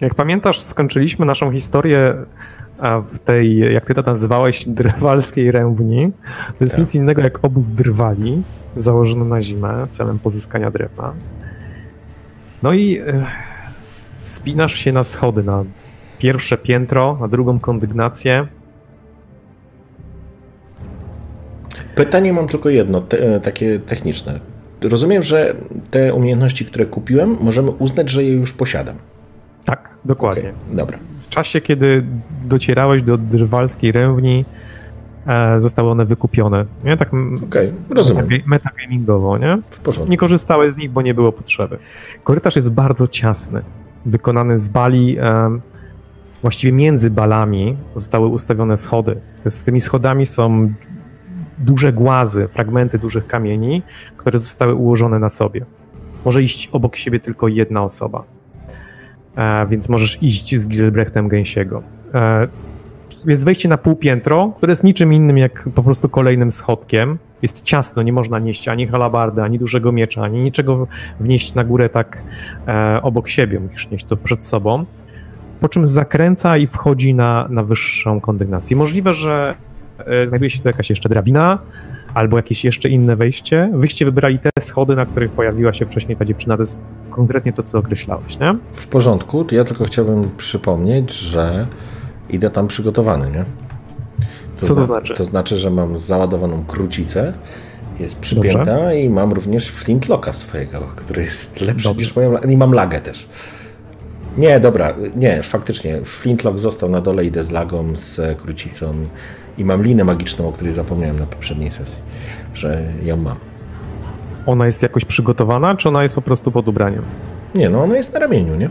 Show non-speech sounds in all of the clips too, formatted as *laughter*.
Jak pamiętasz, skończyliśmy naszą historię w tej, jak ty to nazywałeś, drwalskiej rębni. To jest tak. nic innego jak obóz drwali, założony na zimę celem pozyskania drewna. No i e, wspinasz się na schody, na pierwsze piętro, na drugą kondygnację. Pytanie mam tylko jedno, te, takie techniczne. Rozumiem, że te umiejętności, które kupiłem, możemy uznać, że je już posiadam. Tak, dokładnie. Okay, dobra. W czasie, kiedy docierałeś do drwalskiej ręwni, e, zostały one wykupione. Nie? Tak okay, rozumiem. metagamingowo, nie? W porządku. Nie korzystałeś z nich, bo nie było potrzeby. Korytarz jest bardzo ciasny. Wykonany z bali, e, właściwie między balami zostały ustawione schody. Z tymi schodami są duże głazy, fragmenty dużych kamieni, które zostały ułożone na sobie. Może iść obok siebie tylko jedna osoba. E, więc możesz iść z Giselbrechtem Gęsiego. E, jest wejście na półpiętro, które jest niczym innym jak po prostu kolejnym schodkiem. Jest ciasno, nie można nieść ani halabardy, ani dużego miecza, ani niczego wnieść na górę tak e, obok siebie. Musisz nieść to przed sobą. Po czym zakręca i wchodzi na, na wyższą kondygnację. Możliwe, że znajduje się tu jakaś jeszcze drabina, albo jakieś jeszcze inne wejście. Wyście wybrali te schody, na których pojawiła się wcześniej ta dziewczyna. To jest konkretnie to, co określałeś, nie? W porządku. Ja tylko chciałbym przypomnieć, że idę tam przygotowany, nie? To co to znaczy? To znaczy, że mam załadowaną krucicę, jest przypięta Dobrze. i mam również flintlocka swojego, który jest lepszy Dobrze. niż moja... I mam lagę też. Nie, dobra, nie, faktycznie. Flintlock został na dole, idę z lagą, z krucicą i mam linę magiczną, o której zapomniałem na poprzedniej sesji, że ją mam. Ona jest jakoś przygotowana, czy ona jest po prostu pod ubraniem? Nie, no ona jest na ramieniu, nie?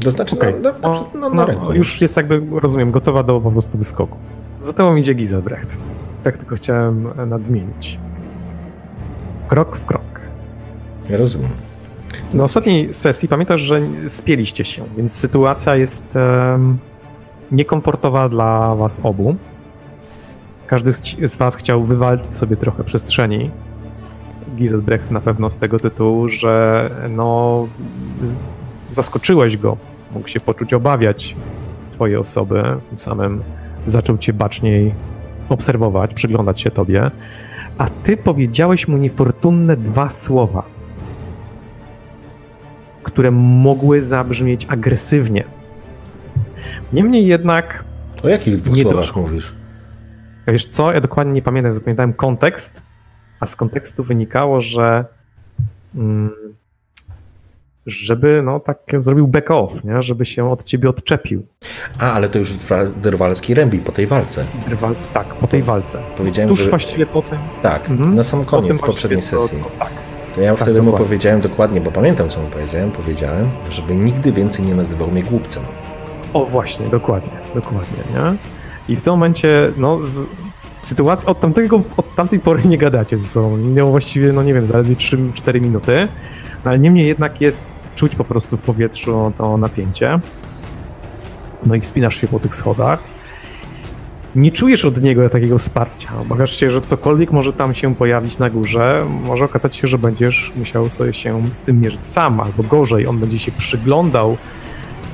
To znaczy okay. na, na, na, no, na ręku. Już jest jakby, rozumiem, gotowa do po prostu wyskoku. Za tobą idzie Gizelbrecht. Tak tylko chciałem nadmienić. Krok w krok. Ja rozumiem. Na ostatniej sesji pamiętasz, że spieliście się, więc sytuacja jest um, niekomfortowa dla was obu. Każdy z was chciał wywalczyć sobie trochę przestrzeni. Giselbrecht na pewno z tego tytułu, że no, zaskoczyłeś go. Mógł się poczuć obawiać twojej osoby. Tym samym zaczął cię baczniej obserwować, przyglądać się tobie. A ty powiedziałeś mu niefortunne dwa słowa, które mogły zabrzmieć agresywnie Niemniej jednak. O jakich dwóch nie słowach doszło. mówisz? Wiesz co, ja dokładnie nie pamiętam, zapamiętałem kontekst, a z kontekstu wynikało, że mm, żeby no tak zrobił back off, nie? żeby się od ciebie odczepił. A, ale to już w Drwalskiej Rębi, po tej walce. Drwal, tak, po tej walce. Powiedziałem, Tuż że... właściwie po tym. Tak, mhm. na sam koniec poprzedniej sesji. To, to, tak. To ja tak, wtedy dokładnie. mu powiedziałem dokładnie, bo pamiętam co mu powiedziałem, powiedziałem, żeby nigdy więcej nie nazywał mnie głupcem. O właśnie, dokładnie, dokładnie, nie? I w tym momencie, no, z, sytuacja, od, tamtego, od tamtej pory nie gadacie ze sobą. Minęło właściwie, no nie wiem, zaledwie 3-4 minuty, no, ale niemniej jednak jest czuć po prostu w powietrzu to napięcie. No i wspinasz się po tych schodach. Nie czujesz od niego takiego wsparcia. Obawiasz się, że cokolwiek może tam się pojawić na górze, może okazać się, że będziesz musiał sobie się z tym mierzyć sam, albo gorzej, on będzie się przyglądał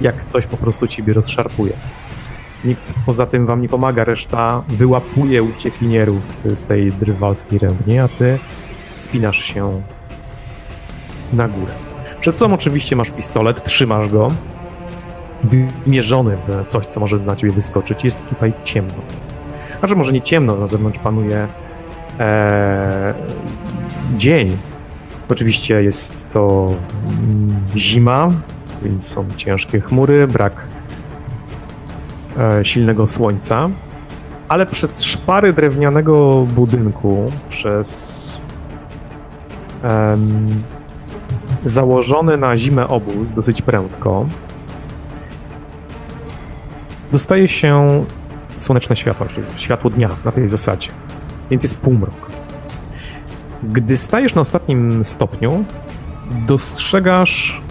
jak coś po prostu ciebie rozszarpuje. Nikt poza tym wam nie pomaga, reszta wyłapuje uciekinierów z tej drwalskiej rębni, a ty wspinasz się na górę. Przed sobą oczywiście masz pistolet, trzymasz go, wymierzony w coś, co może na ciebie wyskoczyć. Jest tutaj ciemno. Znaczy może nie ciemno, na zewnątrz panuje e, dzień. Oczywiście jest to mm, zima, więc są ciężkie chmury, brak e, silnego słońca, ale przez szpary drewnianego budynku, przez założony na zimę obóz dosyć prędko, dostaje się słoneczne światło, czyli światło dnia na tej zasadzie, więc jest półmrok. Gdy stajesz na ostatnim stopniu, dostrzegasz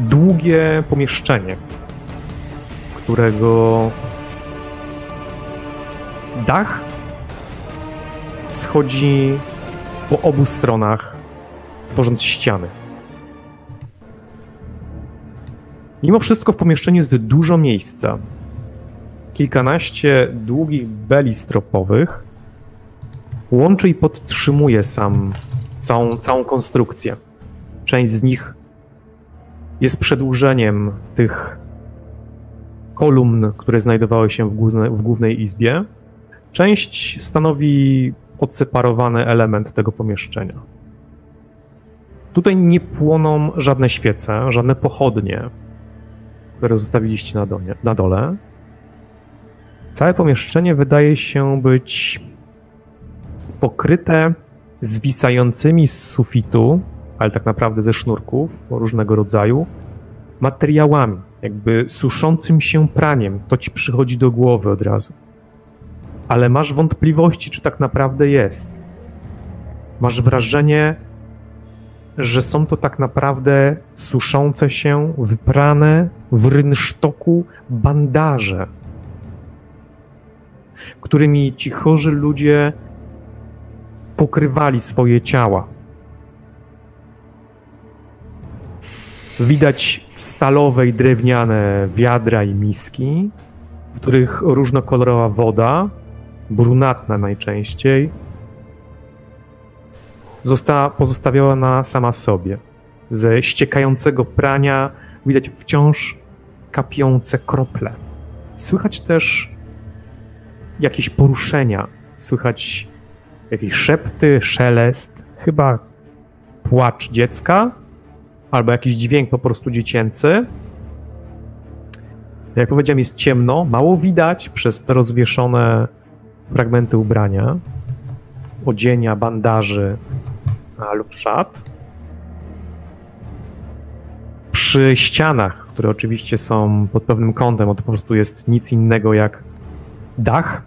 długie pomieszczenie, którego dach schodzi po obu stronach, tworząc ściany. Mimo wszystko w pomieszczeniu jest dużo miejsca. Kilkanaście długich beli stropowych łączy i podtrzymuje sam całą, całą konstrukcję. Część z nich jest przedłużeniem tych kolumn, które znajdowały się w, główne, w głównej izbie. Część stanowi odseparowany element tego pomieszczenia. Tutaj nie płoną żadne świece, żadne pochodnie, które zostawiliście na, dole, na dole. Całe pomieszczenie wydaje się być pokryte zwisającymi z sufitu, ale tak naprawdę ze sznurków różnego rodzaju, materiałami, jakby suszącym się praniem. To ci przychodzi do głowy od razu. Ale masz wątpliwości, czy tak naprawdę jest. Masz wrażenie, że są to tak naprawdę suszące się, wyprane w rynsztoku bandaże, którymi ci chorzy ludzie pokrywali swoje ciała. Widać stalowe i drewniane wiadra i miski, w których różnokolorowa woda, brunatna najczęściej, została pozostawiona sama sobie. Ze ściekającego prania widać wciąż kapiące krople. Słychać też jakieś poruszenia, słychać jakieś szepty, szelest, chyba płacz dziecka, albo jakiś dźwięk po prostu dziecięcy. Jak powiedziałem, jest ciemno, mało widać przez te rozwieszone fragmenty ubrania, odzienia, bandaży lub szat. Przy ścianach, które oczywiście są pod pewnym kątem, bo to po prostu jest nic innego jak dach,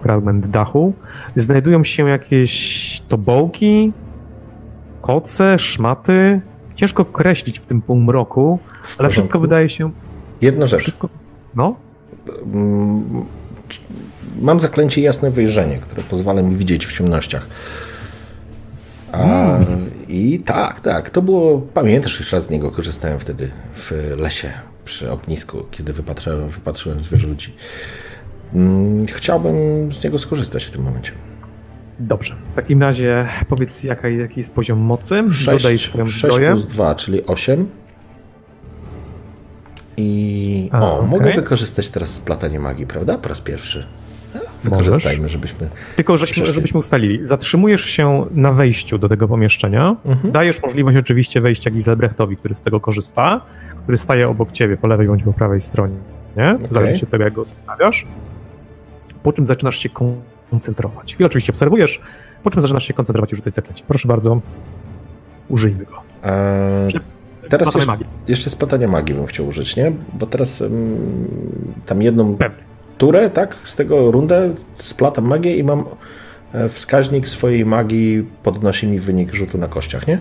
fragment dachu, znajdują się jakieś tobołki, koce, szmaty. Ciężko kreślić w tym półmroku, ale wszystko wydaje się. Jedna rzecz. Wszystko... No? Mm, mam zaklęcie jasne wyjrzenie, które pozwala mi widzieć w ciemnościach. A, mm. I tak, tak. To było. Pamiętasz, już raz z niego korzystałem wtedy w lesie przy ognisku, kiedy wypatrzyłem, wypatrzyłem zwierzę ludzi. Mm, chciałbym z niego skorzystać w tym momencie. Dobrze. W takim razie powiedz, jaka, jaki jest poziom mocy. 6, Dodaj swoją 6 zbroję. plus 2, czyli 8. I A, o, okay. mogę wykorzystać teraz splatanie magii, prawda? Po raz pierwszy. Wykorzystajmy, Możesz. żebyśmy. Tylko żeśmy, żebyśmy ustalili. Zatrzymujesz się na wejściu do tego pomieszczenia. Mhm. Dajesz możliwość oczywiście wejścia Giselbrechtowi, który z tego korzysta, który staje obok ciebie po lewej bądź po prawej stronie. Nie? Okay. Zależy od tego, jak go stawiasz po czym zaczynasz się koncentrować. Chwilę oczywiście obserwujesz, po czym zaczynasz się koncentrować i rzucać zaklęcie. Proszę bardzo, użyjmy go. Eee, teraz jeszcze, magii. jeszcze splatania magii bym chciał użyć, nie? Bo teraz tam jedną Pewnie. turę, tak, z tego rundę splatam magię i mam e, wskaźnik swojej magii podnosi mi wynik rzutu na kościach, nie?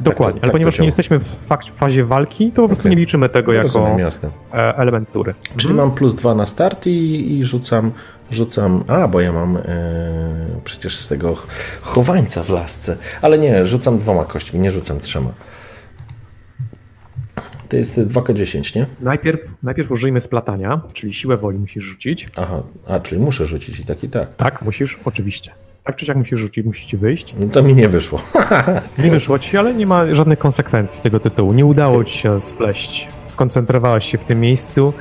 Dokładnie, tak to, ale tak ponieważ nie jesteśmy w fazie walki, to po prostu okay. nie liczymy tego jako Rozumiem. E, element tury. Czyli mhm. mam plus dwa na start i, i rzucam, rzucam. A, bo ja mam e, przecież z tego chowańca w lasce. Ale nie, rzucam dwoma kośćmi, nie rzucam trzema. To jest 2K10, nie? Najpierw, najpierw użyjmy splatania, czyli siłę woli musisz rzucić. Aha, a czyli muszę rzucić i tak i tak. Tak, musisz, oczywiście. Tak czy siak musisz rzucić, musi ci wyjść. No to mi nie wyszło. *laughs* nie wyszło ci, ale nie ma żadnych konsekwencji z tego tytułu. Nie udało ci się spleść. Skoncentrowałeś się w tym miejscu.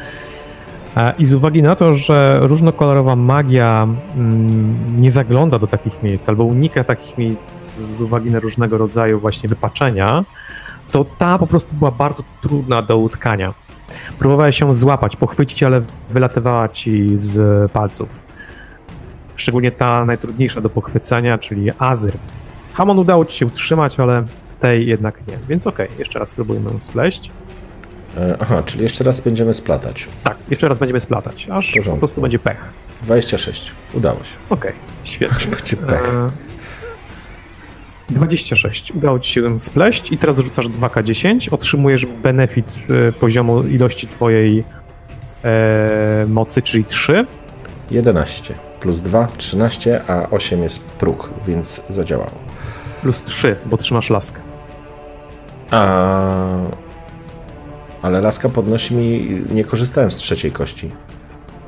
I z uwagi na to, że różnokolorowa magia mm, nie zagląda do takich miejsc albo unika takich miejsc z uwagi na różnego rodzaju właśnie wypaczenia, to ta po prostu była bardzo trudna do utkania. Próbowałeś się złapać, pochwycić, ale wylatywała ci z palców. Szczególnie ta najtrudniejsza do pochwycenia, czyli Azyr. Hamon udało ci się utrzymać, ale tej jednak nie. Więc okej, okay, jeszcze raz spróbujmy ją spleść. E, aha, czyli jeszcze raz będziemy splatać. Tak, jeszcze raz będziemy splatać, aż po prostu będzie pech. 26, udało się. Okej, okay, świetnie. *laughs* Będzie pech. E... 26. Udało ci się spleść i teraz rzucasz 2K10, otrzymujesz benefit e, poziomu ilości twojej e, mocy, czyli 3. 11 plus 2, 13, a 8 jest próg, więc zadziałało. Plus 3, bo trzymasz laskę. A... Ale laska podnosi mi, nie korzystałem z trzeciej kości.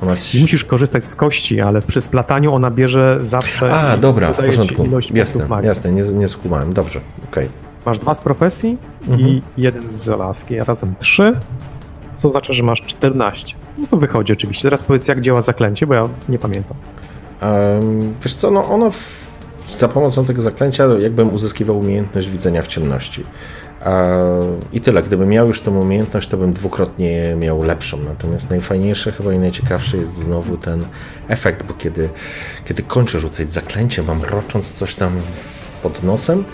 Ona... musisz korzystać z kości, ale przy splataniu ona bierze zawsze. A, dobra, w porządku. Jasne, jasne, nie, nie skumałem. Dobrze, okej. Okay. Masz dwa z profesji mhm. i jeden z laski, razem trzy, co oznacza, że masz 14. No to wychodzi oczywiście. Teraz powiedz, jak działa zaklęcie, bo ja nie pamiętam. Um, wiesz co, no ono w, za pomocą tego zaklęcia jakbym uzyskiwał umiejętność widzenia w ciemności. I tyle. Gdybym miał już tę umiejętność, to bym dwukrotnie miał lepszą. Natomiast najfajniejsze chyba i najciekawsze jest znowu ten efekt, bo kiedy, kiedy kończę rzucać zaklęcie, mam rocząc coś tam pod nosem,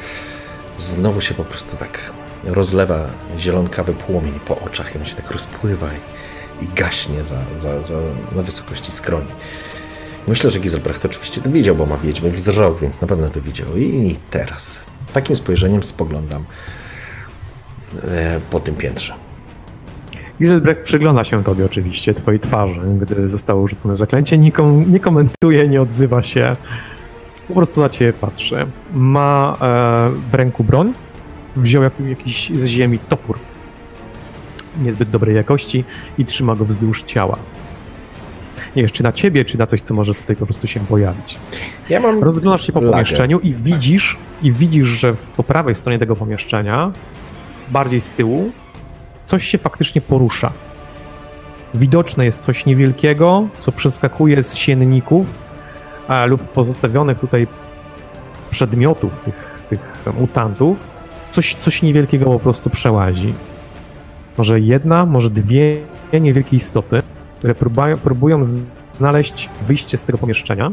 znowu się po prostu tak rozlewa zielonkawy płomień po oczach i on się tak rozpływa i, i gaśnie za, za, za, na wysokości skroni. Myślę, że Giselbrecht oczywiście to widział, bo ma wiedźmy wzrok, więc na pewno to widział. I teraz takim spojrzeniem spoglądam po tym piętrze. Giselbrecht przygląda się tobie oczywiście, twojej twarzy, gdy zostało rzucone zaklęcie. Nie, kom nie komentuje, nie odzywa się. Po prostu na ciebie patrzy. Ma e, w ręku broń. Wziął jakiś z ziemi topór niezbyt dobrej jakości i trzyma go wzdłuż ciała. Nie wiesz, czy na ciebie, czy na coś, co może tutaj po prostu się pojawić. Ja mam Rozglądasz się po lagę. pomieszczeniu i widzisz, i widzisz, że w, po prawej stronie tego pomieszczenia bardziej z tyłu, coś się faktycznie porusza. Widoczne jest coś niewielkiego, co przeskakuje z sienników a, lub pozostawionych tutaj przedmiotów tych, tych mutantów. Coś, coś niewielkiego po prostu przełazi. Może jedna, może dwie niewielkie istoty, które próbują, próbują znaleźć wyjście z tego pomieszczenia.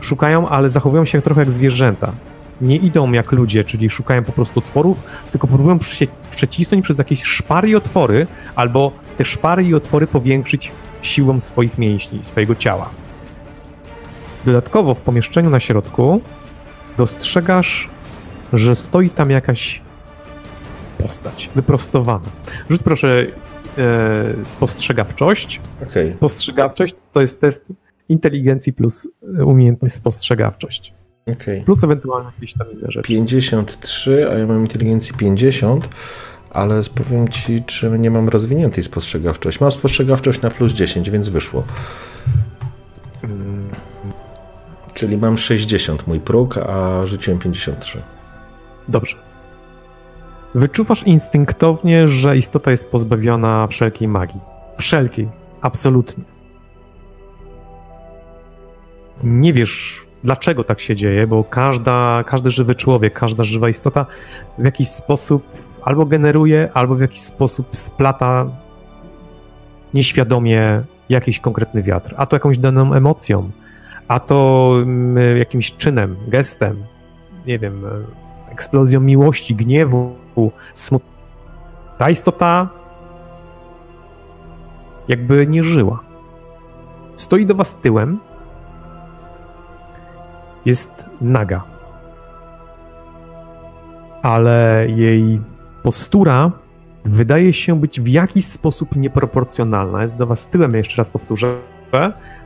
Szukają, ale zachowują się trochę jak zwierzęta nie idą jak ludzie, czyli szukają po prostu otworów, tylko próbują przecisnąć przez jakieś szpary i otwory, albo te szpary i otwory powiększyć siłą swoich mięśni, swojego ciała. Dodatkowo w pomieszczeniu na środku dostrzegasz, że stoi tam jakaś postać wyprostowana. Rzuć proszę e, spostrzegawczość. Okay. Spostrzegawczość to jest test inteligencji plus umiejętność spostrzegawczość. Okay. Plus ewentualnie jakieś tam inne rzeczy. 53, a ja mam inteligencję 50, ale powiem ci, czy nie mam rozwiniętej spostrzegawczości. Mam spostrzegawczość na plus 10, więc wyszło. Hmm. Czyli mam 60 mój próg, a rzuciłem 53. Dobrze. Wyczuwasz instynktownie, że istota jest pozbawiona wszelkiej magii. Wszelkiej. Absolutnie. Nie wiesz, dlaczego tak się dzieje, bo każda, każdy żywy człowiek, każda żywa istota w jakiś sposób albo generuje, albo w jakiś sposób splata nieświadomie jakiś konkretny wiatr, a to jakąś daną emocją, a to mm, jakimś czynem, gestem, nie wiem, eksplozją miłości, gniewu, smutku. Ta istota jakby nie żyła. Stoi do was tyłem, jest naga. Ale jej postura wydaje się być w jakiś sposób nieproporcjonalna. Jest do was tyłem, jeszcze raz powtórzę,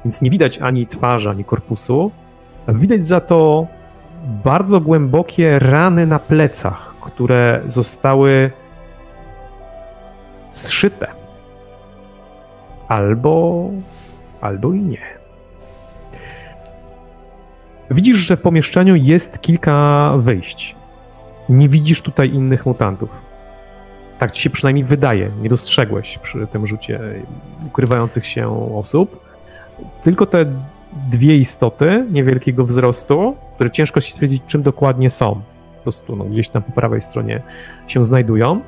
więc nie widać ani twarzy, ani korpusu. Widać za to bardzo głębokie rany na plecach, które zostały zszyte. Albo, albo i nie. Widzisz, że w pomieszczeniu jest kilka wyjść. Nie widzisz tutaj innych mutantów. Tak ci się przynajmniej wydaje. Nie dostrzegłeś przy tym rzucie ukrywających się osób. Tylko te dwie istoty niewielkiego wzrostu, które ciężko się stwierdzić, czym dokładnie są. Po prostu no, gdzieś tam po prawej stronie się znajdują.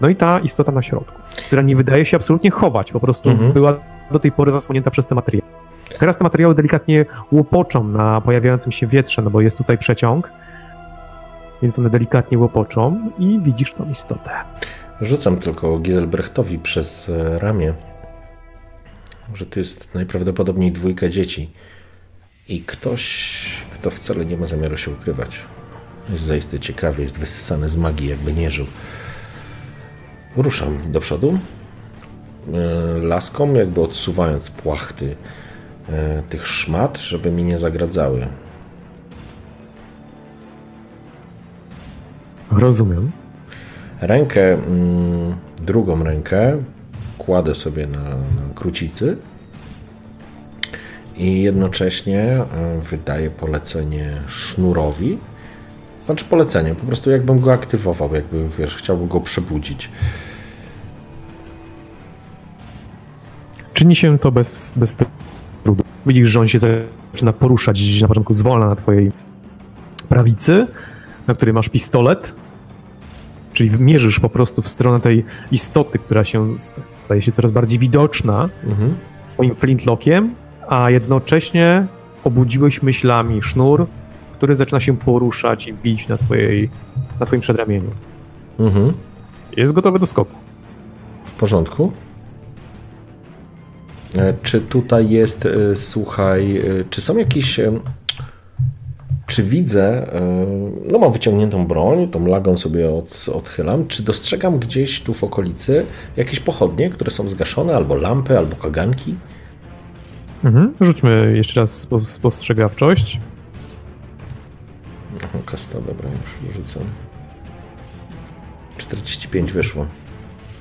No i ta istota na środku, która nie wydaje się absolutnie chować, po prostu mhm. była do tej pory zasłonięta przez te materiały. Teraz te materiały delikatnie łopoczą na pojawiającym się wietrze, no bo jest tutaj przeciąg. więc one delikatnie łopoczą i widzisz tą istotę. Rzucam tylko Giselbrechtowi przez e, ramię, że to jest najprawdopodobniej dwójka dzieci i ktoś, kto wcale nie ma zamiaru się ukrywać. Jest zaiste ciekawy, jest wyssany z magii, jakby nie żył. Ruszam do przodu, e, laską, jakby odsuwając płachty tych szmat, żeby mi nie zagradzały. Rozumiem. Rękę, mm, drugą rękę kładę sobie na, na krucicy i jednocześnie e, wydaję polecenie sznurowi. Znaczy polecenie, po prostu jakbym go aktywował, jakby wiesz, chciałbym go przebudzić. Czyni się to bez, bez. Widzisz, że on się zaczyna poruszać na początku zwolna na twojej prawicy, na której masz pistolet. Czyli mierzysz po prostu w stronę tej istoty, która się staje się coraz bardziej widoczna Mhm. swoim flintlockiem, a jednocześnie obudziłeś myślami sznur, który zaczyna się poruszać i bić na, twojej, na twoim przedramieniu. Mhm. Jest gotowy do skoku. W porządku. E, Czy tutaj jest, e, słuchaj, e, czy są jakieś. Czy widzę, no mam wyciągniętą broń, tą lagą sobie od, odchylam, czy dostrzegam gdzieś tu w okolicy jakieś pochodnie, które są zgaszone, albo lampy, albo kaganki? Mhm. Rzućmy jeszcze raz spo- spostrzegawczość. Aha, Kasta, dobra, już rzucam. 45 wyszło.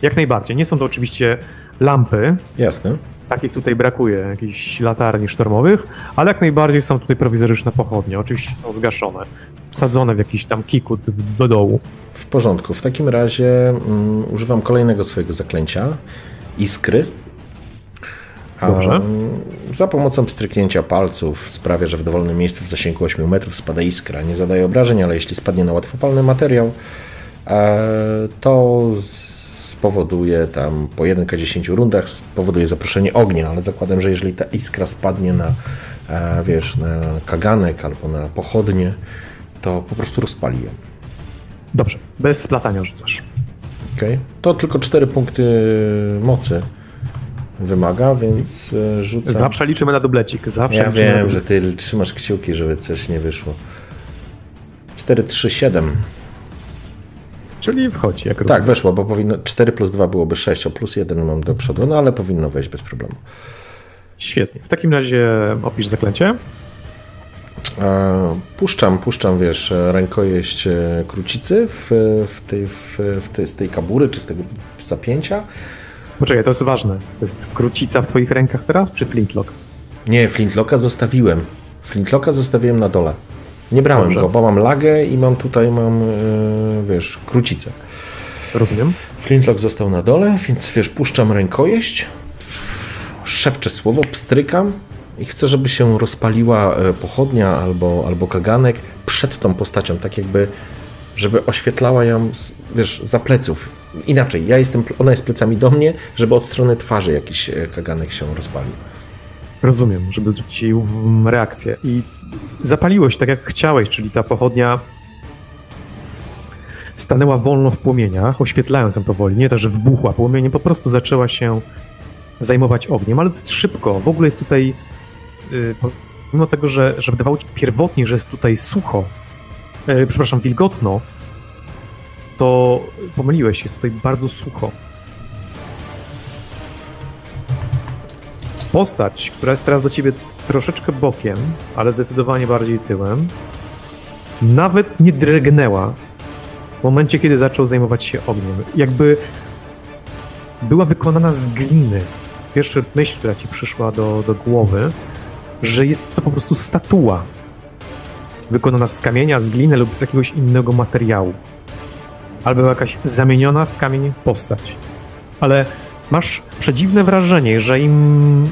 Jak najbardziej. Nie są to oczywiście lampy, Jasne. Takich tutaj brakuje, jakichś latarni sztormowych, ale jak najbardziej są tutaj prowizoryczne pochodnie. Oczywiście są zgaszone, wsadzone w jakiś tam kikut do dołu. W porządku. W takim razie mm, używam kolejnego swojego zaklęcia iskry. Dobrze. mm, Za pomocą pstryknięcia palców sprawia, że w dowolnym miejscu w zasięgu 8 metrów spada iskra. Nie zadaje obrażeń, ale jeśli spadnie na łatwopalny materiał, e, to spowoduje tam po 1k10 rundach spowoduje zaproszenie ognia, ale zakładam, że jeżeli ta iskra spadnie na, e, wiesz, na kaganek albo na pochodnie, to po prostu rozpali ją. Dobrze, bez splatania rzucasz. Okej. To tylko 4 punkty mocy wymaga, więc e, rzucam. Zawsze liczymy na dublecik. Zawsze Ja wiem, że ty trzymasz kciuki, żeby coś nie wyszło. 4, 3, 7. Czyli wchodzi, jak Tak, rozumiem. weszło, bo powinno 4 plus 2 byłoby 6, o plus 1 mam do przodu, no ale powinno wejść bez problemu. Świetnie. W takim razie opisz zaklęcie. E, Puszczam, puszczam, wiesz, rękojeść e, krucicy w, w, tej, w, w tej, z tej kabury, czy z tego zapięcia. Poczekaj, to jest ważne. To jest krucica w twoich rękach teraz, czy flintlock? Nie, flintlocka zostawiłem. Flintlocka zostawiłem na dole. Nie brałem Dobrze. go, bo mam lagę i mam tutaj, mam, e, wiesz, krucicę. Rozumiem. Flintlock został na dole, więc wiesz, puszczam rękojeść, szepczę słowo, pstrykam i chcę, żeby się rozpaliła e, pochodnia albo, albo kaganek przed tą postacią, tak jakby, żeby oświetlała ją, wiesz, za pleców. Inaczej, ja jestem, ona jest plecami do mnie, żeby od strony twarzy jakiś e, kaganek się rozpalił. Rozumiem, żeby zwrócić jej reakcję. I zapaliłeś tak, jak chciałeś, czyli ta pochodnia stanęła wolno w płomieniach, oświetlając ją powoli. Nie to, że wybuchła płomieniem, po prostu zaczęła się zajmować ogniem, ale szybko. W ogóle jest tutaj, yy, pomimo tego, że, że wydawało ci pierwotnie, że jest tutaj sucho, yy, przepraszam, wilgotno, to pomyliłeś jest tutaj bardzo sucho. Postać, która jest teraz do ciebie troszeczkę bokiem, ale zdecydowanie bardziej tyłem, nawet nie drgnęła w momencie, kiedy zaczął zajmować się ogniem. Jakby była wykonana z gliny. Pierwsza myśl, która ci przyszła do, do głowy, że jest to po prostu statua wykonana z kamienia, z gliny lub z jakiegoś innego materiału. Albo jakaś zamieniona w kamień postać. Ale masz przedziwne wrażenie, że im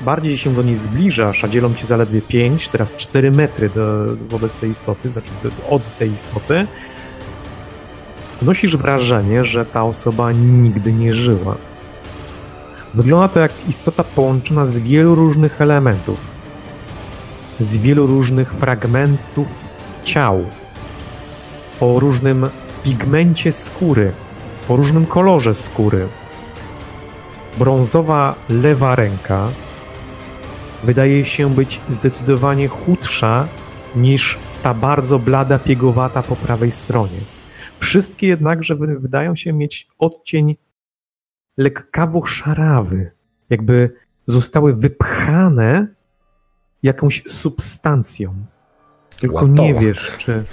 bardziej się do niej zbliżasz, a dzielą ci zaledwie 5, teraz 4 metry do, wobec tej istoty, znaczy od tej istoty, nosisz wrażenie, że ta osoba nigdy nie żyła. Wygląda to jak istota połączona z wielu różnych elementów, z wielu różnych fragmentów ciał. o różnym pigmencie skóry, o różnym kolorze skóry. Brązowa lewa ręka wydaje się być zdecydowanie chudsza niż ta bardzo blada, piegowata po prawej stronie. Wszystkie jednakże wydają się mieć odcień lekkawo-szarawy, jakby zostały wypchane jakąś substancją. Tylko Łatowa. nie wiesz, czy,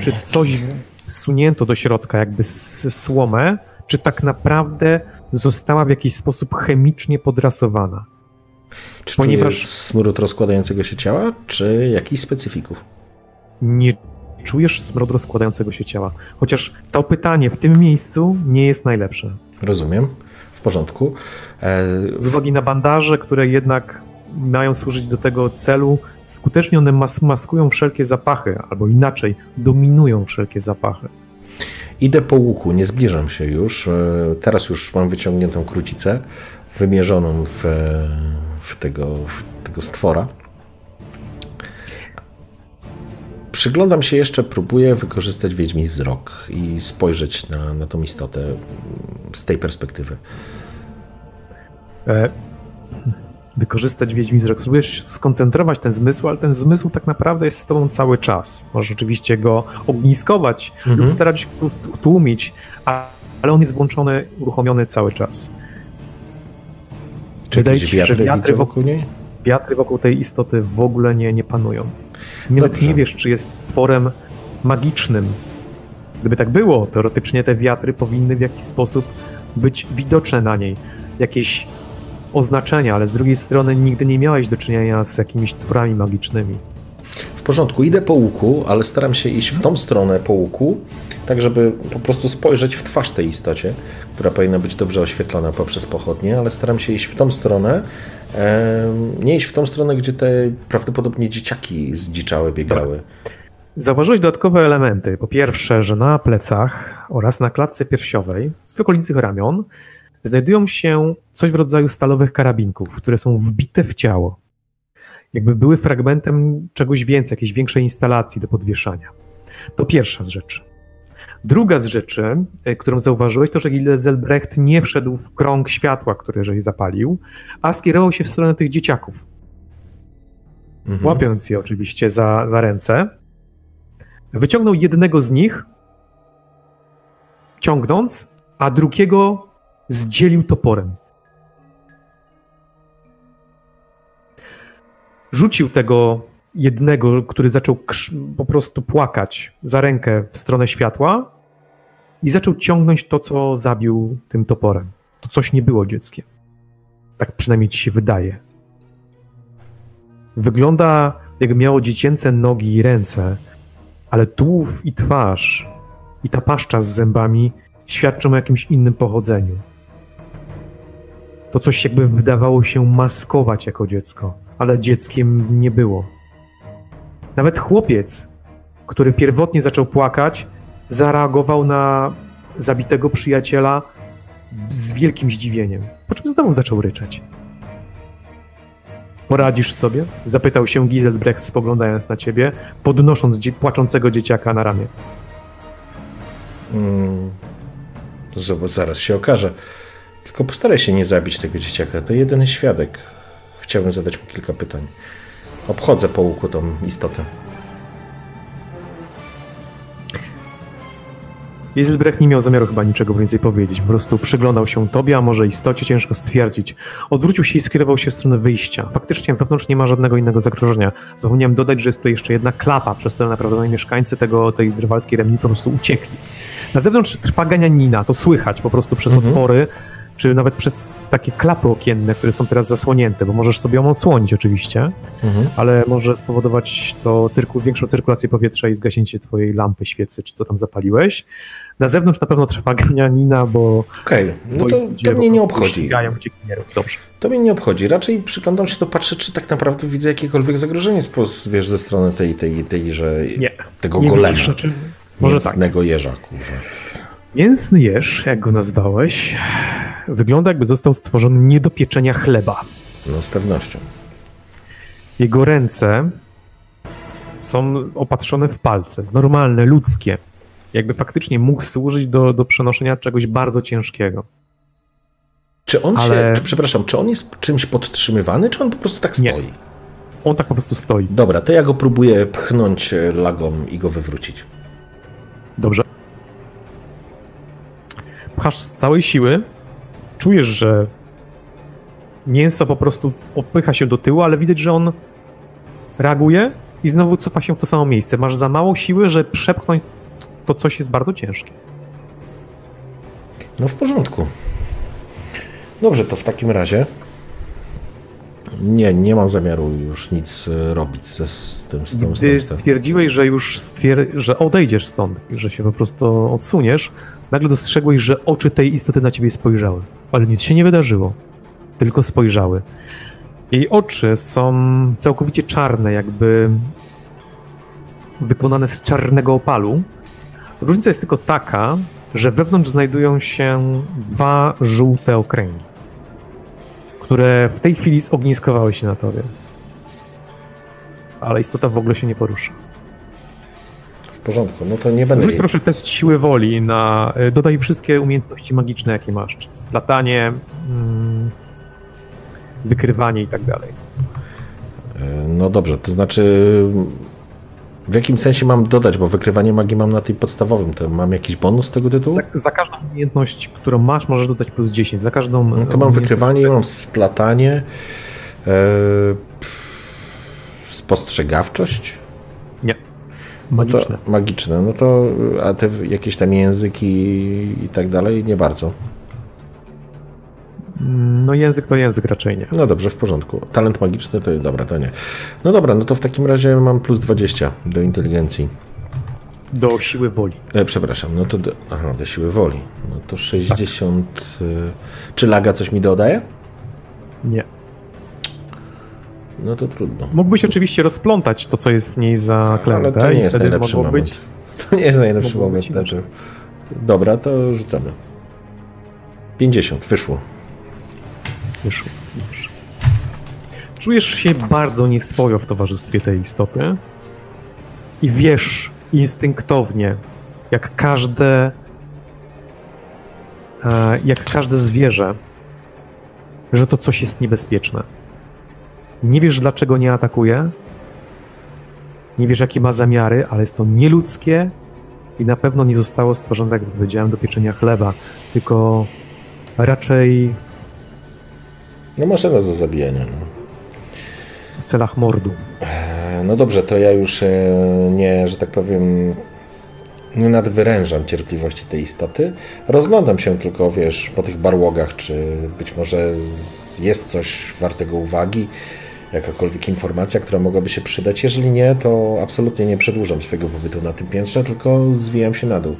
czy coś wsunięto do środka, jakby z słomę, czy tak naprawdę została w jakiś sposób chemicznie podrasowana. Czy Ponieważ- czujesz smród rozkładającego się ciała, czy jakichś specyfików? Nie czujesz smrodu rozkładającego się ciała. Chociaż to pytanie w tym miejscu nie jest najlepsze. Rozumiem. W porządku. E, Z uwagi na bandaże, które jednak mają służyć do tego celu, skutecznie one mas maskują wszelkie zapachy, albo inaczej, dominują wszelkie zapachy. Idę po łuku, nie zbliżam się już. E, Teraz już mam wyciągniętą krucicę, wymierzoną w, e, w, tego, w tego stwora. Przyglądam się jeszcze, próbuję wykorzystać wiedźmi wzrok i spojrzeć na, na tą istotę z tej perspektywy. E, wykorzystać wiedźmi wzrok. Spróbujesz skoncentrować ten zmysł, ale ten zmysł tak naprawdę jest z tobą cały czas. Możesz oczywiście go ogniskować Mhm. lub starać się tłumić, ale on jest włączony, uruchomiony cały czas. Czy Wydaje się, że wiatry wokół, niej? wiatry wokół tej istoty w ogóle nie, nie panują. Nawet nie wiesz, czy jest tworem magicznym. Gdyby tak było, teoretycznie te wiatry powinny w jakiś sposób być widoczne na niej. Jakieś oznaczenia, ale z drugiej strony nigdy nie miałeś do czynienia z jakimiś tworami magicznymi. W porządku, idę po łuku, ale staram się iść w tą stronę po łuku, tak żeby po prostu spojrzeć w twarz tej istocie, która powinna być dobrze oświetlona poprzez pochodnie, ale staram się iść w tą stronę, nie iść w tą stronę, gdzie te prawdopodobnie dzieciaki zdziczałe biegały. Zauważyłeś dodatkowe elementy. Po pierwsze, że na plecach oraz na klatce piersiowej, w okolicy ramion, znajdują się coś w rodzaju stalowych karabinków, które są wbite w ciało. Jakby były fragmentem czegoś więcej, jakiejś większej instalacji do podwieszania. To pierwsza z rzeczy. Druga z rzeczy, e, którą zauważyłeś, to że Gilezelbrecht nie wszedł w krąg światła, który żeś zapalił, a skierował się w stronę tych dzieciaków, Mhm. łapiąc je oczywiście za, za ręce. Wyciągnął jednego z nich, ciągnąc, a drugiego zdzielił toporem. Rzucił tego jednego, który zaczął po prostu płakać za rękę w stronę światła i zaczął ciągnąć to, co zabił tym toporem. To coś nie było dzieckiem. Tak przynajmniej ci się wydaje. Wygląda, jakby miało dziecięce nogi i ręce, ale tułów i twarz i ta paszcza z zębami świadczą o jakimś innym pochodzeniu. To coś jakby wydawało się maskować jako dziecko, ale dzieckiem nie było. Nawet chłopiec, który pierwotnie zaczął płakać, zareagował na zabitego przyjaciela z wielkim zdziwieniem, po czym znowu zaczął ryczeć. Poradzisz sobie? Zapytał się Giselbrecht spoglądając na ciebie, podnosząc dzie- płaczącego dzieciaka na ramię. Mm, zobacz, zaraz się okaże. Tylko postaraj się nie zabić tego dzieciaka. To jedyny świadek. Chciałbym zadać mu kilka pytań. Obchodzę po łuku tą istotę. Giselbrecht nie miał zamiaru chyba niczego więcej powiedzieć. Po prostu przyglądał się tobie, a może istocie ciężko stwierdzić. Odwrócił się i skierował się w stronę wyjścia. Faktycznie wewnątrz nie ma żadnego innego zagrożenia. Zapomniałem dodać, że jest tu jeszcze jedna klapa, przez którą naprawdę mieszkańcy tego, tej drwalskiej remni po prostu uciekli. Na zewnątrz trwa ganianina, to słychać po prostu przez Mhm. otwory, czy nawet przez takie klapy okienne, które są teraz zasłonięte, bo możesz sobie ją odsłonić oczywiście, Mhm. ale może spowodować to cyrku, większą cyrkulację powietrza i zgaśnięcie twojej lampy, świecy, czy co tam zapaliłeś. Na zewnątrz na pewno trwa *laughs* ganianina, bo Okej, no twoi to, to mnie nie obchodzi. Dobrze. To mnie nie obchodzi. Raczej przyglądam się, to patrzę, czy tak naprawdę widzę jakiekolwiek zagrożenie wiesz, ze strony tej, tej, tej że Nie. tego Nie golema. widzisz rzeczy? Może tak. Jeża, kurwa. Mięsny jeż, jak go nazwałeś, wygląda jakby został stworzony nie do pieczenia chleba. No z pewnością. Jego ręce są opatrzone w palce, normalne, ludzkie. jakby faktycznie mógł służyć do, do przenoszenia czegoś bardzo ciężkiego. Czy on Ale- się, przepraszam, czy on jest czymś podtrzymywany, czy on po prostu tak Nie. stoi? On tak po prostu stoi. Dobra, to ja go próbuję pchnąć e, lagą i go wywrócić. Dobrze. Pchasz z całej siły, czujesz, że mięso po prostu opycha się do tyłu, ale widać, że on reaguje i znowu cofa się w to samo miejsce. Masz za mało siły, że przepchnąć to coś jest bardzo ciężkie. No w porządku. Dobrze, to w takim razie. Nie, nie mam zamiaru już nic e, robić ze, z tym, z Gdy tym, tym. stwierdziłeś, że już stwier- że odejdziesz stąd, że się po prostu odsuniesz, nagle dostrzegłeś, że oczy tej istoty na ciebie spojrzały. Ale nic się nie wydarzyło, tylko spojrzały. Jej oczy są całkowicie czarne, jakby wykonane z czarnego opalu. Różnica jest tylko taka, że wewnątrz znajdują się dwa żółte okręgi, które w tej chwili zogniskowały się na tobie. Ale istota w ogóle się nie porusza. W porządku, no to nie będę. Rzuć jej- proszę test siły woli na. y, Dodaj wszystkie umiejętności magiczne, jakie masz. Splatanie, mm, wykrywanie i tak dalej. E, No dobrze, to znaczy. W jakim sensie mam dodać, bo wykrywanie magii mam na tej podstawowym, to mam jakiś bonus z tego tytułu? Za, za każdą umiejętność, którą masz, możesz dodać plus 10. Za każdą. No to mam wykrywanie, mam splatanie, e, spostrzegawczość. Nie. No Magiczne. Magiczne. No to, a te jakieś tam języki i tak dalej, nie bardzo. No język to język raczej nie. No dobrze, w porządku. Talent magiczny to dobra, to nie. No dobra, no to w takim razie mam plus 20 do inteligencji. Do siły woli. E, przepraszam, no to do, aha, do siły woli. No to 60. Y, czy laga coś mi dodaje? Nie. No to trudno. Mógłbyś oczywiście rozplątać to, co jest w niej zaklęte. Ale to nie jest najlepszy moment. być. *laughs* To nie jest najlepszy Mogło moment. to. Dobra, to rzucamy. 50, wyszło. Wyszło. Dobrze. Czujesz się bardzo nieswojo w towarzystwie tej istoty i wiesz instynktownie, jak każde e, jak każde zwierzę, że to coś jest niebezpieczne. Nie wiesz, dlaczego nie atakuje, nie wiesz, jakie ma zamiary, ale jest to nieludzkie i na pewno nie zostało stworzone, jak powiedziałem, do pieczenia chleba, tylko raczej No maszyna do zabijania. No. w celach mordu. E, No dobrze, to ja już e, nie, że tak powiem, nie nadwyrężam cierpliwości tej istoty. Rozglądam się tylko, wiesz, po tych barłogach, czy być może jest coś wartego uwagi, jakakolwiek informacja, która mogłaby się przydać. Jeżeli nie, to absolutnie nie przedłużam swojego pobytu na tym piętrze, tylko zwijam się na dół.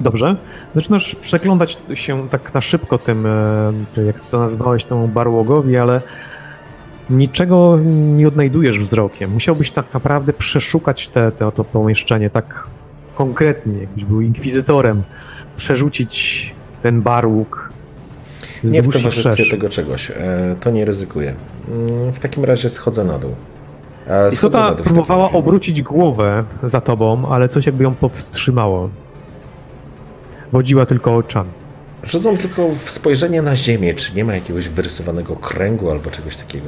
Dobrze. Zaczynasz przeglądać się tak na szybko tym, e, jak to nazwałeś, temu barłogowi, ale niczego nie odnajdujesz wzrokiem. Musiałbyś tak naprawdę przeszukać te, te, to pomieszczenie tak konkretnie, jakbyś był inkwizytorem, przerzucić ten barłóg z Nie w towarzystwie szerz. tego czegoś. E, To nie ryzykuję. Mm, W takim razie schodzę na dół. Schodzę na Istota dół w próbowała obrócić głowę za tobą, ale coś jakby ją powstrzymało. Wodziła tylko oczami. Rzucam tylko w spojrzenie na ziemię, czy nie ma jakiegoś wyrysowanego kręgu albo czegoś takiego.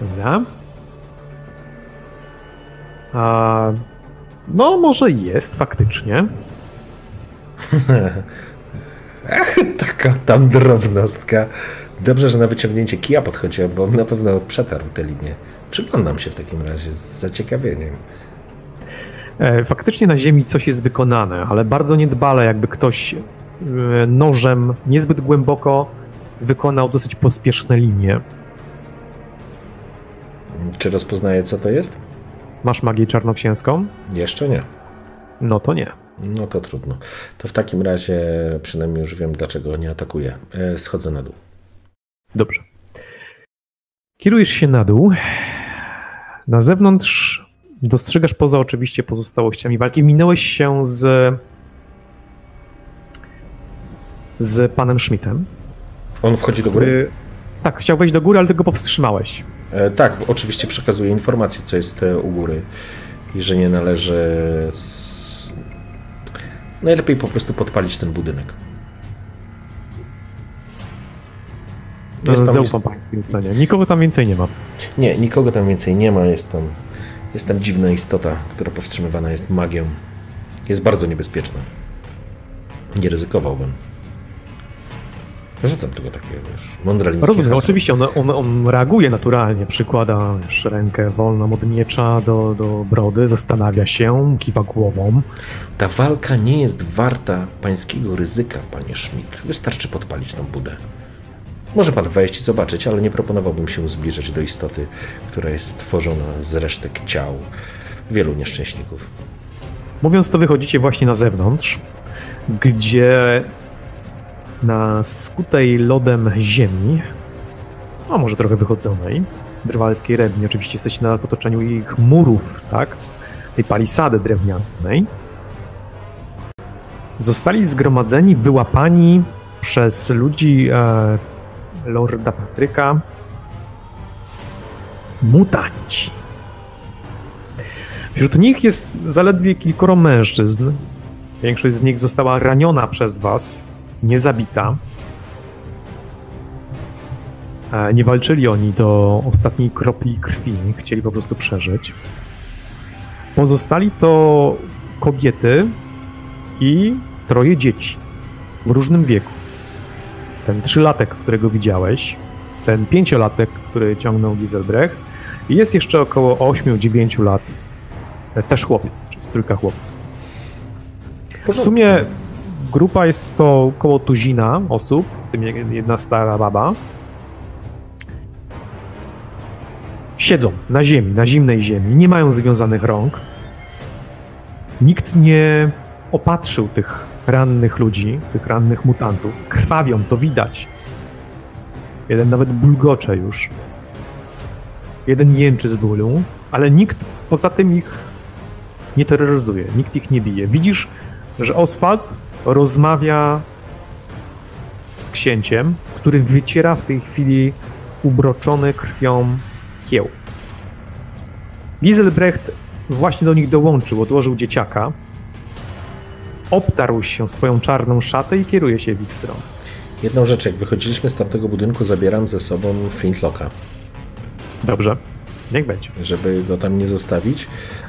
Dobra. A, no, może jest faktycznie. *laughs* Taka tam drobnostka. Dobrze, że na wyciągnięcie kija podchodziłem, bo na pewno przetarł tę linię. Przyglądam się w takim razie z zaciekawieniem. E, faktycznie na ziemi coś jest wykonane, ale bardzo niedbale, jakby ktoś e, nożem niezbyt głęboko wykonał dosyć pospieszne linie. Czy rozpoznaję, co to jest? Masz magię czarnoksięską? Jeszcze nie. No to nie. No to trudno. To w takim razie przynajmniej już wiem, dlaczego nie atakuję. E, Schodzę na dół. Dobrze. Kierujesz się na dół. Na zewnątrz dostrzegasz poza oczywiście pozostałościami walki. Minąłeś się z z panem Schmidtem, On wchodzi do góry? który tak, chciał wejść do góry, ale tego powstrzymałeś. E, tak, oczywiście przekazuję informację, co jest e, u góry i że nie należy. S... Najlepiej po prostu podpalić ten budynek. Jest tam Zaufam pańskiej ocenie. Nikogo tam więcej nie ma. Nie, nikogo tam więcej nie ma. Jest tam, jest tam dziwna istota, która powstrzymywana jest magią. Jest bardzo niebezpieczna. Nie ryzykowałbym. Rzucam tylko takie, wiesz, mądralińskie Rozumiem, hasło. oczywiście, on, on, on, reaguje naturalnie, przykłada wiesz, rękę wolną od miecza do, do brody, zastanawia się, kiwa głową. Ta walka nie jest warta pańskiego ryzyka, panie Schmidt. Wystarczy podpalić tą budę. Może pan wejść i zobaczyć, ale nie proponowałbym się zbliżać do istoty, która jest stworzona z resztek ciał wielu nieszczęśników. Mówiąc to, wychodzicie właśnie na zewnątrz, gdzie na skutej lodem ziemi, a może trochę wychodzonej, drwalskiej redni, oczywiście jesteście na w otoczeniu ich murów, tak? Tej palisady drewnianej. Zostali zgromadzeni, wyłapani przez ludzi e, Lorda Patryka mutanci. Wśród nich jest zaledwie kilkoro mężczyzn. Większość z nich została raniona przez was, nie zabita. E, nie walczyli oni do ostatniej kropli krwi, chcieli po prostu przeżyć. Pozostali to kobiety i troje dzieci w różnym wieku ten trzylatek, którego widziałeś, ten pięciolatek, który ciągnął Giselbrecht i jest jeszcze około 8-9 lat e, też chłopiec, czyli trójka chłopców. W sumie grupa jest to około tuzina osób, w tym jedna stara baba. Siedzą na ziemi, na zimnej ziemi, nie mają związanych rąk. Nikt nie opatrzył tych rannych ludzi, tych rannych mutantów. Krwawią, to widać. Jeden nawet bulgocze już. Jeden jęczy z bólu, ale nikt poza tym ich nie terroryzuje, nikt ich nie bije. Widzisz, że Oswald rozmawia z księciem, który wyciera w tej chwili ubroczony krwią kieł. Giselbrecht właśnie do nich dołączył, odłożył dzieciaka, obtarł się swoją czarną szatę i kieruje się w ich stronę. Jedną rzecz, jak wychodziliśmy z tamtego budynku, zabieram ze sobą Flintlocka. Dobrze, niech będzie. Żeby go tam nie zostawić.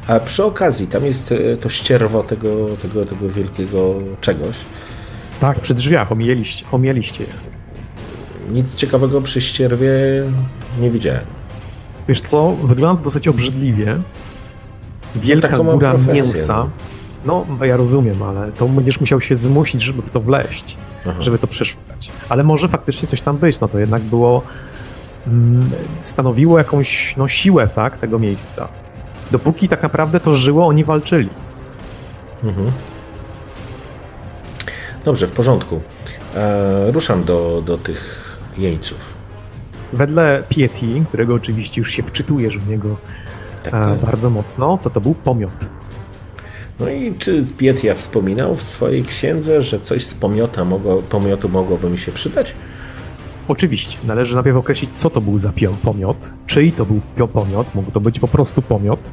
A przy okazji, tam jest e, to ścierwo tego, tego, tego wielkiego czegoś. Tak, przy drzwiach omijaliście, omijaliście je. Nic ciekawego przy ścierwie nie widziałem. Wiesz co, wygląda to dosyć obrzydliwie. Wielka no, góra mięsa. No. No, ja rozumiem, ale to będziesz musiał się zmusić, żeby w to wleść, Aha. żeby to przeszukać. Ale może faktycznie coś tam być, no to jednak było, stanowiło jakąś no, siłę, tak, tego miejsca. Dopóki tak naprawdę to żyło, oni walczyli. Mhm. Dobrze, w porządku. E, ruszam do, do tych jeńców. Wedle Pieti, którego oczywiście już się wczytujesz w niego tak, tak. bardzo mocno, to to był pomiot. No i czy Pietia wspominał w swojej księdze, że coś z pomiota mogło, pomiotu mogłoby mi się przydać? Oczywiście. Należy najpierw określić, co to był za pomiot, czyj to był pomiot, mógł to być po prostu pomiot.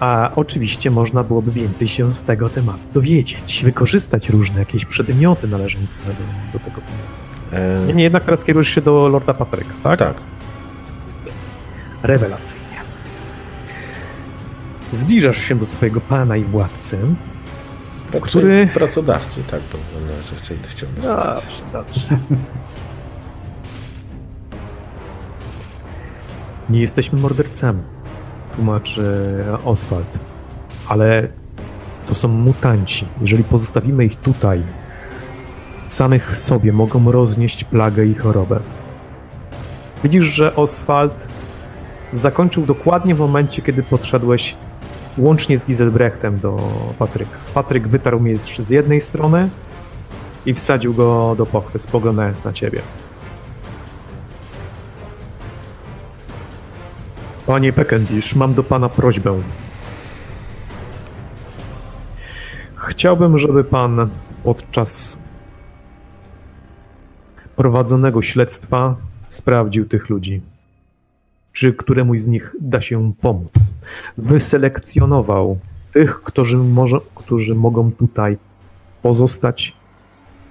A oczywiście można byłoby więcej się z tego tematu dowiedzieć, wykorzystać różne jakieś przedmioty należące do, do tego pomiotu. Niemniej jednak teraz kierujesz się do Lorda Patryka, tak? Tak. Rewelacyjnie. Zbliżasz się do swojego pana i władcy, Raczej który... Pracodawcy, tak, bo raczej to chciał Dobrze, dobrze. Nie jesteśmy mordercami, tłumaczy Oswald, ale to są mutanci. Jeżeli pozostawimy ich tutaj, samych sobie mogą roznieść plagę i chorobę. Widzisz, że Oswald zakończył dokładnie w momencie, kiedy podszedłeś łącznie z Giselbrechtem do Patryka. Patryk wytarł miecz z jednej strony i wsadził go do pochwy, spoglądając na ciebie. Panie Pekendish, mam do pana prośbę. Chciałbym, żeby pan podczas prowadzonego śledztwa sprawdził tych ludzi czy któremuś z nich da się pomóc. Wyselekcjonował tych, którzy, może, którzy mogą tutaj pozostać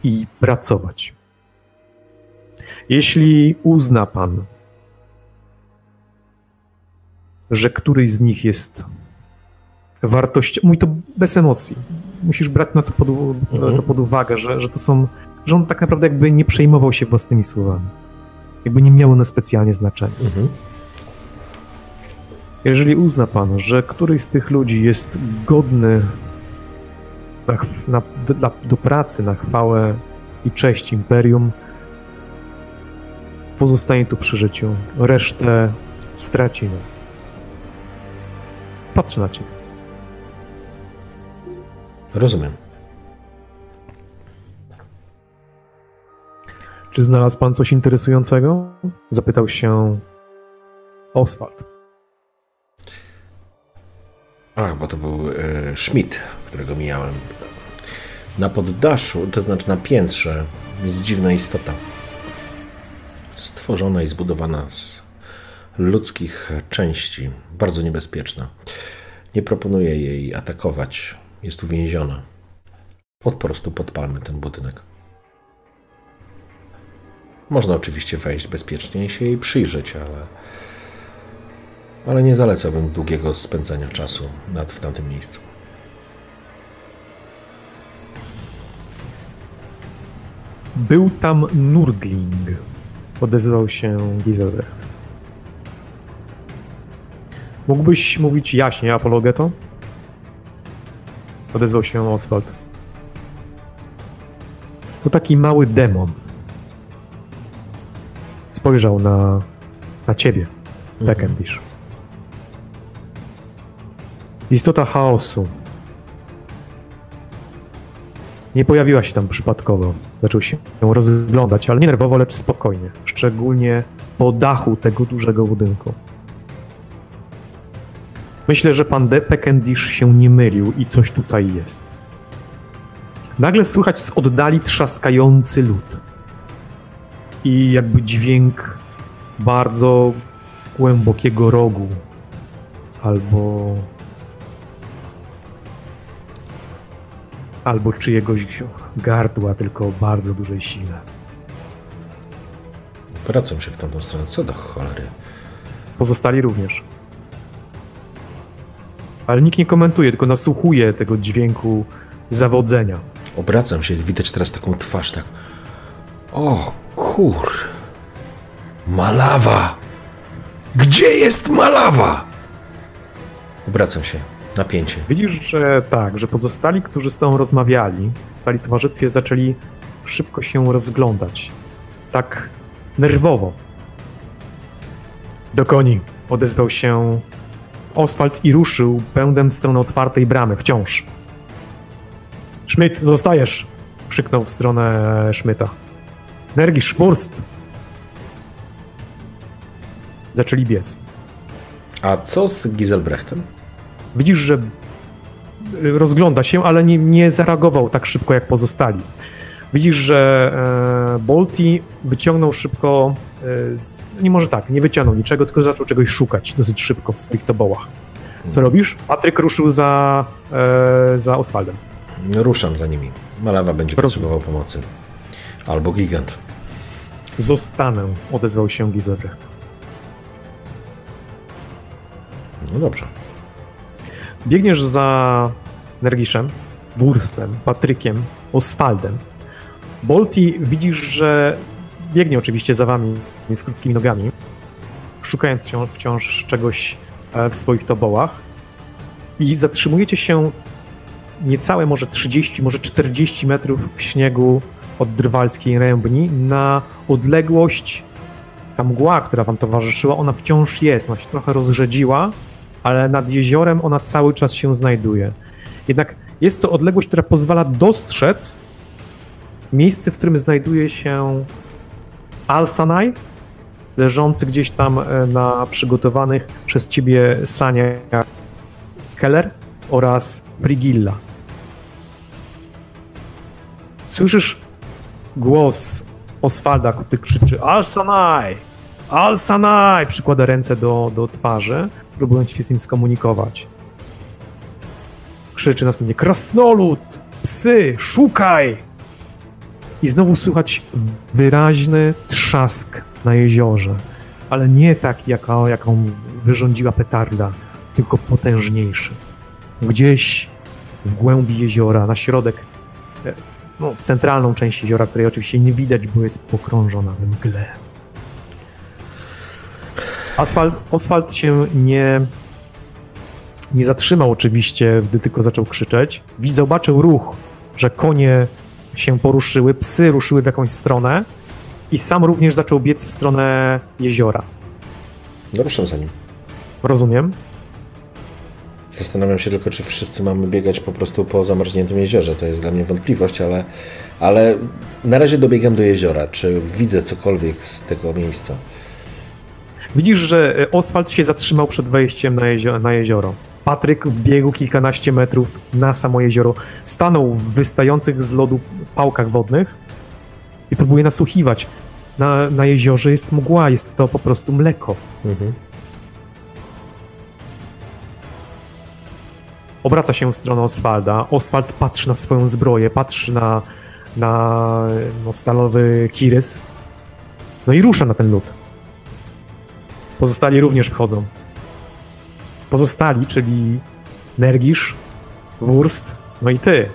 i pracować. Jeśli uzna pan, że któryś z nich jest wartością, mój to bez emocji, musisz brać na to pod, mhm. to pod uwagę, że, że to są, że on tak naprawdę jakby nie przejmował się własnymi słowami. Jakby nie miało one specjalnie znaczenia. Mhm. Jeżeli uzna pan, że któryś z tych ludzi jest godny na, na, do, do pracy na chwałę i cześć imperium, pozostanie tu przy życiu, resztę stracimy. Patrzę na ciebie. Rozumiem. Czy znalazł pan coś interesującego? Zapytał się Oswald. Ach, bo to był e, Schmidt, którego mijałem. Na poddaszu, to znaczy na piętrze, jest dziwna istota. Stworzona i zbudowana z ludzkich części. Bardzo niebezpieczna. Nie proponuję jej atakować. Jest uwięziona. Po prostu podpalmy ten budynek. Można oczywiście wejść bezpiecznie i się jej przyjrzeć, ale, ale nie zalecałbym długiego spędzania czasu nad, w tamtym miejscu. Był tam Nurgling, odezwał się Giselbrecht. Mógłbyś mówić jaśnie, apologeto? Odezwał się Oswald. To taki mały demon. Spojrzał na, na ciebie, Beckendish. Mhm. Istota chaosu. Nie pojawiła się tam przypadkowo. Zaczął się rozglądać, ale nie nerwowo, lecz spokojnie. Szczególnie po dachu tego dużego budynku. Myślę, że pan De Peckendish się nie mylił i coś tutaj jest. Nagle słychać z oddali trzaskający lód. I jakby dźwięk bardzo głębokiego rogu. Albo. Albo czyjegoś gardła, tylko o bardzo dużej sile. Wracam się w tamtą stronę. Co do cholery? Pozostali również ale nikt nie komentuje, tylko nasłuchuje tego dźwięku zawodzenia. Obracam się, widać teraz taką twarz, tak. O kur. Malawa! Gdzie jest malawa? Obracam się. Napięcie. Widzisz, że tak, że pozostali, którzy z tobą rozmawiali, w stali towarzystwie, zaczęli szybko się rozglądać. Tak nerwowo. Do koni odezwał się Oswald i ruszył pędem w stronę otwartej bramy, wciąż. Schmidt, zostajesz! krzyknął w stronę Schmidta. Nergisz, Wurst! Zaczęli biec. A co z Giselbrechtem? Widzisz, że rozgląda się, ale nie, nie zareagował tak szybko jak pozostali. Widzisz, że e, Bolti wyciągnął szybko, e, z, nie może tak, nie wyciągnął niczego, tylko zaczął czegoś szukać dosyć szybko w swoich tobołach. Co robisz? Patryk ruszył za, e, za Oswaldem. Ruszam za nimi. Malawa będzie potrzebował pomocy. Albo gigant. Zostanę, odezwał się Gizelbrecht. No dobrze. Biegniesz za Nergiszem, Wurstem, Patrykiem, Oswaldem. Bolti widzisz, że biegnie oczywiście za wami z krótkimi nogami, szukając wciąż, czegoś e, w swoich tobołach i zatrzymujecie się niecałe może 30, może 40 metrów w śniegu od drwalskiej rębni na odległość ta mgła, która wam towarzyszyła, ona wciąż jest, ona się trochę rozrzedziła, ale nad jeziorem ona cały czas się znajduje. Jednak jest to odległość, która pozwala dostrzec miejsce, w którym znajduje się Al-Sanai, leżący gdzieś tam e, na przygotowanych przez ciebie saniach Keller oraz Frigilla. Słyszysz głos Oswalda, który krzyczy! Al-Sanai! Przykłada ręce do, do twarzy, próbując się z nim skomunikować. Krzyczy następnie Krasnolud! Psy, szukaj! I znowu słychać wyraźny trzask na jeziorze, ale nie taki, jaka, jaką wyrządziła petarda, tylko potężniejszy. Gdzieś w głębi jeziora, na środek, e, no, w centralną część jeziora, której oczywiście nie widać, bo jest pokrążona we mgle. Asfalt, się nie, nie zatrzymał oczywiście, gdy tylko zaczął krzyczeć. Zobaczył ruch, że konie się poruszyły, psy ruszyły w jakąś stronę i sam również zaczął biec w stronę jeziora. No ruszam za nim. Rozumiem. Zastanawiam się tylko, czy wszyscy mamy biegać po prostu po zamarzniętym jeziorze. To jest dla mnie wątpliwość, ale, ale na razie dobiegam do jeziora. Czy widzę cokolwiek z tego miejsca? Widzisz, że Oswald się zatrzymał przed wejściem na, jezio na jezioro. Patryk wbiegł kilkanaście metrów na samo jezioro, stanął w wystających z lodu pałkach wodnych i próbuje nasłuchiwać. Na, na jeziorze jest mgła, jest to po prostu mleko. Mhm. Obraca się w stronę Oswalda. Oswald patrzy na swoją zbroję, patrzy na, na no, stalowy kirys. No i rusza na ten lód. Pozostali również wchodzą. Pozostali, czyli Nergisz, Wurst, no i ty.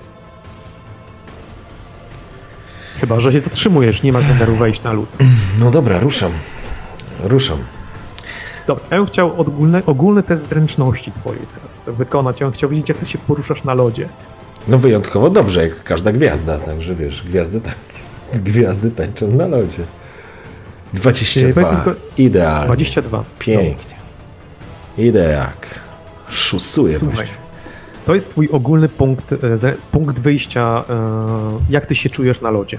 Chyba, że się zatrzymujesz, nie masz zamiaru wejść na lód. *clears throat* No dobra, ruszam. Ruszam. Dobra, ja bym chciał ogólny, ogólny test zręczności twojej teraz wykonać. Ja bym chciał wiedzieć, jak ty się poruszasz na lodzie. No wyjątkowo dobrze, jak każda gwiazda, także wiesz, gwiazdy, tań... *laughs* gwiazdy tańczą na lodzie. 22. tylko- Idealnie. 22. Pięknie. Idę jak szusuję Słuchaj, to jest twój ogólny punkt, e, punkt wyjścia, e, jak ty się czujesz na lodzie.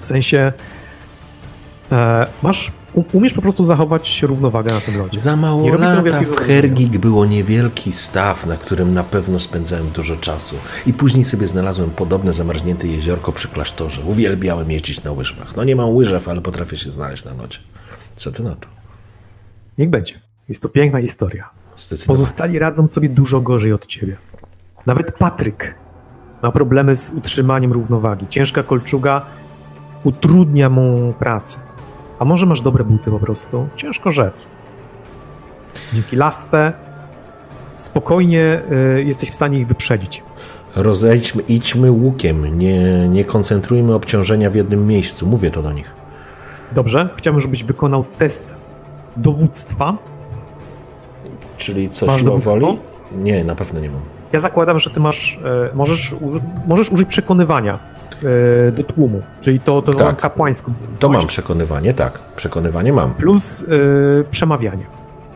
W sensie, e, masz, umiesz po prostu zachować równowagę na tym lodzie. Za Nie mało to lata w. Hergig było niewielki staw, na którym na pewno spędzałem dużo czasu. I później sobie znalazłem podobne zamarznięte jeziorko przy klasztorze. Uwielbiałem jeździć na łyżwach. No nie mam łyżew, ale potrafię się znaleźć na lodzie. Co ty na to? Niech będzie. Jest to piękna historia. Pozostali radzą sobie dużo gorzej od ciebie. Nawet Patryk ma problemy z utrzymaniem równowagi. Ciężka kolczuga utrudnia mu pracę. A może masz dobre buty po prostu? Ciężko rzec. Dzięki lasce spokojnie y, jesteś w stanie ich wyprzedzić. Rozejdźmy, idźmy łukiem. Nie, nie koncentrujmy obciążenia w jednym miejscu. Mówię to do nich. Dobrze? Chciałbym, żebyś wykonał test dowództwa. Czyli co, Masz dowództwo? woli? Nie, na pewno nie mam. Ja zakładam, że ty masz, e, możesz, u- możesz użyć przekonywania do tłumu, czyli to, to Tak. kapłańską. To mam przekonywanie, tak. Przekonywanie mam. Plus e, przemawianie.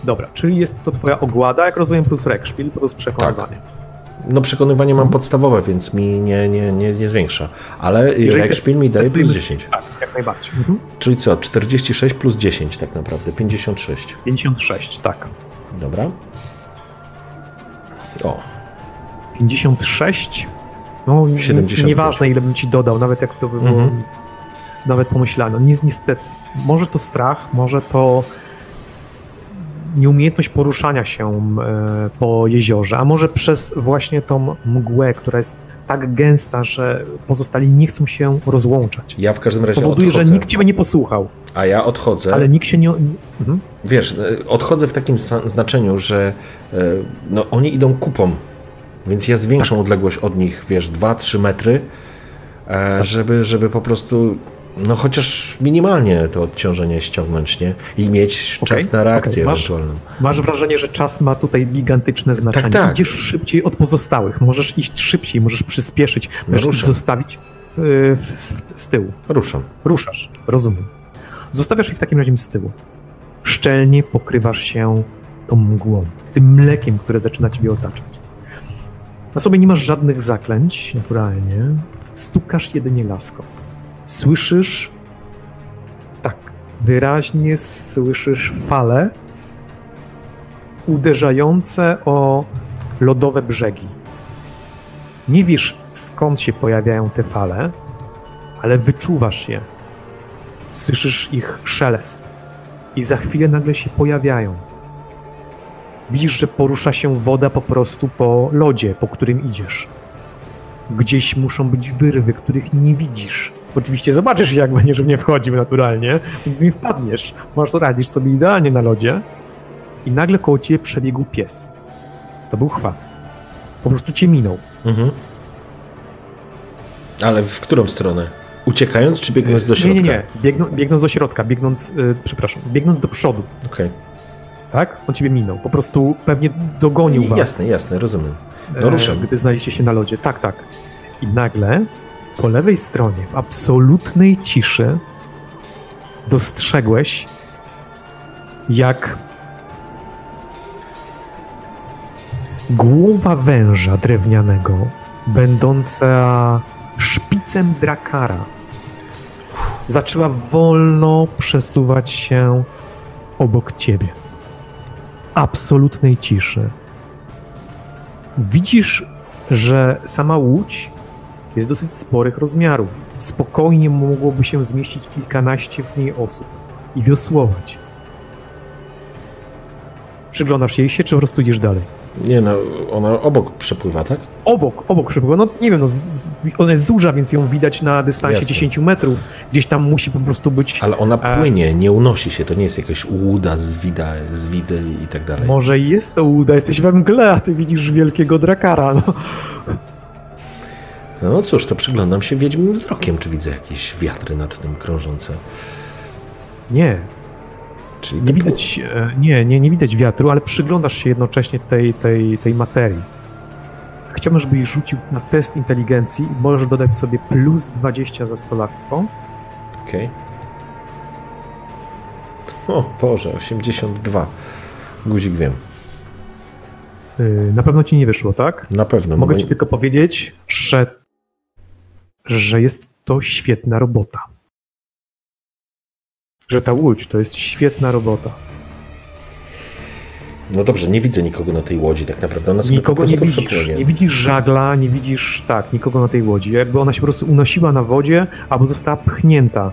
Dobra, czyli jest to twoja ogłada, jak rozumiem, plus rekszpil, plus przekonywanie. No przekonywanie mam podstawowe, więc mi nie, nie, nie, nie zwiększa. Ale Jeżeli Rekspil mi daje plus z- 10. Tak, jak najbardziej. Mhm. Czyli co, 46 plus 10 tak naprawdę, 56. 56, tak. Dobra. O, 56. No, ni- 75. nieważne ile bym ci dodał, nawet jak to by było, Mhm. nawet pomyślano. Ni niestety, może to strach, może to nieumiejętność poruszania się e, po jeziorze, a może przez właśnie tą mgłę, która jest tak gęsta, że pozostali nie chcą się rozłączać. ja w każdym razie Powoduje, że odchodzę. nikt ciebie nie posłuchał, A ja odchodzę. ale nikt się nie... mhm. Wiesz, e, odchodzę w takim znaczeniu, że e, no, oni idą kupą, więc ja zwiększam Tak. odległość od nich, wiesz, 2-3 metry, e, żeby, żeby po prostu, no chociaż minimalnie to odciążenie ściągnąć, nie? I mieć Okej, czas na reakcję okej, masz- ewentualną. Masz wrażenie, że czas ma tutaj gigantyczne znaczenie. tak. Idziesz szybciej od pozostałych, możesz iść szybciej, możesz przyspieszyć, możesz ruszam. zostawić w, w, z tyłu. Ruszam. Ruszasz, rozumiem. Zostawiasz ich w takim razie z tyłu. Szczelnie pokrywasz się tą mgłą, tym mlekiem, które zaczyna ciebie otaczać. Na sobie nie masz żadnych zaklęć, naturalnie. Stukasz jedynie laską. Słyszysz, tak, wyraźnie słyszysz fale uderzające o lodowe brzegi. Nie wiesz, skąd się pojawiają te fale, ale wyczuwasz je. Słyszysz ich szelest i za chwilę nagle się pojawiają. Widzisz, że porusza się woda po prostu po lodzie, po którym idziesz. Gdzieś muszą być wyrwy, których nie widzisz. Oczywiście zobaczysz, jak będziesz w nie wchodził naturalnie, więc nie wpadniesz. Masz radzisz sobie idealnie na lodzie i nagle koło ciebie przebiegł pies. To był chwat. Po prostu cię minął. Mhm. Ale w którą stronę? Uciekając czy biegnąc do środka? Nie, nie, nie. Biegną, biegnąc do środka, biegnąc, yy, przepraszam, biegnąc do przodu, Okej. Tak? On ciebie minął. Po prostu pewnie dogonił was. Jasne, jasne, rozumiem. e, No ruszam. Gdy znaleźliście się na lodzie. Tak, tak. I nagle po lewej stronie, w absolutnej ciszy, dostrzegłeś, jak głowa węża drewnianego, będąca szpicem drakara, zaczęła wolno przesuwać się obok ciebie. Absolutnej ciszy. Widzisz, że sama łódź jest dosyć sporych rozmiarów. Spokojnie mogłoby się zmieścić kilkanaście w niej osób i wiosłować. Przyglądasz jej się, czy po prostu idziesz dalej? Nie no, ona obok przepływa, tak? Obok, obok przepływa. No nie wiem, no, z, z, ona jest duża, więc ją widać na dystansie Jasne. 10 metrów. Gdzieś tam musi po prostu być. Ale ona A- płynie, nie unosi się, to nie jest jakaś łuda, zwida, zwidy i tak dalej. Może jest to uda, jesteś we mgle, a ty widzisz wielkiego drakara. No. No cóż, to przyglądam się wiedźmim wzrokiem, czy widzę jakieś wiatry nad tym krążące. Nie, Czyli Nie widać, e, nie, nie, nie widać wiatru, ale przyglądasz się jednocześnie tej, tej, tej materii. Chciałbym, żebyś rzucił na test inteligencji i możesz dodać sobie plus 20 za stolarstwo. Okej. O Boże, 82. Guzik wiem. Yy, Na pewno ci nie wyszło, tak? Na pewno. Mogę ci tylko powiedzieć, że, że jest to świetna robota. Że ta łódź to jest świetna robota. No dobrze, nie widzę nikogo na tej łodzi tak naprawdę. Ona Nikogo nie widzisz. przepłynie. Nie widzisz żagla, nie widzisz, tak, nikogo na tej łodzi. Jakby ona się po prostu unosiła na wodzie, albo została pchnięta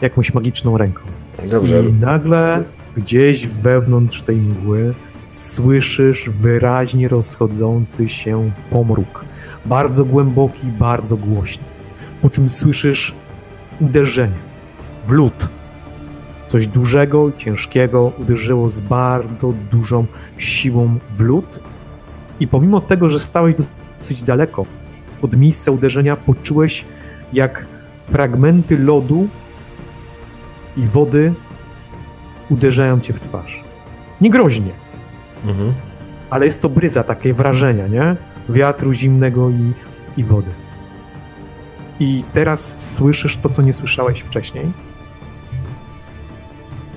jakąś magiczną ręką. Dobrze, I nagle gdzieś wewnątrz tej mgły słyszysz wyraźnie rozchodzący się pomruk. Bardzo głęboki, bardzo głośny. Po czym słyszysz uderzenie w lód. Coś dużego, ciężkiego uderzyło z bardzo dużą siłą w lód. I pomimo tego, że stałeś dosyć daleko od miejsca uderzenia, poczułeś, jak fragmenty lodu i wody uderzają cię w twarz. Nie groźnie, mhm. ale jest to bryza, takie wrażenia, nie? Wiatru zimnego i, i wody. I teraz słyszysz to, co nie słyszałeś wcześniej.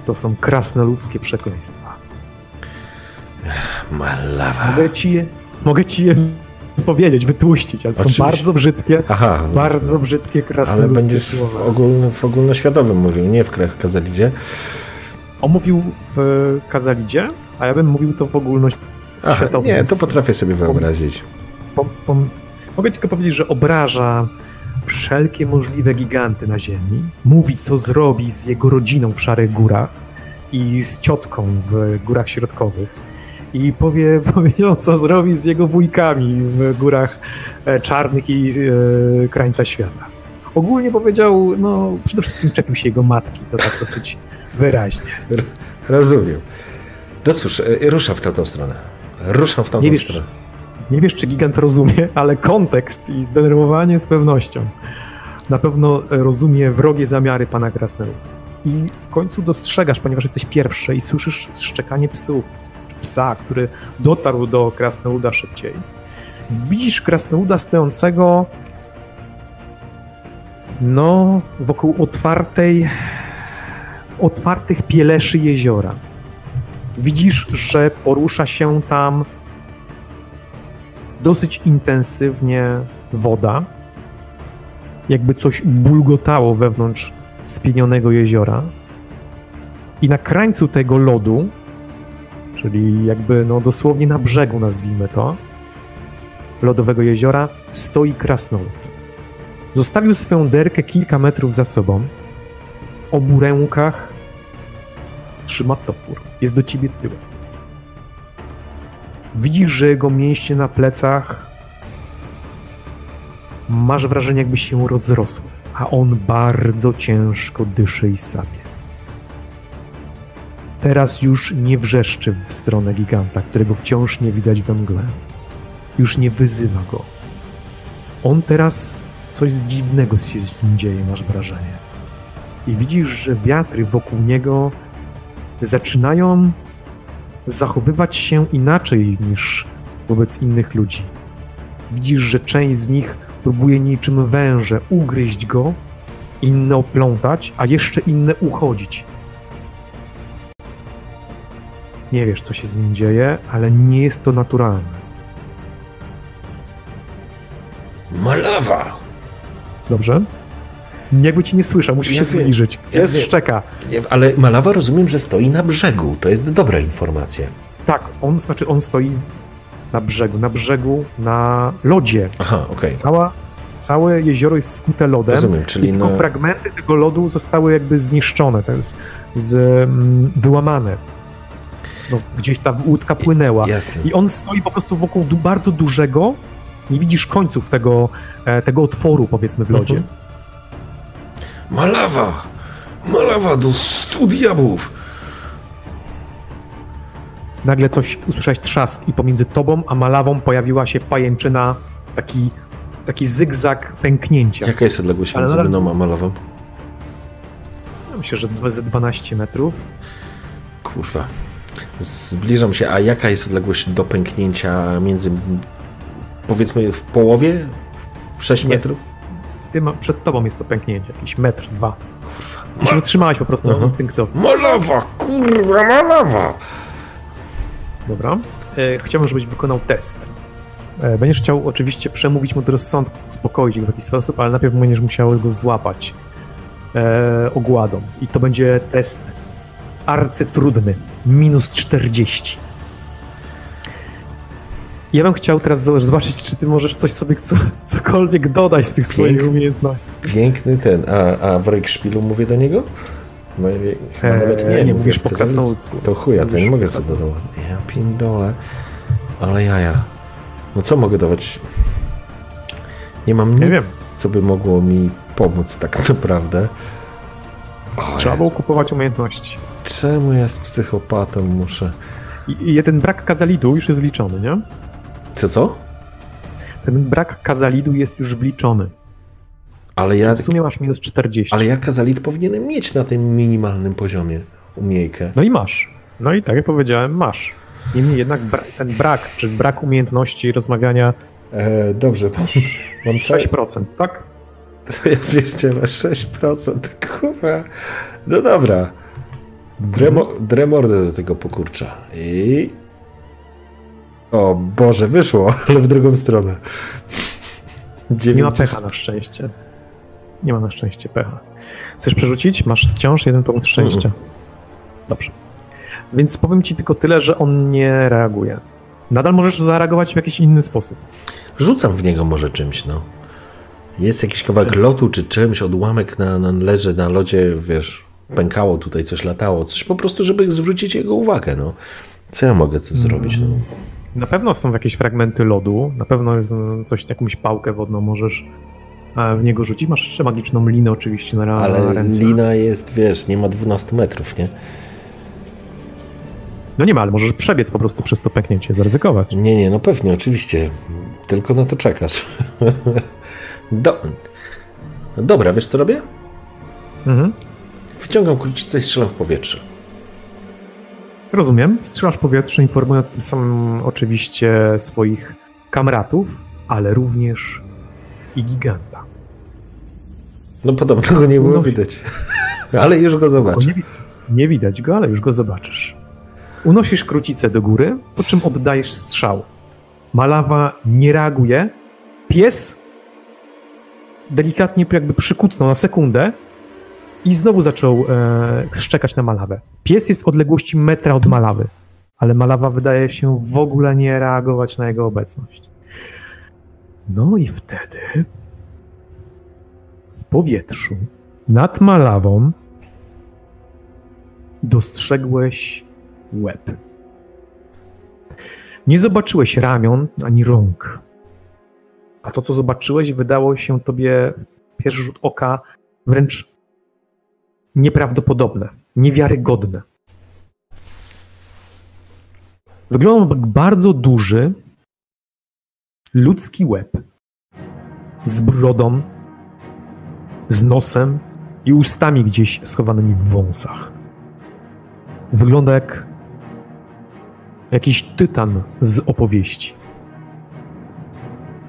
To są krasnoludzkie przekleństwa. malawa. Mogę ci je, mogę ci je powiedzieć, wytłuścić, ale są Oczywiście. bardzo brzydkie, Aha, bardzo brzydkie ale krasnoludzkie będziesz w, słowa. ogólno, w ogólnoświatowym mówił, nie w krajach kazalidzie. On mówił w Kazalidzie, a ja bym mówił to w ogólności. Aha, nie, to potrafię sobie wyobrazić. Pom, pom, mogę tylko powiedzieć, że obraża wszelkie możliwe giganty na Ziemi. Mówi, co zrobi z jego rodziną w Szarych Górach i z ciotką w Górach Środkowych. I powie, *laughs* powiedział, co zrobi z jego wujkami w Górach e, Czarnych i e, krańca świata. Ogólnie powiedział, no przede wszystkim czepił się jego matki, to tak dosyć wyraźnie. Rozumiem. No cóż, e, ruszam w tamtą stronę. Ruszam w tamtą Nie wiesz, stronę. Nie wiesz, czy gigant rozumie, ale kontekst i zdenerwowanie z pewnością. Na pewno rozumie wrogie zamiary pana Krasnelu. I w końcu dostrzegasz, ponieważ jesteś pierwszy i słyszysz szczekanie psów, psa, który dotarł do Krasnoluda szybciej. Widzisz Krasnoluda stojącego no, wokół otwartej w otwartych pieleszy jeziora. Widzisz, że porusza się tam dosyć intensywnie woda, jakby coś bulgotało wewnątrz spienionego jeziora. I na krańcu tego lodu, czyli jakby no dosłownie na brzegu nazwijmy to, lodowego jeziora, stoi krasnolud. Zostawił swoją derkę kilka metrów za sobą. W obu rękach trzyma topór. Jest do ciebie tyłem. Widzisz, że jego mięśnie na plecach masz wrażenie, jakby się rozrosły, a on bardzo ciężko dyszy i sapie. Teraz już nie wrzeszczy w stronę giganta, którego wciąż nie widać we mgle. Już nie wyzywa go. On teraz coś dziwnego się z nim dzieje, masz wrażenie. I widzisz, że wiatry wokół niego zaczynają zachowywać się inaczej niż wobec innych ludzi. Widzisz, że część z nich próbuje niczym węże ugryźć go, inne oplątać, a jeszcze inne uchodzić. Nie wiesz, co się z nim dzieje, ale nie jest to naturalne. Malawa! Dobrze? Jakby ci nie słyszał, musisz Ja się wiem. zbliżyć. Ja Jest wiem. szczeka. Ale Malawa rozumiem, że stoi na brzegu. To jest dobra informacja. Tak, on znaczy on stoi na brzegu, na brzegu, na lodzie. Aha, okej. Cała, całe jezioro jest skute lodem. Rozumiem, czyli tylko no... fragmenty tego lodu zostały jakby zniszczone, to jest z, mm, wyłamane. No, gdzieś ta łódka płynęła. Jasne. I on stoi po prostu wokół bardzo dużego, nie widzisz końców tego, e, tego otworu, powiedzmy, w lodzie. Mhm. Malawa! Malawa do stu diabłów! Nagle coś usłyszałeś trzask i pomiędzy tobą a malawą pojawiła się pajęczyna, taki, taki zygzak pęknięcia. Jaka jest odległość między nadal- mną a Malawą? Myślę, że ze 12 metrów. Kurwa. Zbliżam się, a jaka jest odległość do pęknięcia między, powiedzmy, w połowie? 6 Nie. metrów? Ty ma, przed tobą jest to pęknięcie, jakiś metr, dwa. Kurwa. I się zatrzymałeś po prostu Aha. instynktownie. Malawa! Kurwa, malawa! Dobra. E, chciałbym, żebyś wykonał test. E, będziesz chciał oczywiście przemówić mu do rozsądku, uspokoić go w jakiś sposób, ale najpierw będziesz musiał go złapać e, ogładą. I to będzie test arcytrudny. Minus 40. Ja bym chciał teraz zo- zobaczyć, czy ty możesz coś sobie, co, cokolwiek dodać z tych swoich Pięknie. umiejętności. Piękny ten. A, a w Rejkszpilu mówię do niego? No, ja chyba Eee, nawet nie, nie, mówię, mówisz po to- krasnoludzku. To chuja, to nie mogę sobie dodawać. Ja pindole. Ale jaja. No co mogę dawać? Nie mam nic, Nie wiem. co by mogło mi pomóc tak *laughs* naprawdę. O, Trzeba było kupować umiejętności. Czemu ja z psychopatą muszę... I, I ten brak kazalidu już jest wliczony, nie? Co, co? Ten brak kazalidu jest już wliczony. Ale ja, W sumie masz minus 40. ale ja kazalit powinienem mieć na tym minimalnym poziomie umiejkę. No i masz. No i tak jak powiedziałem, masz. Niemniej jednak bra- ten brak, czy brak umiejętności rozmawiania E, dobrze, mam, mam całe, 6%, tak? To *laughs* ja pierdzielę 6%. Kurwa. No dobra. Dremo, dremordę do tego pokurcza. I... O Boże, wyszło, *laughs* ale w drugą stronę. Nie ma 90 pecha na szczęście. Nie ma na szczęście pecha. Chcesz przerzucić? Masz wciąż jeden punkt szczęścia. Dobrze. Więc powiem ci tylko tyle, że on nie reaguje. Nadal możesz zareagować w jakiś inny sposób. Rzucam w niego może czymś, no. Jest jakiś kawałek lotu czy czymś, odłamek na, na leży na lodzie, wiesz, pękało tutaj, coś latało, coś po prostu, żeby zwrócić jego uwagę, no. Co ja mogę tu zrobić, no? Na pewno są jakieś fragmenty lodu, na pewno jest no, coś, jakąś pałkę wodną możesz e, w niego rzucić. Masz jeszcze magiczną linę oczywiście na, na Ale ręce. lina jest, wiesz, nie ma 12 metrów, nie? No nie ma, ale możesz przebiec po prostu przez to pęknięcie, zaryzykować. Nie, nie, no pewnie, oczywiście. Tylko na to czekasz. *laughs* Do... Dobra, wiesz co robię? Mhm. Wyciągam krucicę i strzelam w powietrze. Rozumiem. Strzelasz powietrze, informując tym samym oczywiście swoich kamratów, ale również i giganta. No podobno go nie było widać. *laughs* Ale już go Bo zobacz. nie, nie widać go, ale już go zobaczysz. Unosisz krucicę do góry, po czym oddajesz strzał. Malawa nie reaguje. Pies delikatnie jakby przykucnął na sekundę i znowu zaczął e, szczekać na malawę. Pies jest w odległości metra od malawy, ale malawa wydaje się w ogóle nie reagować na jego obecność. No i wtedy w powietrzu nad malawą dostrzegłeś łeb. Nie zobaczyłeś ramion ani rąk, A to, co zobaczyłeś, wydało się tobie w pierwszy rzut oka wręcz nieprawdopodobne, niewiarygodne. Wyglądał jak bardzo duży, ludzki łeb z brodą, z nosem i ustami gdzieś schowanymi w wąsach. Wygląda jak jakiś tytan z opowieści.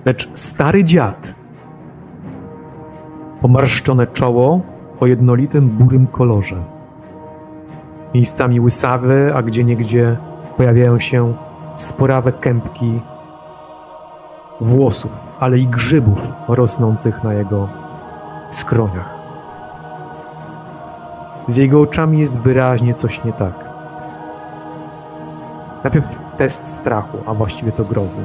Lecz stary dziad, pomarszczone czoło o jednolitym burym kolorze. Miejscami łysawy, a gdzie niegdzie pojawiają się sporawe kępki włosów, ale i grzybów rosnących na jego skroniach. Z jego oczami jest wyraźnie coś nie tak. Najpierw test strachu, a właściwie to grozy.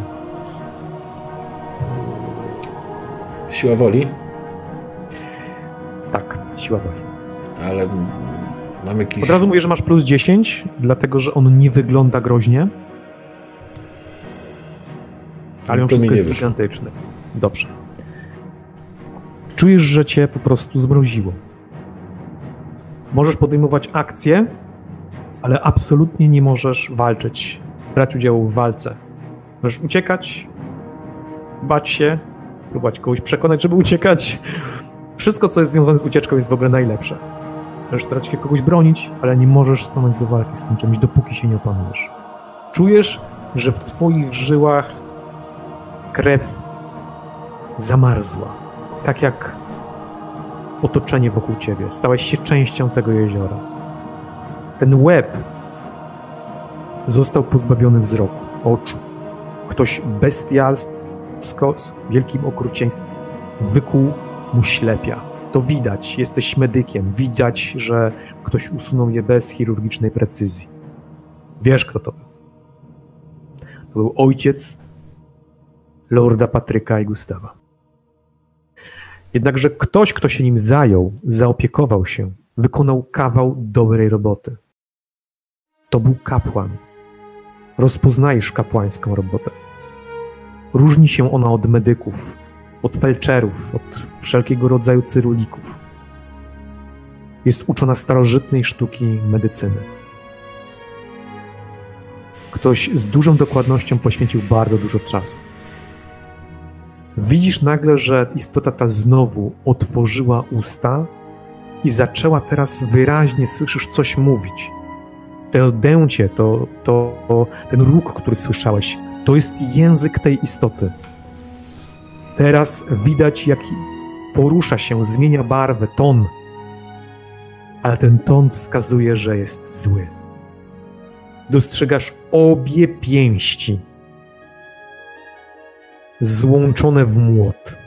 Siła woli, siła woli. ale mam jakiś... Od razu mówię, że masz plus 10, dlatego że on nie wygląda groźnie. Ale No on wszystko jest wyszło. gigantyczne. Dobrze. Czujesz, że cię po prostu zmroziło. Możesz podejmować akcje, ale absolutnie nie możesz walczyć, brać udziału w walce. Możesz uciekać, bać się, próbować kogoś przekonać, żeby uciekać. Wszystko, co jest związane z ucieczką, jest w ogóle najlepsze. Możesz starać się kogoś bronić, ale nie możesz stanąć do walki z tym czymś, dopóki się nie opanujesz. Czujesz, że w twoich żyłach krew zamarzła. Tak jak otoczenie wokół ciebie. Stałeś się częścią tego jeziora. Ten łeb został pozbawiony wzroku, oczu. Ktoś bestialsko, z wielkim okrucieństwem wykuł mu ślepia. To widać, jesteś medykiem, widać, że ktoś usunął je bez chirurgicznej precyzji. Wiesz, kto to był. To był ojciec Lorda Patryka i Gustawa. Jednakże ktoś, kto się nim zajął, zaopiekował się, wykonał kawał dobrej roboty. To był kapłan. Rozpoznajesz kapłańską robotę. Różni się ona od medyków, od felczerów, od wszelkiego rodzaju cyrulików. Jest uczona starożytnej sztuki medycyny. Ktoś z dużą dokładnością poświęcił bardzo dużo czasu. Widzisz nagle, że istota ta znowu otworzyła usta i zaczęła teraz wyraźnie, słyszysz, coś mówić. To dęcie, to, to, ten róg, który słyszałeś, to jest język tej istoty. Teraz widać, jak porusza się, zmienia barwę, ton. Ale ten ton wskazuje, że jest zły. Dostrzegasz obie pięści złączone w młot.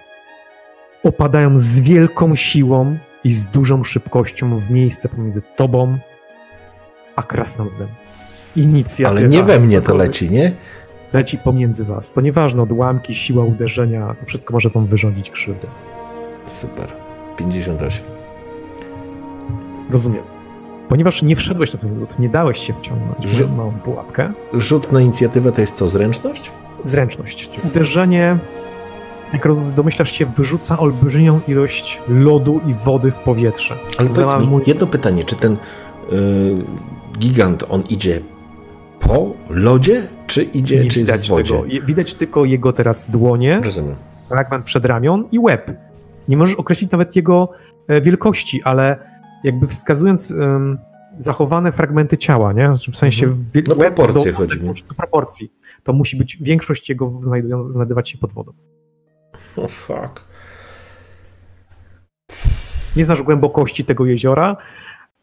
Opadają z wielką siłą i z dużą szybkością w miejsce pomiędzy tobą a krasnoludem. Inicjatywa. Ale nie we mnie to leci, nie? Leci pomiędzy was. To nieważne, odłamki, siła uderzenia, to wszystko może wam wyrządzić krzywdę. Super. 58. Rozumiem. Ponieważ nie wszedłeś na ten lód, nie dałeś się wciągnąć w małą pułapkę, Rzut na inicjatywę to jest co, zręczność? zręczność. Uderzenie, jak domyślasz się, wyrzuca olbrzymią ilość lodu i wody w powietrze. Ale powiedz mi, jedno pytanie, czy ten y, gigant, on idzie po lodzie, czy idzie, nie czy jest widać w wodzie? tego. Widać tylko jego teraz dłonie, Rozumiem. fragment przedramion i łeb. Nie możesz określić nawet jego e, wielkości, ale jakby wskazując em, zachowane fragmenty ciała, nie? W sensie Mhm. wi- No proporcje do, chodzi mi. do proporcji. To musi być większość jego znajdują, znajdować się pod wodą. Oh, fuck. Nie znasz głębokości tego jeziora,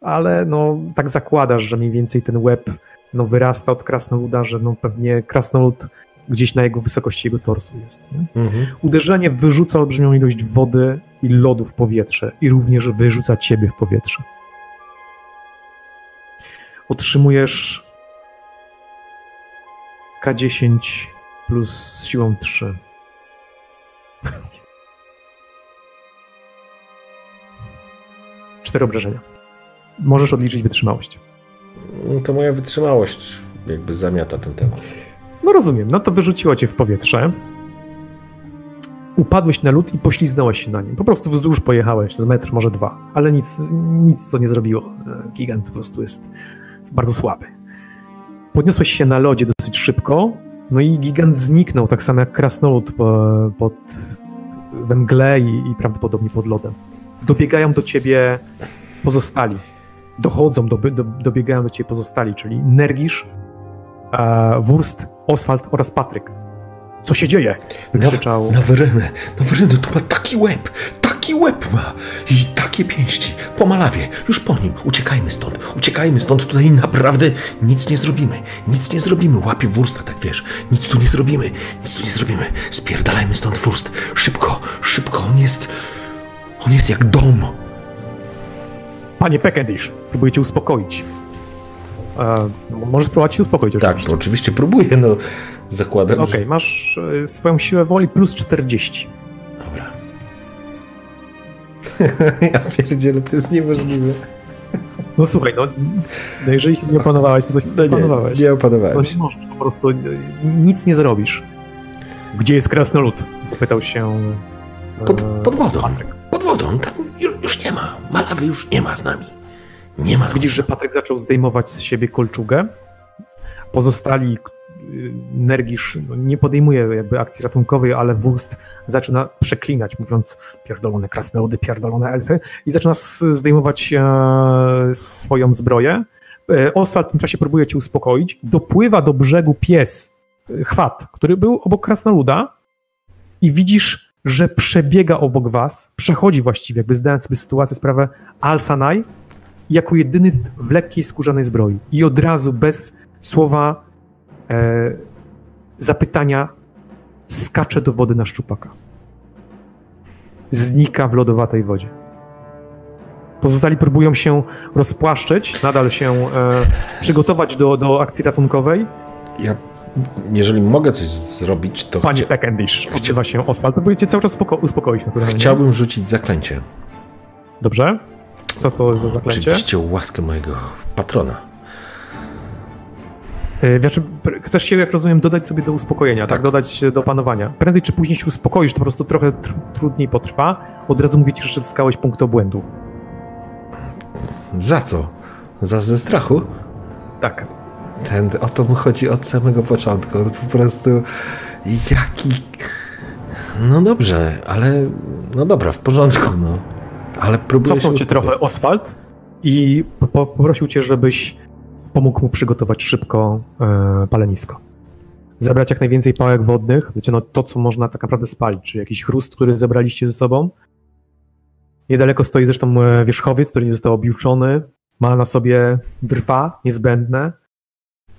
ale no tak zakładasz, że mniej więcej ten łeb no, wyrasta od krasnoluda, że no pewnie krasnolud gdzieś na jego wysokości jego torsu jest. Mhm. Uderzenie wyrzuca olbrzymią ilość wody i lodu w powietrze i również wyrzuca ciebie w powietrze. Otrzymujesz K10 plus z siłą 3. Cztery obrażenia. Możesz odliczyć wytrzymałość. No to moja wytrzymałość jakby zamiata ten temat. No rozumiem, no to wyrzuciło cię w powietrze. upadłeś na lód i pośliznąłeś się na nim. Po prostu wzdłuż pojechałeś, z metr, może dwa, ale nic, nic to nie zrobiło. E, gigant po prostu jest bardzo słaby. Podniosłeś się na lodzie dosyć szybko, no i gigant zniknął, tak samo jak krasnolud po, pod, we mgle i, i prawdopodobnie pod lodem. Dobiegają do ciebie pozostali. Dochodzą, do, do, dobiegają do ciebie pozostali, czyli Nergisz, e, Wurst, Oswald oraz Patryk. Co się dzieje? Krzyczał. Na, na Werenę, na Werenę to ma taki łeb, taki łeb ma i takie pięści. Po Malawie, już po nim. Uciekajmy stąd, uciekajmy stąd. Tutaj naprawdę nic nie zrobimy. Nic nie zrobimy. Łapie wursta, tak wiesz. Nic tu nie zrobimy, nic tu nie zrobimy. Spierdalajmy stąd wurst. Szybko, szybko. On jest, on jest jak dom. Panie Pekendish, próbuję cię uspokoić. E, możesz spróbować się uspokoić tak, oczywiście. Tak, oczywiście próbuję, no zakładam. Okej, okay, masz e, swoją siłę woli plus 40. Dobra. *laughs* ja pierdzielę, to jest niemożliwe. No słuchaj, no, no jeżeli się nie opanowałeś, to, to się no nie opanowałeś. Nie opanowałeś. No nie możesz, po prostu e, nic nie zrobisz. Gdzie jest krasnolud? Zapytał się pod, pod wodą. Patryk. Pod wodą, tam już nie ma. Malawy już nie ma z nami. Nie ma. Widzisz, że Patryk zaczął zdejmować z siebie kolczugę. Pozostali y, Nergisz no, nie podejmuje jakby akcji ratunkowej, ale Wurst zaczyna przeklinać, mówiąc pierdolone krasnoludy, pierdolone elfy i zaczyna zdejmować e, swoją zbroję. E, Oswald w tym czasie próbuje cię uspokoić. Dopływa do brzegu pies, e, chwat, który był obok krasnoluda i widzisz, że przebiega obok was, przechodzi właściwie, jakby zdając sobie sytuację, sprawę Al-Sanai, jako jedyny w lekkiej skórzanej zbroi. I od razu, bez słowa e, zapytania, skacze do wody na szczupaka. Znika w lodowatej wodzie. Pozostali próbują się rozpłaszczyć, nadal się e, przygotować do, do akcji ratunkowej. Ja, jeżeli mogę coś zrobić, to. Panie chcia... Peckendish, odzywa się Oswald, będziecie cały czas uspoko- uspokoić naturalnie. Chciałbym rzucić zaklęcie. Dobrze. Co to za zaklęcie? Oczywiście łaskę mojego patrona. Wiesz, chcesz się, jak rozumiem, dodać sobie do uspokojenia, tak? tak? Dodać do panowania. Prędzej czy później się uspokoisz, to po prostu trochę tr trudniej potrwa. Od razu mówię ci, że zyskałeś punkt obłędu. Za co? Za ze strachu? Tak. Ten, o to mu chodzi od samego początku. Po prostu jaki... No dobrze, ale... No dobra, w porządku, no. Ale próbuję Cofnął cię trochę Oswald i poprosił cię, żebyś pomógł mu przygotować szybko e, palenisko. Zebrać jak najwięcej pałek wodnych, wiecie, no to, co można tak naprawdę spalić, czy jakiś chrust, który zebraliście ze sobą. Niedaleko stoi zresztą e, wierzchowiec, który nie został objuczony, ma na sobie drwa niezbędne.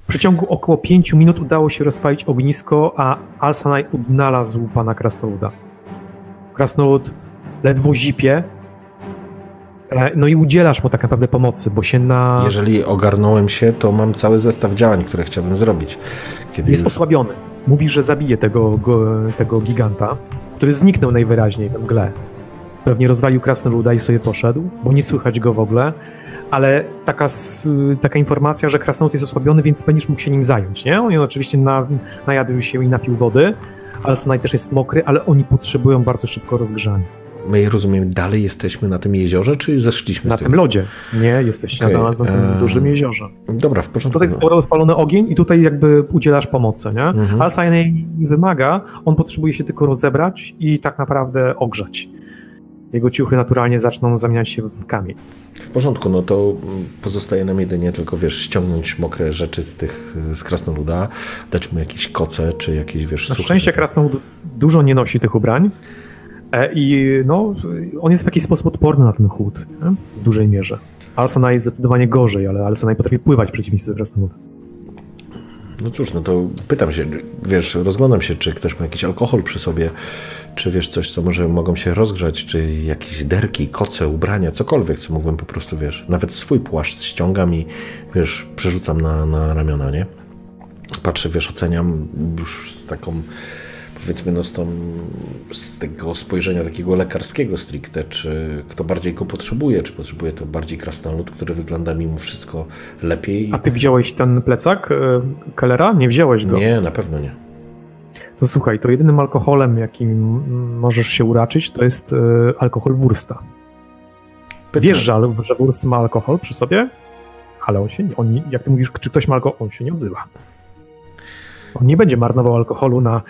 W przeciągu około pięciu minut udało się rozpalić ognisko, a Alsanaj odnalazł pana Krasnoluda. Krasnolud ledwo zipie, no i udzielasz mu tak naprawdę pomocy, bo się na... Jeżeli ogarnąłem się, to mam cały zestaw działań, które chciałbym zrobić. Kiedy... Jest osłabiony. Mówi, że zabije tego, go, tego giganta, który zniknął najwyraźniej w mgle. Pewnie rozwalił krasnoluda i sobie poszedł, bo nie słychać go w ogóle, ale taka, taka informacja, że krasnolud jest osłabiony, więc będziesz mógł się nim zająć, nie? On oczywiście na, najadł się i napił wody, ale co też jest mokry, ale oni potrzebują bardzo szybko rozgrzania. My, rozumiem, dalej jesteśmy na tym jeziorze, czy zeszliśmy Na tym lodzie. Nie, jesteście okay. na, na, tym dużym jeziorze. Dobra, w porządku. Tutaj jest rozpalony ogień i tutaj jakby udzielasz pomocy, nie? Mhm. Ale nie wymaga, on potrzebuje się tylko rozebrać i tak naprawdę ogrzać. Jego ciuchy naturalnie zaczną zamieniać się w kamień. W porządku, no to pozostaje nam jedynie tylko, wiesz, ściągnąć mokre rzeczy z tych, z krasnoluda, dać mu jakieś koce, czy jakieś, wiesz, Na szczęście krasnolud dużo nie nosi tych ubrań, I no, on jest w jakiś sposób odporny na ten chłód, nie? w dużej mierze. Alsana jest zdecydowanie gorzej, ale Alsana potrafi pływać w przeciwieństwie do. No cóż, no to pytam się, wiesz, rozglądam się, czy ktoś ma jakiś alkohol przy sobie, czy wiesz, coś, co może mogą się rozgrzać, czy jakieś derki, koce, ubrania, cokolwiek, co mógłbym po prostu, wiesz, nawet swój płaszcz ściągam i, wiesz, przerzucam na, na ramiona, nie? Patrzę, wiesz, oceniam już taką powiedzmy no z, tą, z tego spojrzenia takiego lekarskiego stricte, czy kto bardziej go potrzebuje, czy potrzebuje to bardziej krasnolud, który wygląda mimo wszystko lepiej. A ty wziąłeś ten plecak e, Kellera? Nie wziąłeś go? Nie, na pewno nie. No słuchaj, to jedynym alkoholem, jakim możesz się uraczyć, to jest y, alkohol wursta. Wiesz, że, że wurst ma alkohol przy sobie, ale on się, on, jak ty mówisz, czy ktoś ma alkohol, on się nie odzywa. On nie będzie marnował alkoholu na,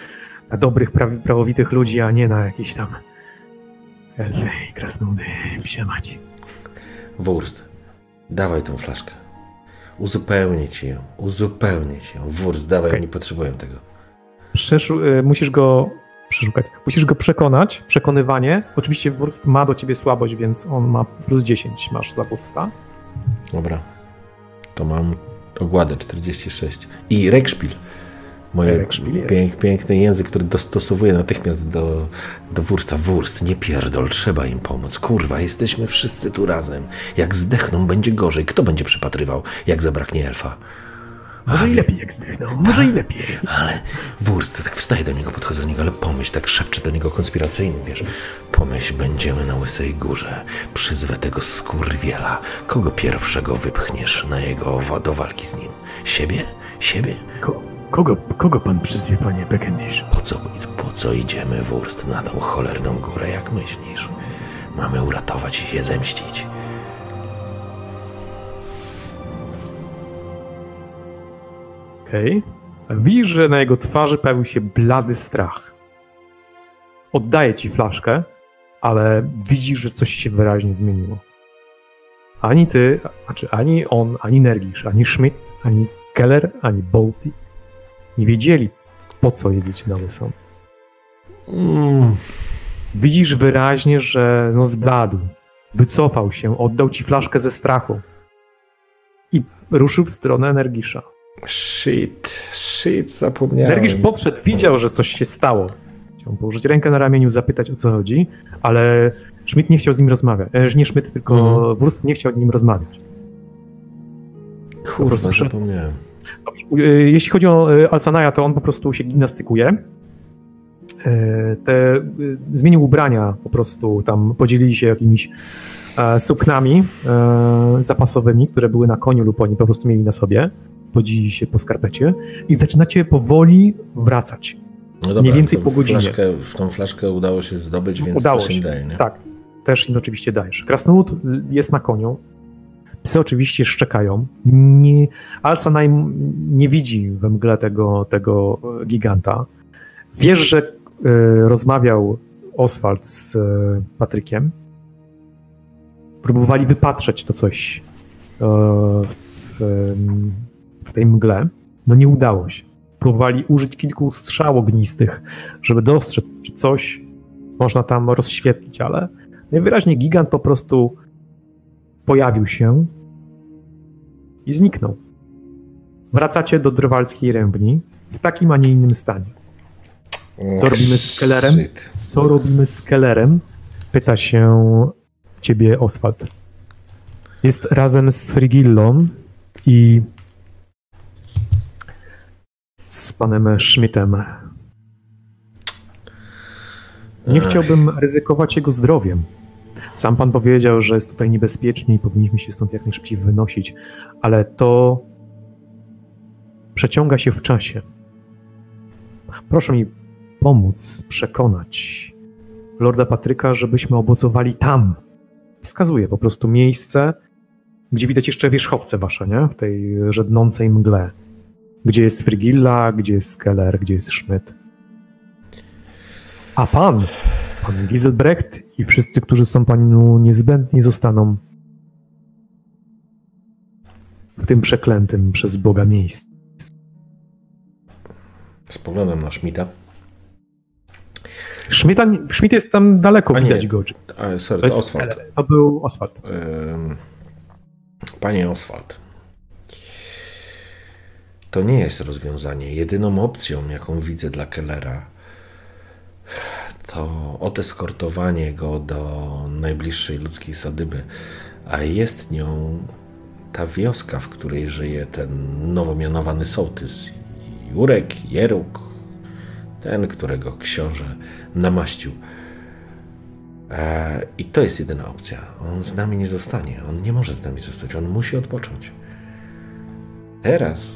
na dobrych, prawowitych ludzi, a nie na jakieś tam elfy i krasnoludy, psie mać. Wurst, dawaj tą flaszkę. Uzupełnię ci ją, uzupełnię ci ją. Wurst, dawaj, okay. oni potrzebują tego. Przeszu y, musisz go przeszukać. Musisz go przekonać, przekonywanie. Oczywiście Wurst ma do ciebie słabość, więc on ma plus 10 masz za Wursta. Dobra. To mam ogładę 46. I Rekszpil. Moje pięk, piękny język, który dostosowuje natychmiast do, do wursta. Wurst, nie pierdol, trzeba im pomóc. Kurwa, jesteśmy wszyscy tu razem. Jak zdechną, będzie gorzej. Kto będzie przypatrywał, jak zabraknie elfa? Może i lepiej jak zdechną, może i lepiej. Ale wurst, tak wstaje do niego, podchodzę do niego, ale pomyśl, tak szepczy do niego konspiracyjny, wiesz. Pomyśl, będziemy na Łysej Górze, przyzwę tego skurwiela. Kogo pierwszego wypchniesz na jego, do walki z nim? Siebie? Siebie? Ko kogo, kogo pan przyzwie, panie Beckendish? Po co, po co idziemy, wurst, na tą cholerną górę, jak myślisz? Mamy uratować i się zemścić. Okej. Okay. Widzisz, że na jego twarzy pojawił się blady strach. Oddaje ci flaszkę, ale widzisz, że coś się wyraźnie zmieniło. Ani ty, znaczy ani on, ani Nergisz, ani Schmidt, ani Keller, ani Bolti nie wiedzieli, po co na Łysą. Mm. Widzisz wyraźnie, że no zbladł, wycofał się, oddał ci flaszkę ze strachu i ruszył w stronę Nergisza. Shit, shit, zapomniałem. Nergisz podszedł, widział, że coś się stało. Chciał położyć rękę na ramieniu, zapytać o co chodzi, ale Schmidt nie chciał z nim rozmawiać. E, nie Schmidt, tylko mhm. Wurst nie chciał z nim rozmawiać. Kurwa, zapomniałem. Dobrze. E, jeśli chodzi o e, Alsanaja, to on po prostu się gimnastykuje. Te, zmienił ubrania po prostu, tam podzielili się jakimiś suknami zapasowymi, które były na koniu lub oni po prostu mieli na sobie podzili się po skarpecie i zaczynacie powoli wracać. No dobra, Mniej więcej po godzinie. Flaszkę, w tą flaszkę udało się zdobyć, więc udało też się. im daje, nie? Tak, też im oczywiście dajesz. Krasnolud jest na koniu. Psy oczywiście szczekają. Nie, Alsanaj nie widzi we mgle tego, tego giganta. Wiesz, że y, rozmawiał Oswald z y, Patrykiem. Próbowali wypatrzeć to coś y, w, w tej mgle, no nie udało się. Próbowali użyć kilku strzał ognistych, żeby dostrzec, czy coś można tam rozświetlić, ale najwyraźniej gigant po prostu pojawił się i zniknął. Wracacie do drwalskiej rębni w takim, a nie innym stanie. Co robimy z Kellerem? Co robimy z Kellerem? Pyta się ciebie Oswald. Jest razem z Frigillą i z panem Schmidtem. Nie chciałbym ryzykować jego zdrowiem. Sam pan powiedział, że jest tutaj niebezpiecznie i powinniśmy się stąd jak najszybciej wynosić, ale to przeciąga się w czasie. Proszę mi pomóc przekonać Lorda Patryka, żebyśmy obozowali tam. Wskazuję po prostu miejsce, gdzie widać jeszcze wierzchowce wasze, nie? W tej żednącej mgle. Gdzie jest Frigilla, gdzie jest Keller, gdzie jest Schmidt. A pan, pan Giselbrecht i wszyscy, którzy są panu niezbędni, zostaną w tym przeklętym przez Boga miejscu. Spoglądam na Schmidta. Schmidta, Schmidt jest tam daleko, widać nie, go. A, sorry, to, to Oswald. To był Oswald. Panie Oswald, to nie jest rozwiązanie. Jedyną opcją, jaką widzę dla Kellera, to odeskortowanie go do najbliższej ludzkiej sadyby, a jest nią ta wioska, w której żyje ten nowo mianowany sołtys. Jurek, Jeruk, ten, którego książę namaścił. E, I to jest jedyna opcja. On z nami nie zostanie. On nie może z nami zostać. On musi odpocząć. Teraz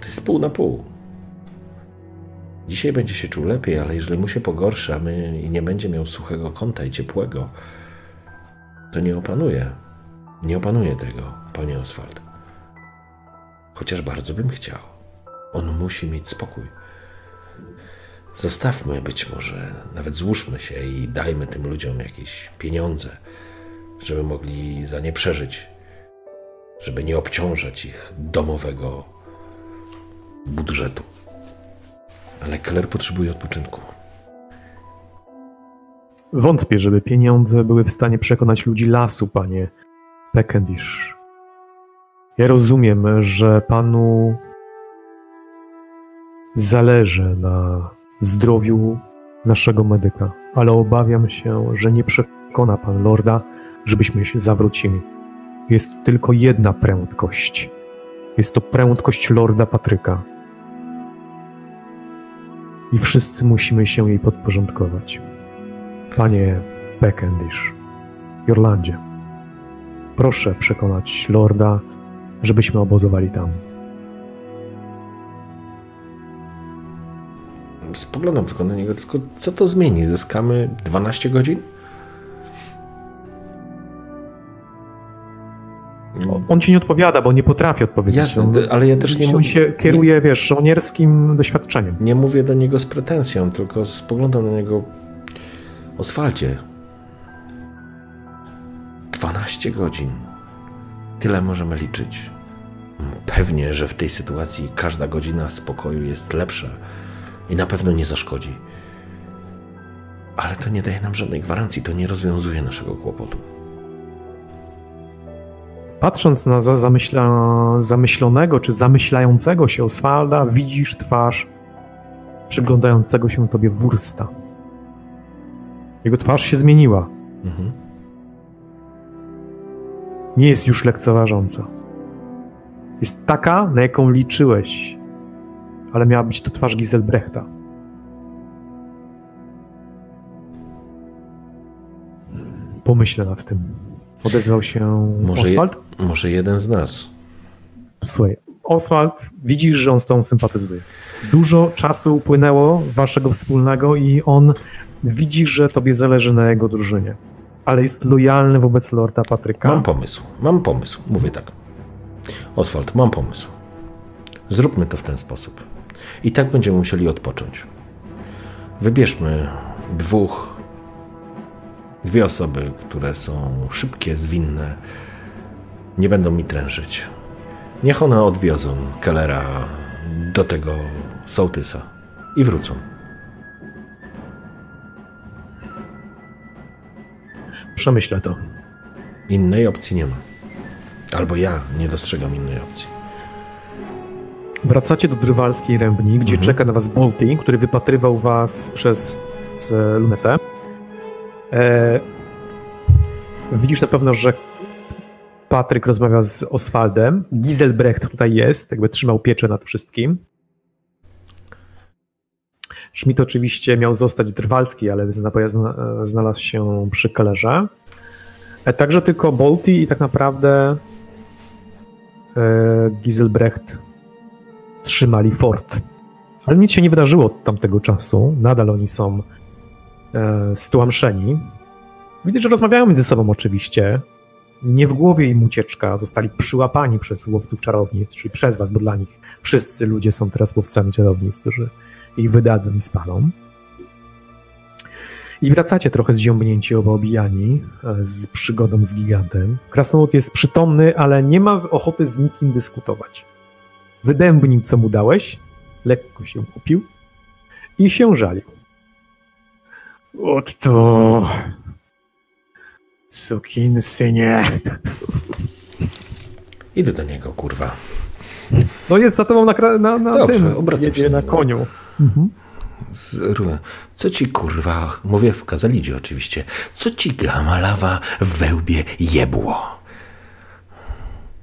to jest pół na pół. Dzisiaj będzie się czuł lepiej, ale jeżeli mu się pogorszy, a my i nie będzie miał suchego kąta i ciepłego, to nie opanuje. Nie opanuje tego, panie Oswald. Chociaż bardzo bym chciał. On musi mieć spokój. Zostawmy być może, nawet złóżmy się i dajmy tym ludziom jakieś pieniądze, żeby mogli za nie przeżyć, żeby nie obciążać ich domowego budżetu. Ale Keller potrzebuje odpoczynku. Wątpię, żeby pieniądze były w stanie przekonać ludzi lasu, panie Peckendish. Ja rozumiem, że panu zależy na zdrowiu naszego medyka, ale obawiam się, że nie przekona pan lorda, żebyśmy się zawrócili. Jest tylko jedna prędkość. Jest to prędkość lorda Patryka. I wszyscy musimy się jej podporządkować. Panie Beckendish, Jorlandzie, proszę przekonać lorda, żebyśmy obozowali tam. Spoglądam tylko na niego, tylko co to zmieni? Zyskamy 12 godzin? On ci nie odpowiada, bo nie potrafi odpowiedzieć. Jasne, On- ale ja też nie On mówię- się kieruje, wiesz, żołnierskim doświadczeniem. Nie mówię do niego z pretensją, tylko spoglądam na niego. Oswaldzie. 12 godzin. Tyle możemy liczyć. Pewnie, że w tej sytuacji każda godzina spokoju jest lepsza i na pewno nie zaszkodzi. Ale to nie daje nam żadnej gwarancji, to nie rozwiązuje naszego kłopotu. Patrząc na za zamyśla, zamyślonego czy zamyślającego się Oswalda, widzisz twarz przyglądającego się tobie wursta. Jego twarz się zmieniła. Mhm. Nie jest już lekceważąca. Jest taka, na jaką liczyłeś, ale miała być to twarz Giselbrechta. Pomyślę nad tym. Odezwał się Może, je, Oswald. może jeden z nas. Słuchaj, Oswald, widzisz, że on z tobą sympatyzuje. Dużo czasu upłynęło waszego wspólnego i on widzi, że tobie zależy na jego drużynie. Ale jest lojalny wobec Lorda Patryka. Mam pomysł, mam pomysł. Mówię tak. Oswald, mam pomysł. Zróbmy to w ten sposób. I tak będziemy musieli odpocząć. Wybierzmy dwóch, dwie osoby, które są szybkie, zwinne, nie będą mi trężyć. Niech one odwiozą Kellera do tego sołtysa i wrócą. Przemyślę to. Innej opcji nie ma. Albo ja nie dostrzegam innej opcji. Wracacie do Drwalskiej Rębni, gdzie Mhm. czeka na was Bolty, który wypatrywał was przez lunetę. E, widzisz na pewno, że Patryk rozmawia z Oswaldem. Giselbrecht tutaj jest, jakby trzymał pieczę nad wszystkim. Schmidt oczywiście miał zostać drwalski, ale zna- zna- znalazł się przy Kellerze. E, Także tylko Bolty i tak naprawdę e, Giselbrecht trzymali fort. Ale nic się nie wydarzyło od tamtego czasu. Nadal oni są stłamszeni. Widać, że rozmawiają między sobą oczywiście. Nie w głowie im ucieczka. Zostali przyłapani przez łowców czarownic, czyli przez was, bo dla nich wszyscy ludzie są teraz łowcami czarownic, którzy ich wydadzą i spalą. I wracacie trochę zziąbnięci, obijani, e, z przygodą z gigantem. Krasnolud jest przytomny, ale nie ma z ochoty z nikim dyskutować. Wydębnił, co mu dałeś, lekko się upił i się żalił. Oto... Sukin synie. Idę do niego, kurwa. No jest za tobą na, na, na Dobrze, tym, obracam się na koniu. Mhm. Co ci kurwa, mówię w kazalidzie oczywiście, co ci gamalawa w wełbie jebło?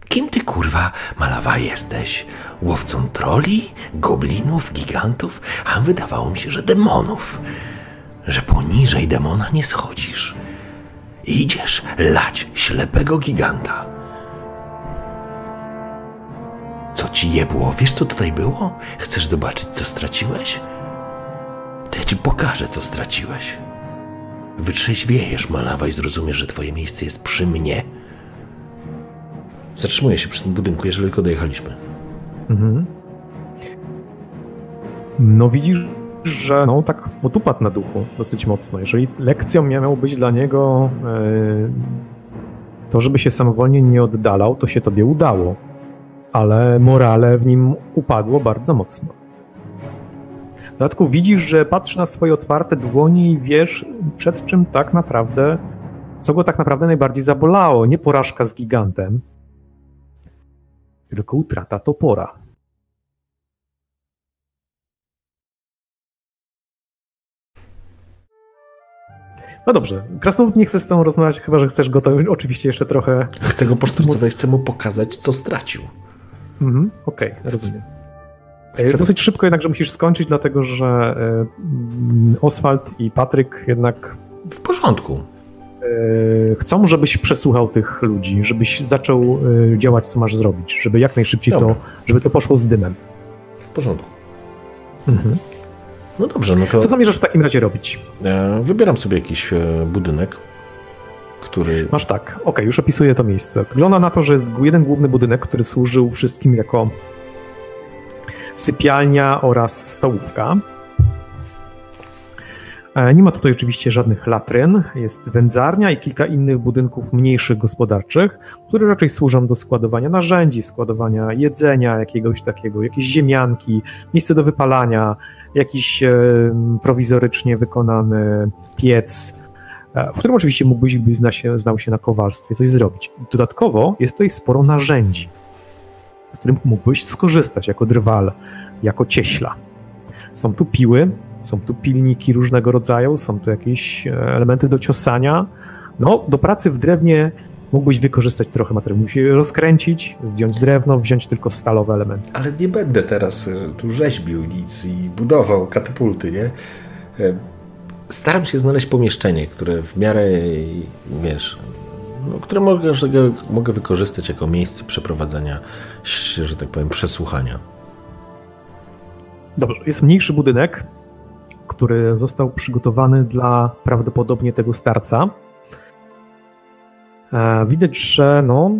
Kim ty kurwa malawa jesteś? Łowcą troli, goblinów, gigantów? A wydawało mi się, że demonów. Że poniżej demona nie schodzisz. Idziesz lać ślepego giganta. Co ci jebło? Wiesz co tutaj było? Chcesz zobaczyć co straciłeś? ci pokażę, co straciłeś. Wytrzeźwiejesz, Malawa, i zrozumiesz, że twoje miejsce jest przy mnie. Zatrzymuję się przy tym budynku, jeżeli tylko dojechaliśmy. Mhm. No widzisz, że no tak potupadł na duchu dosyć mocno. Jeżeli lekcją miało być dla niego e, to, żeby się samowolnie nie oddalał, to się tobie udało. Ale morale w nim upadło bardzo mocno. W dodatku widzisz, że patrzy na swoje otwarte dłonie i wiesz, przed czym tak naprawdę, co go tak naprawdę najbardziej zabolało. Nie porażka z gigantem, tylko utrata topora. No dobrze, Krasnolud nie chce z tą rozmawiać, chyba że chcesz go to oczywiście jeszcze trochę... Chcę go posztorcować, chcę mu pokazać, co stracił. Mhm, okej, okay, rozumiem. Chcę... Dosyć szybko jednakże musisz skończyć, dlatego że y, Oswald i Patryk jednak... W porządku. Y, chcą, żebyś przesłuchał tych ludzi, żebyś zaczął działać, co masz zrobić, żeby jak najszybciej Dobra. to, żeby to poszło z dymem. W porządku. Mhm. No dobrze, no to... Co zamierzasz w takim razie robić? E, wybieram sobie jakiś e, budynek, który... Masz tak, okej, okay, już opisuję to miejsce. Wygląda na to, że jest jeden główny budynek, który służył wszystkim jako sypialnia oraz stołówka. E, nie ma tutaj oczywiście żadnych latryn, jest wędzarnia i kilka innych budynków mniejszych gospodarczych, które raczej służą do składowania narzędzi, składowania jedzenia jakiegoś takiego, jakieś ziemianki, miejsce do wypalania, jakiś e, prowizorycznie wykonany piec, e, w którym oczywiście mógłbyś, gdybyś zna się, znał się na kowalstwie, coś zrobić. Dodatkowo jest tutaj sporo narzędzi, z którym mógłbyś skorzystać jako drwal, jako cieśla. Są tu piły, są tu pilniki różnego rodzaju, są tu jakieś e, elementy do ciosania. No, do pracy w drewnie mógłbyś wykorzystać trochę materiału. Musisz rozkręcić, zdjąć drewno, wziąć tylko stalowe elementy. Ale nie będę teraz e, tu rzeźbił nic i budował katapulty, nie? E, staram się znaleźć pomieszczenie, które w miarę, wiesz, no, które mogę, mogę wykorzystać jako miejsce przeprowadzania, że tak powiem, przesłuchania. Dobrze, jest mniejszy budynek, który został przygotowany dla prawdopodobnie tego starca. E, widać, że no,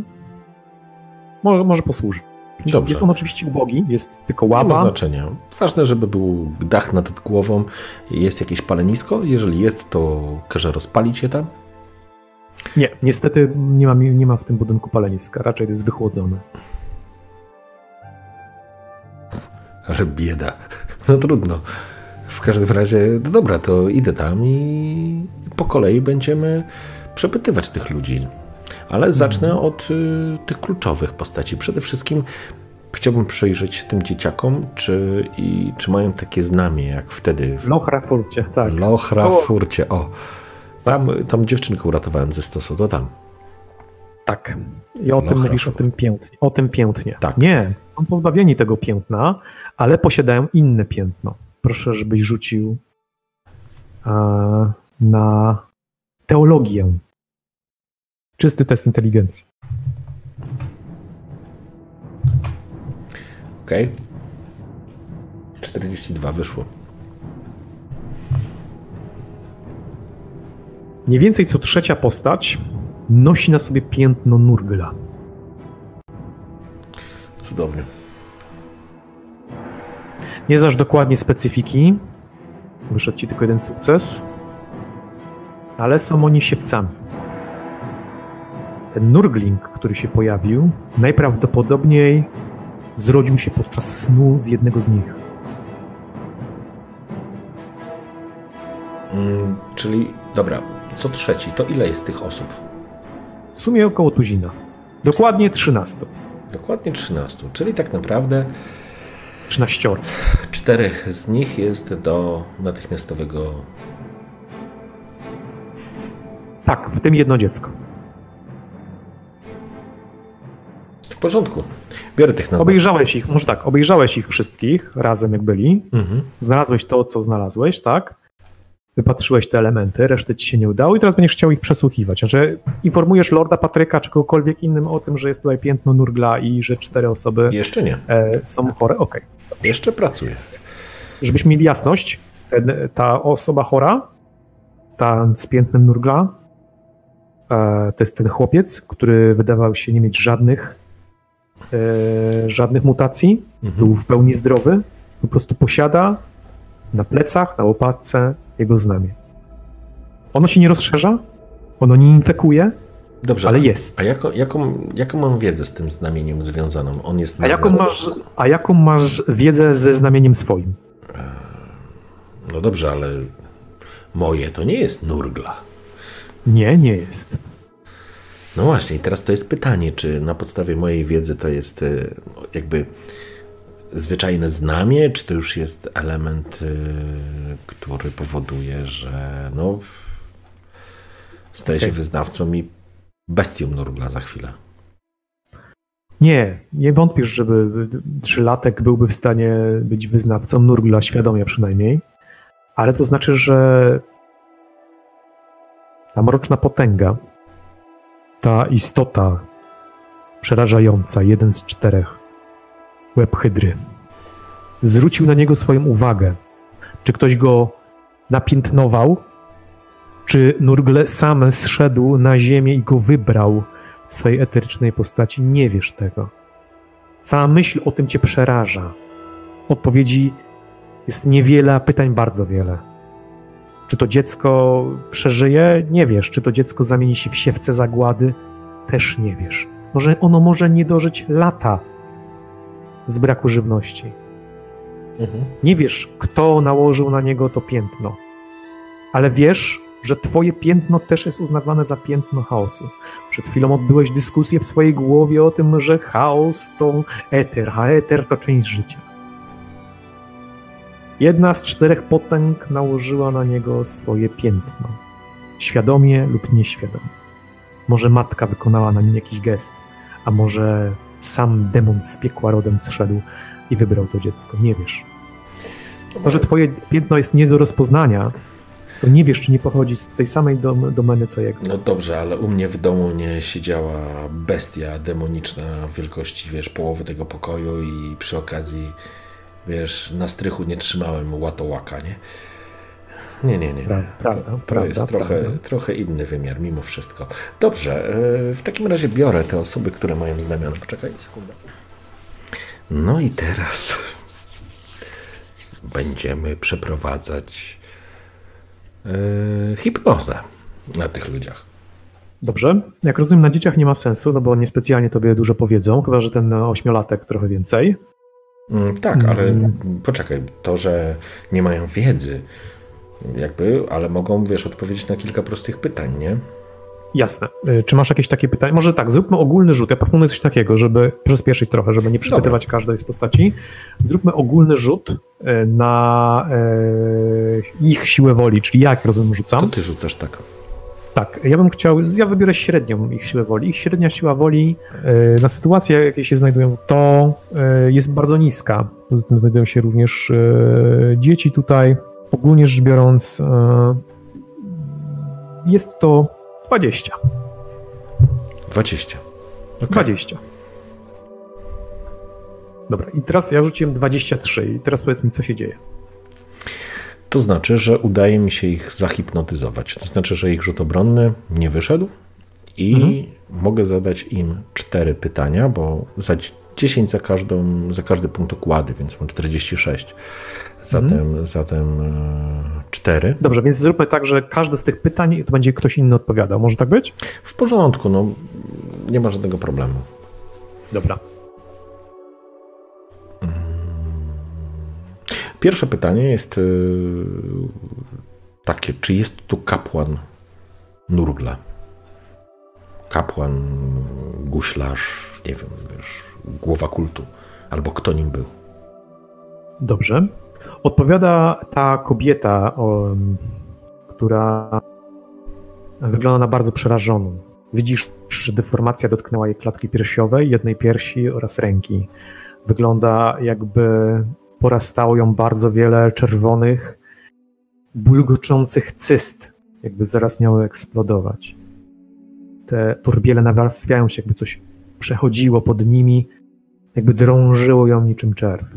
może, może posłuży. Dobrze. Jest on oczywiście ubogi, jest tylko ława. Nie ma znaczenia. Ważne, żeby był dach nad głową, jest jakieś palenisko. Jeżeli jest, to każe rozpalić je tam. Nie, niestety nie ma, nie ma w tym budynku paleniska, raczej to jest wychłodzone. Ale bieda. No trudno. W każdym razie, no dobra, to idę tam i po kolei będziemy przepytywać tych ludzi. Ale zacznę mhm. od y, tych kluczowych postaci. Przede wszystkim chciałbym przyjrzeć się tym dzieciakom, czy, i, czy mają takie znamie, jak wtedy. W Lochrafurcie, tak. Lochrafurcie, o. Tam, tam dziewczynkę uratowałem ze stosu, to tam. Tak. I o tym mówisz, o tym piętnie. O tym piętnie. Tak. Nie, są pozbawieni tego piętna, ale posiadają inne piętno. Proszę, żebyś rzucił a, na teologię. Czysty test inteligencji. Okej. Okay. 42 wyszło. Mniej więcej co trzecia postać nosi na sobie piętno Nurgla. Cudownie. Nie znasz dokładnie specyfiki. Wyszedł ci tylko jeden sukces. Ale są oni siewcami. Ten nurgling, który się pojawił, najprawdopodobniej zrodził się podczas snu z jednego z nich. Mm, czyli, dobra, co trzeci, to ile jest tych osób? W sumie około tuzina. Dokładnie 13. Dokładnie 13, czyli tak naprawdę 13. Czterech z nich jest do natychmiastowego. Tak, w tym jedno dziecko. W porządku. Biorę tych nazw. Obejrzałeś ich, może tak, obejrzałeś ich wszystkich razem, jak byli. Mhm. Znalazłeś to, co znalazłeś, tak? Wypatrzyłeś te elementy, reszty ci się nie udało i teraz będziesz chciał ich przesłuchiwać. Znaczy, informujesz Lorda Patryka czy kogokolwiek innym o tym, że jest tutaj piętno Nurgla i że cztery osoby Jeszcze nie. E, są chore? Okej. Okay. Jeszcze pracuję. Żebyśmy mieli jasność, ten, ta osoba chora, ta z piętnem nurgla, e, to jest ten chłopiec, który wydawał się nie mieć żadnych, e, żadnych mutacji, Mhm. był w pełni zdrowy, po prostu posiada na plecach, na łopatce jego znamie. Ono się nie rozszerza, ono nie infekuje, Dobrze, ale jest. A jaką, jaką, jaką mam wiedzę z tym znamieniem związaną? On jest A jaką, masz, a jaką masz wiedzę ze znamieniem swoim? No dobrze, ale moje to nie jest nurgla. Nie, nie jest. No właśnie, i teraz to jest pytanie, czy na podstawie mojej wiedzy to jest e, jakby zwyczajne znamie, czy to już jest element, e, który powoduje, że no staje się Okej. wyznawcą i bestią nurgla za chwilę. Nie, nie wątpisz, żeby trzylatek byłby w stanie być wyznawcą Nurgla, świadomie przynajmniej, ale to znaczy, że ta mroczna potęga, ta istota przerażająca, jeden z czterech, łeb hydry, zwrócił na niego swoją uwagę. Czy ktoś go napiętnował, czy Nurgle sam zszedł na ziemię i go wybrał w swojej eterycznej postaci, nie wiesz tego. Sama myśl o tym cię przeraża. Odpowiedzi jest niewiele, a pytań bardzo wiele. Czy to dziecko przeżyje? Nie wiesz. Czy to dziecko zamieni się w siewce zagłady? Też nie wiesz. Może ono może nie dożyć lata z braku żywności. Mhm. Nie wiesz, kto nałożył na niego to piętno, ale wiesz, że twoje piętno też jest uznawane za piętno chaosu. Przed chwilą odbyłeś dyskusję w swojej głowie o tym, że chaos to eter, a eter to część życia. Jedna z czterech potęg nałożyła na niego swoje piętno. Świadomie lub nieświadomie. Może matka wykonała na nim jakiś gest, a może sam demon z piekła rodem zszedł i wybrał to dziecko. Nie wiesz. To, że twoje piętno jest nie do rozpoznania, to nie wiesz, czy nie pochodzi z tej samej dom, domeny co jego. No dobrze, ale u mnie w domu nie siedziała bestia demoniczna wielkości, wiesz, połowy tego pokoju i przy okazji, wiesz, na strychu nie trzymałem łatołaka, nie? Nie, nie, nie. Prawda, prawda, to, to prawda, jest trochę, trochę inny wymiar mimo wszystko. Dobrze, e, w takim razie biorę te osoby, które mają znamiona. Poczekaj sekundę. No i teraz *laughs* będziemy przeprowadzać e, hipnozę na tych ludziach. Dobrze. Jak rozumiem, na dzieciach nie ma sensu, no bo niespecjalnie tobie dużo powiedzą, chyba że ten ośmiolatek trochę więcej. Mm, Tak, ale Mm. poczekaj, to, że nie mają wiedzy, jakby, ale mogą, wiesz, odpowiedzieć na kilka prostych pytań, nie? Jasne. Y, Czy masz jakieś takie pytanie? Może tak, zróbmy ogólny rzut. Ja proponuję coś takiego, żeby przyspieszyć trochę, żeby nie przypytywać każdej z postaci. Zróbmy ogólny rzut y, na y, ich siłę woli, czyli jak rozumiem To rzucam. ty rzucasz tak. Tak, ja bym chciał, ja wybiorę średnią ich siłę woli. Ich średnia siła woli na sytuację, jakiej się znajdują, to jest bardzo niska. Poza tym znajdują się również dzieci tutaj. Ogólnie rzecz biorąc, y, jest to 20. 20. Okej. 20. Dobra, i teraz ja rzuciłem 23 i teraz powiedz mi, co się dzieje. To znaczy, że udaje mi się ich zahipnotyzować. To znaczy, że ich rzut obronny nie wyszedł i Mhm. mogę zadać im cztery pytania, bo za 10 za, każdą, za każdy punkt okłady, więc mam 46. Zatem, Mhm. zatem e, 4. Dobrze, więc zróbmy tak, że każde z tych pytań to będzie ktoś inny odpowiadał. Może tak być? W porządku, no nie ma żadnego problemu. Dobra. Pierwsze pytanie jest y, takie, czy jest tu kapłan Nurgla? Kapłan, guślarz, nie wiem, wiesz, głowa kultu, albo kto nim był. Dobrze. Odpowiada ta kobieta, o, która wygląda na bardzo przerażoną. Widzisz, że deformacja dotknęła jej klatki piersiowej, jednej piersi oraz ręki. Wygląda jakby porastało ją bardzo wiele czerwonych, bulgoczących cyst, jakby zaraz miały eksplodować. Te turbiele nawarstwiają się, jakby coś przechodziło pod nimi, jakby drążyło ją niczym czerw.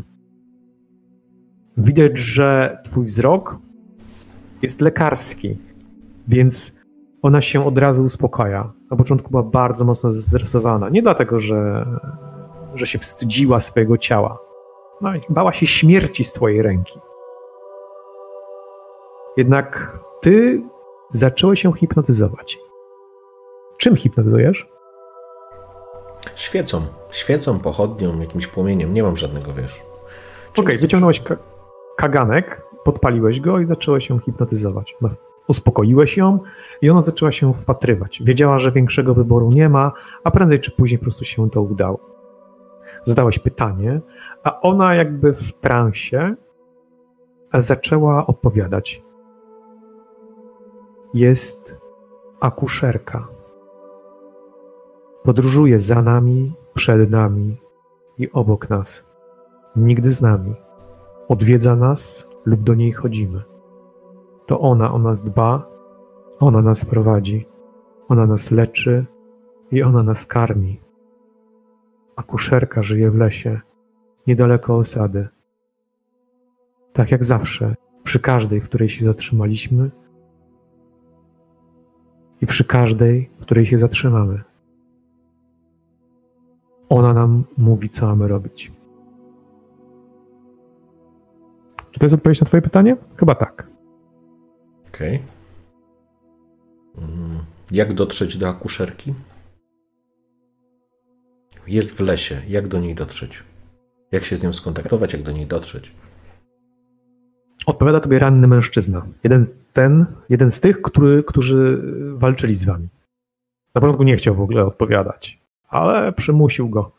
Widać, że twój wzrok jest lekarski, więc ona się od razu uspokaja. Na początku była bardzo mocno zestresowana. Nie dlatego, że, że się wstydziła swojego ciała. No, bała się śmierci z twojej ręki. Jednak ty zacząłeś się hipnotyzować. Czym hipnotyzujesz? Świecą. Świecą, pochodnią, jakimś płomieniem. Nie mam żadnego, wiesz. Okej, okay, wyciągnąłeś ka kaganek, podpaliłeś go i zacząłeś się hipnotyzować. No, uspokoiłeś ją i ona zaczęła się wpatrywać. Wiedziała, że większego wyboru nie ma, a prędzej czy później po prostu się to udało. Zadałeś pytanie, a ona jakby w transie zaczęła odpowiadać. Jest akuszerka. Podróżuje za nami, przed nami i obok nas. Nigdy z nami. Odwiedza nas lub do niej chodzimy. To ona o nas dba, ona nas prowadzi, ona nas leczy i ona nas karmi. Akuszerka żyje w lesie, niedaleko osady. Tak jak zawsze, przy każdej, w której się zatrzymaliśmy i przy każdej, w której się zatrzymamy. Ona nam mówi, co mamy robić. Czy to jest odpowiedź na Twoje pytanie? Chyba tak. Okej. Okay. Mm, jak dotrzeć do akuszerki? Jest w lesie. Jak do niej dotrzeć? Jak się z nią skontaktować? Jak do niej dotrzeć? Odpowiada tobie ranny mężczyzna. Jeden ten, jeden z tych, który, którzy walczyli z wami. Na początku nie chciał w ogóle odpowiadać, ale przymusił go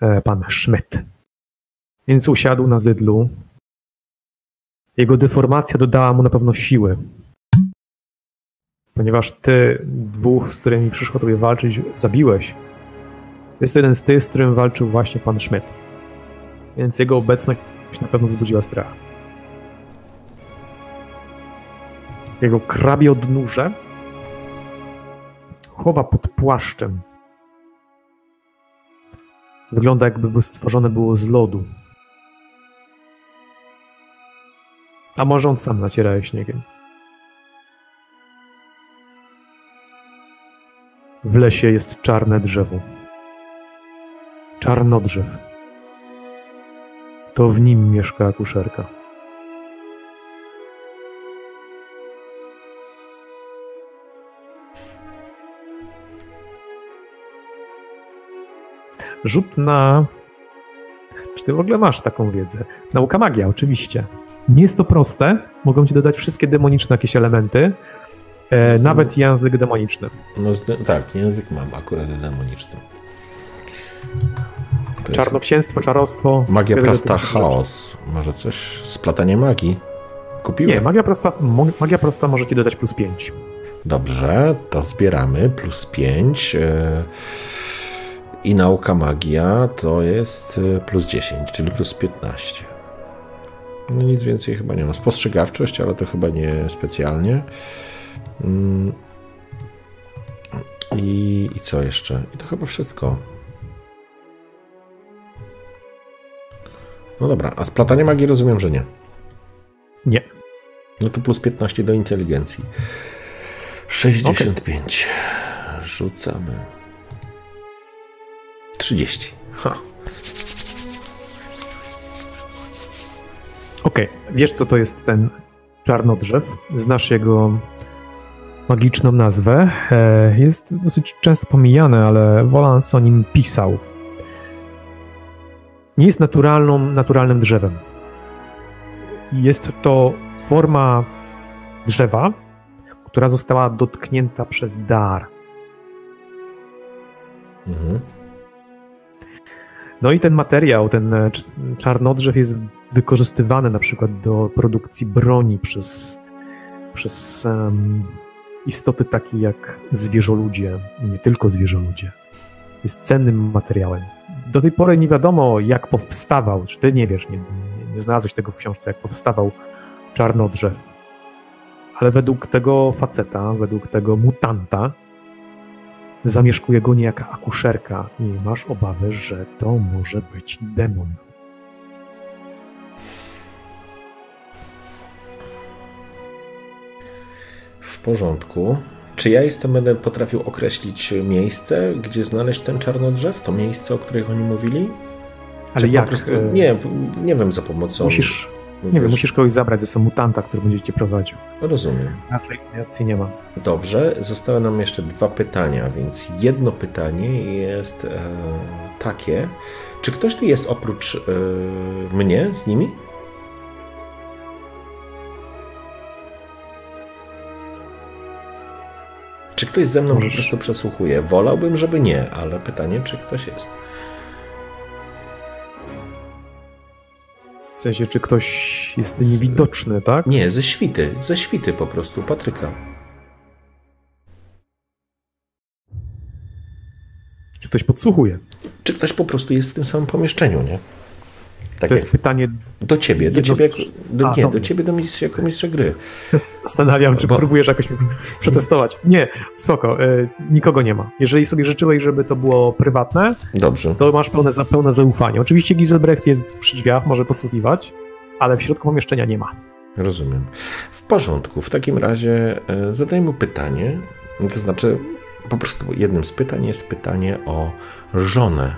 e, pan Schmidt. Więc usiadł na zydlu. Jego deformacja dodała mu na pewno siły. Ponieważ ty dwóch, z którymi przyszło tobie walczyć, zabiłeś. Jest jeden z tych, z którym walczył właśnie pan Schmidt. Więc jego obecność na pewno wzbudziła strach. Jego krabie odnóże chowa pod płaszczem. Wygląda jakby stworzone było z lodu. A może on sam naciera śniegiem. W lesie jest czarne drzewo. Czarnodrzew. To w nim mieszka akuszerka. Rzut na. Czy ty w ogóle masz taką wiedzę? Nauka magia, oczywiście. Nie jest to proste. Mogą ci dodać wszystkie demoniczne jakieś elementy. E, nawet język demoniczny. No tak, język mam akurat demoniczny. Czarnoksięstwo, czarostwo. Magia prosta, chaos. Może coś, splatanie magii? Kupiłem? Nie, magia prosta, magia prosta może ci dodać plus 5. Dobrze, to zbieramy. Plus 5. E, I nauka magia to jest e, plus 10, czyli plus 15. No nic więcej chyba nie mam. Spostrzegawczość, ale to chyba nie specjalnie. Mm. I, I co jeszcze? I to chyba wszystko. No dobra, a splatanie magii rozumiem, że nie. Nie. No to plus 15 do inteligencji. 65. Okay. Rzucamy. 30. Ha. Okej, okay. wiesz co to jest ten czarnodrzew? Znasz jego magiczną nazwę. E, jest dosyć często pomijany, ale Wolans o nim pisał nie jest naturalną, naturalnym drzewem. Jest to forma drzewa, która została dotknięta przez dar. Mhm. No i ten materiał, ten czarnodrzew jest wykorzystywany na przykład do produkcji broni przez, przez um, istoty takie jak zwierzoludzie, nie tylko zwierzoludzie. Jest cennym materiałem do tej pory nie wiadomo, jak powstawał, czy ty nie wiesz, nie, nie, nie znalazłeś tego w książce, jak powstawał czarnodrzew. Ale według tego faceta, według tego mutanta, Zamieszkuje go niejaka akuszerka i masz obawę, że to może być demon. W porządku. Czy ja jestem, będę potrafił określić miejsce, gdzie znaleźć ten czarnodrzew? To miejsce, o którym oni mówili? Ale Czy jak? Prostu, e, nie, nie wiem za pomocą. Musisz, nie wiem, musisz kogoś zabrać ze sobą mutanta, który będzie cię prowadził. Rozumiem. Raczej innej opcji nie ma. Dobrze, zostały nam jeszcze dwa pytania, więc jedno pytanie jest e, takie. Czy ktoś tu jest oprócz e, mnie z nimi? Czy ktoś ze mną Możesz. po prostu przesłuchuje? Wolałbym, żeby nie, ale pytanie, czy ktoś jest. W sensie, czy ktoś jest niewidoczny, tak? Nie, ze świty, ze świty po prostu, Patryka. Czy ktoś podsłuchuje? Czy ktoś po prostu jest w tym samym pomieszczeniu, nie? Tak To jak jest pytanie. do ciebie, do ciebie, jako, do, A, nie, do ciebie do mistrza, jako mistrza gry. *laughs* Zastanawiam, czy Bo- próbujesz jakoś przetestować. Nie, spoko, y, nikogo nie ma. Jeżeli sobie życzyłeś, żeby to było prywatne, Dobrze. to masz pełne, pełne zaufanie. Oczywiście Giselbrecht jest przy drzwiach, może podsłuchiwać, ale w środku pomieszczenia nie ma. Rozumiem. W porządku. W takim razie zadaj mu pytanie. To znaczy, po prostu jednym z pytań jest pytanie o żonę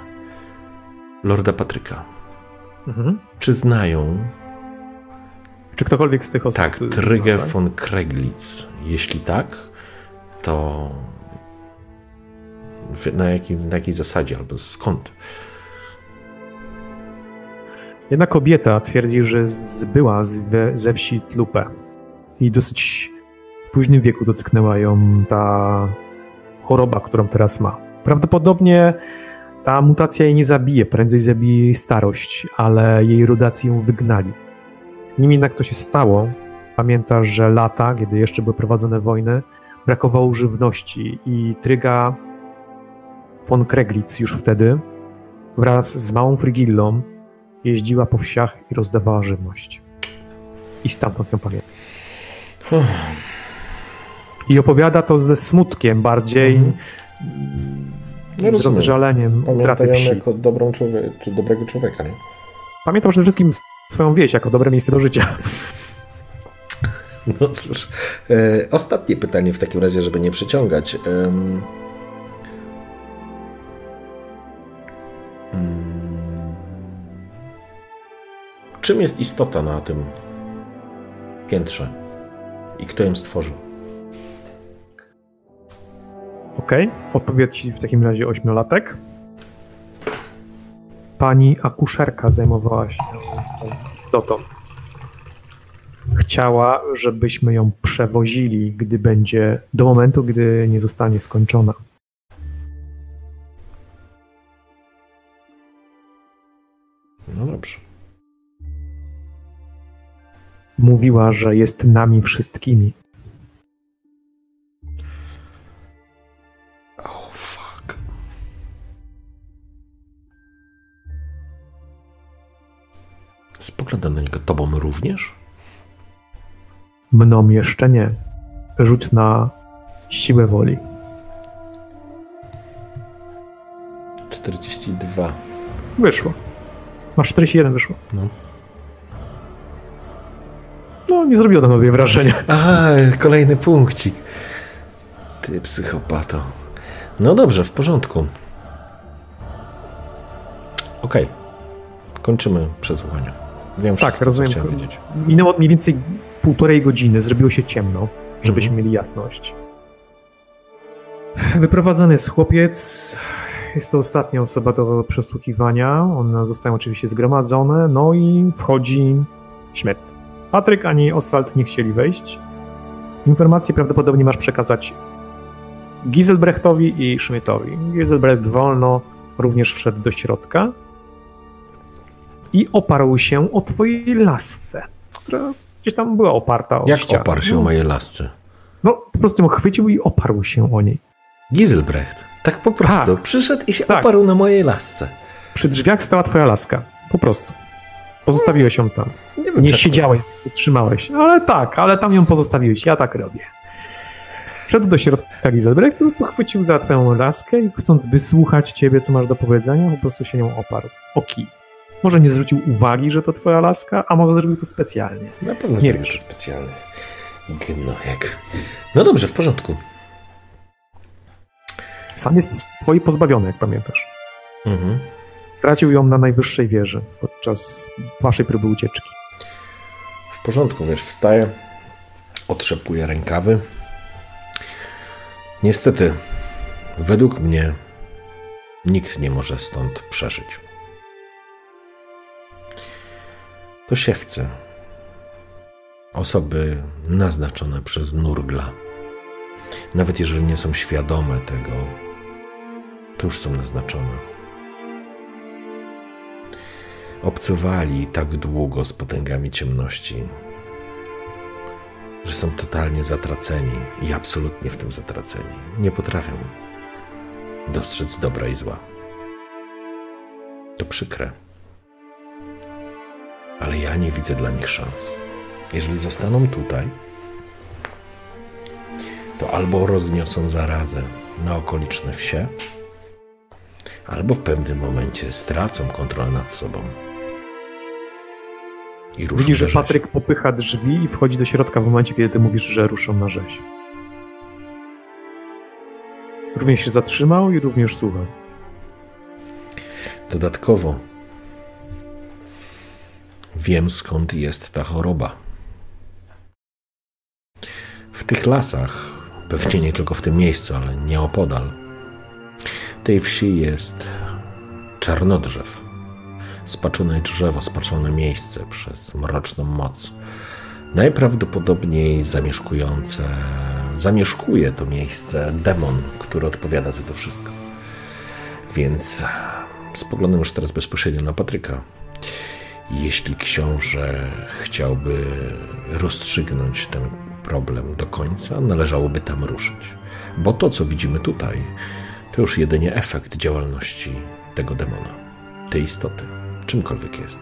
Lorda Patryka. Mhm. Czy znają Czy ktokolwiek z tych osób... tak tak? von Kreglitz? Jeśli tak, to na, jakim, na jakiej zasadzie albo skąd? Jedna kobieta twierdzi, że z, była z, we, ze wsi Tlupe i dosyć w późnym wieku dotknęła ją ta choroba, którą teraz ma. Prawdopodobnie ta mutacja jej nie zabije, prędzej zabije jej starość, ale jej rodacy ją wygnali. Nim jednak to się stało, pamiętasz, że lata, kiedy jeszcze były prowadzone wojny, brakowało żywności i Tryga von Kreglitz już wtedy wraz z małą Frigillą jeździła po wsiach i rozdawała żywność. I stamtąd ją pamiętam. I opowiada to ze smutkiem bardziej, Mhm. No, z rozumiem. rozżaleniem utraty wsi. jako dobrą czy dobrego człowieka, nie? Pamiętam przede wszystkim swoją wieś jako dobre miejsce do życia. No cóż, e, ostatnie pytanie w takim razie, żeby nie mm, czym jest istota na tym piętrze? I kto ją stworzył? Okej, odpowiedź ci w takim razie ośmiolatek. Pani akuszerka zajmowała się tą istotą. Chciała, żebyśmy ją przewozili, gdy będzie, do momentu, gdy nie zostanie skończona. No dobrze. Mówiła, że jest nami wszystkimi. Również? Mną jeszcze nie. Rzuć na siłę woli. 42. Wyszło. Masz 41, wyszło. No. No, nie zrobiło to na tobie wrażenia. A, kolejny punkcik. Ty psychopato. No dobrze, w porządku. Okej. Kończymy przesłuchanie. Wiem Tak, wszystko, rozumiem. co wiedzieć. Minęło mniej więcej półtorej godziny, zrobiło się ciemno, żebyśmy Mhm. mieli jasność. Wyprowadzany jest chłopiec. Jest to ostatnia osoba do przesłuchiwania. One zostają oczywiście zgromadzone. No i wchodzi Schmidt. Patryk ani Oswald nie chcieli wejść. Informacje prawdopodobnie masz przekazać Giselbrechtowi i Schmidtowi. Giselbrecht wolno również wszedł do środka i oparł się o twojej lasce, która gdzieś tam była oparta o Jak ścianę. oparł się no, o mojej lasce? No, po prostu ją chwycił i oparł się o niej. Giselbrecht. Tak po prostu. Tak. Przyszedł i się Tak. oparł na mojej lasce. Przy drzwiach stała twoja laska. Po prostu. Pozostawiłeś ją tam. Nie wiem, Nie siedziałeś, trzymałeś. Ale tak, ale tam ją pozostawiłeś. Ja tak robię. Wszedł do środka Giselbrecht, po prostu chwycił za twoją laskę i chcąc wysłuchać ciebie, co masz do powiedzenia, po prostu się nią oparł. O kij. Może nie zwrócił uwagi, że to twoja laska, a może zrobił to specjalnie. Na pewno Nie wiesz. to specjalnie. Gnojek. No dobrze, w porządku. Sam jest swojej pozbawiony, jak pamiętasz. Mhm. Stracił ją na najwyższej wieży podczas waszej próby ucieczki. W porządku, wiesz, wstaję, otrzepuję rękawy. Niestety, według mnie nikt nie może stąd przeżyć. To siewcy. Osoby naznaczone przez Nurgla. Nawet jeżeli nie są świadome tego, to już są naznaczone. Obcowali tak długo z potęgami ciemności, że są totalnie zatraceni i absolutnie w tym zatraceni. Nie potrafią dostrzec dobra i zła. To przykre. Ale ja nie widzę dla nich szans. Jeżeli zostaną tutaj, to albo rozniosą zarazę na okoliczne wsie, albo w pewnym momencie stracą kontrolę nad sobą. I ruszą Widzisz, że. Patryk popycha drzwi i wchodzi do środka w momencie, kiedy ty mówisz, że ruszą na rzeź. Również się zatrzymał i również słucha. Dodatkowo wiem skąd jest ta choroba. W tych lasach, pewnie nie tylko w tym miejscu, ale nieopodal, tej wsi jest czarnodrzew. Spaczone drzewo, spaczone miejsce przez mroczną moc. Najprawdopodobniej zamieszkujące, zamieszkuje to miejsce demon, który odpowiada za to wszystko. Więc spoglądam już teraz bezpośrednio na Patryka. Jeśli książę chciałby rozstrzygnąć ten problem do końca, należałoby tam ruszyć. Bo to, co widzimy tutaj, to już jedynie efekt działalności tego demona, tej istoty, czymkolwiek jest.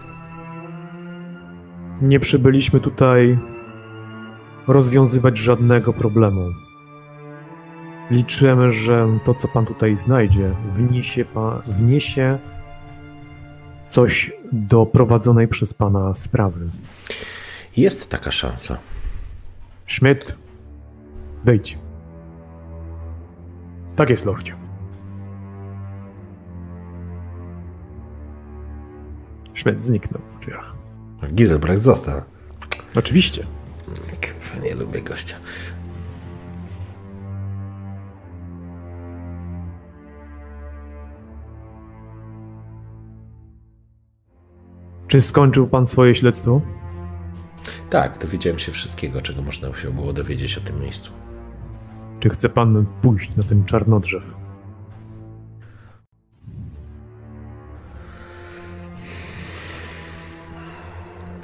Nie przybyliśmy tutaj rozwiązywać żadnego problemu. Liczymy, że to, co pan tutaj znajdzie, wniesie, pa, wniesie coś do prowadzonej przez pana sprawy. Jest taka szansa. Schmidt, wyjdź. Tak jest, lordzie. Schmidt zniknął w drzwiach. Gizelbrecht został. Oczywiście. Kurwa, nie lubię gościa. Czy skończył pan swoje śledztwo? Tak, dowiedziałem się wszystkiego, czego można się było dowiedzieć o tym miejscu. Czy chce pan pójść na ten czarnodrzew?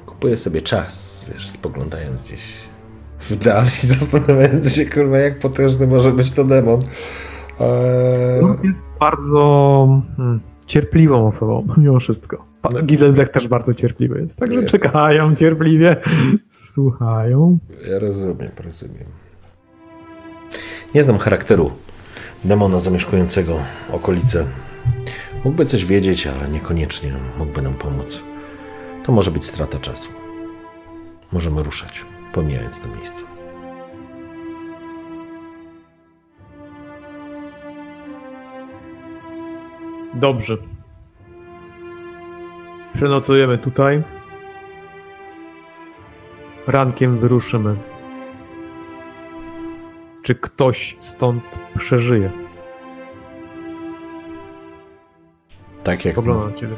Kupuję sobie czas, wiesz, spoglądając gdzieś w dal i *laughs* zastanawiając się, kurwa, jak potężny może być to demon. Eee, jest bardzo hmm, cierpliwą osobą, mimo wszystko. Pan Giselbrecht też bardzo cierpliwy jest, także Nie. czekają cierpliwie, słuchają. ja rozumiem, rozumiem. Nie znam charakteru demona zamieszkującego okolice. Mógłby coś wiedzieć, ale niekoniecznie mógłby nam pomóc. To może być strata czasu. Możemy ruszać, pomijając to miejsce. Dobrze. Przenocujemy tutaj. Rankiem wyruszymy. Czy ktoś stąd przeżyje? Tak jak, Spoglądam na ciebie.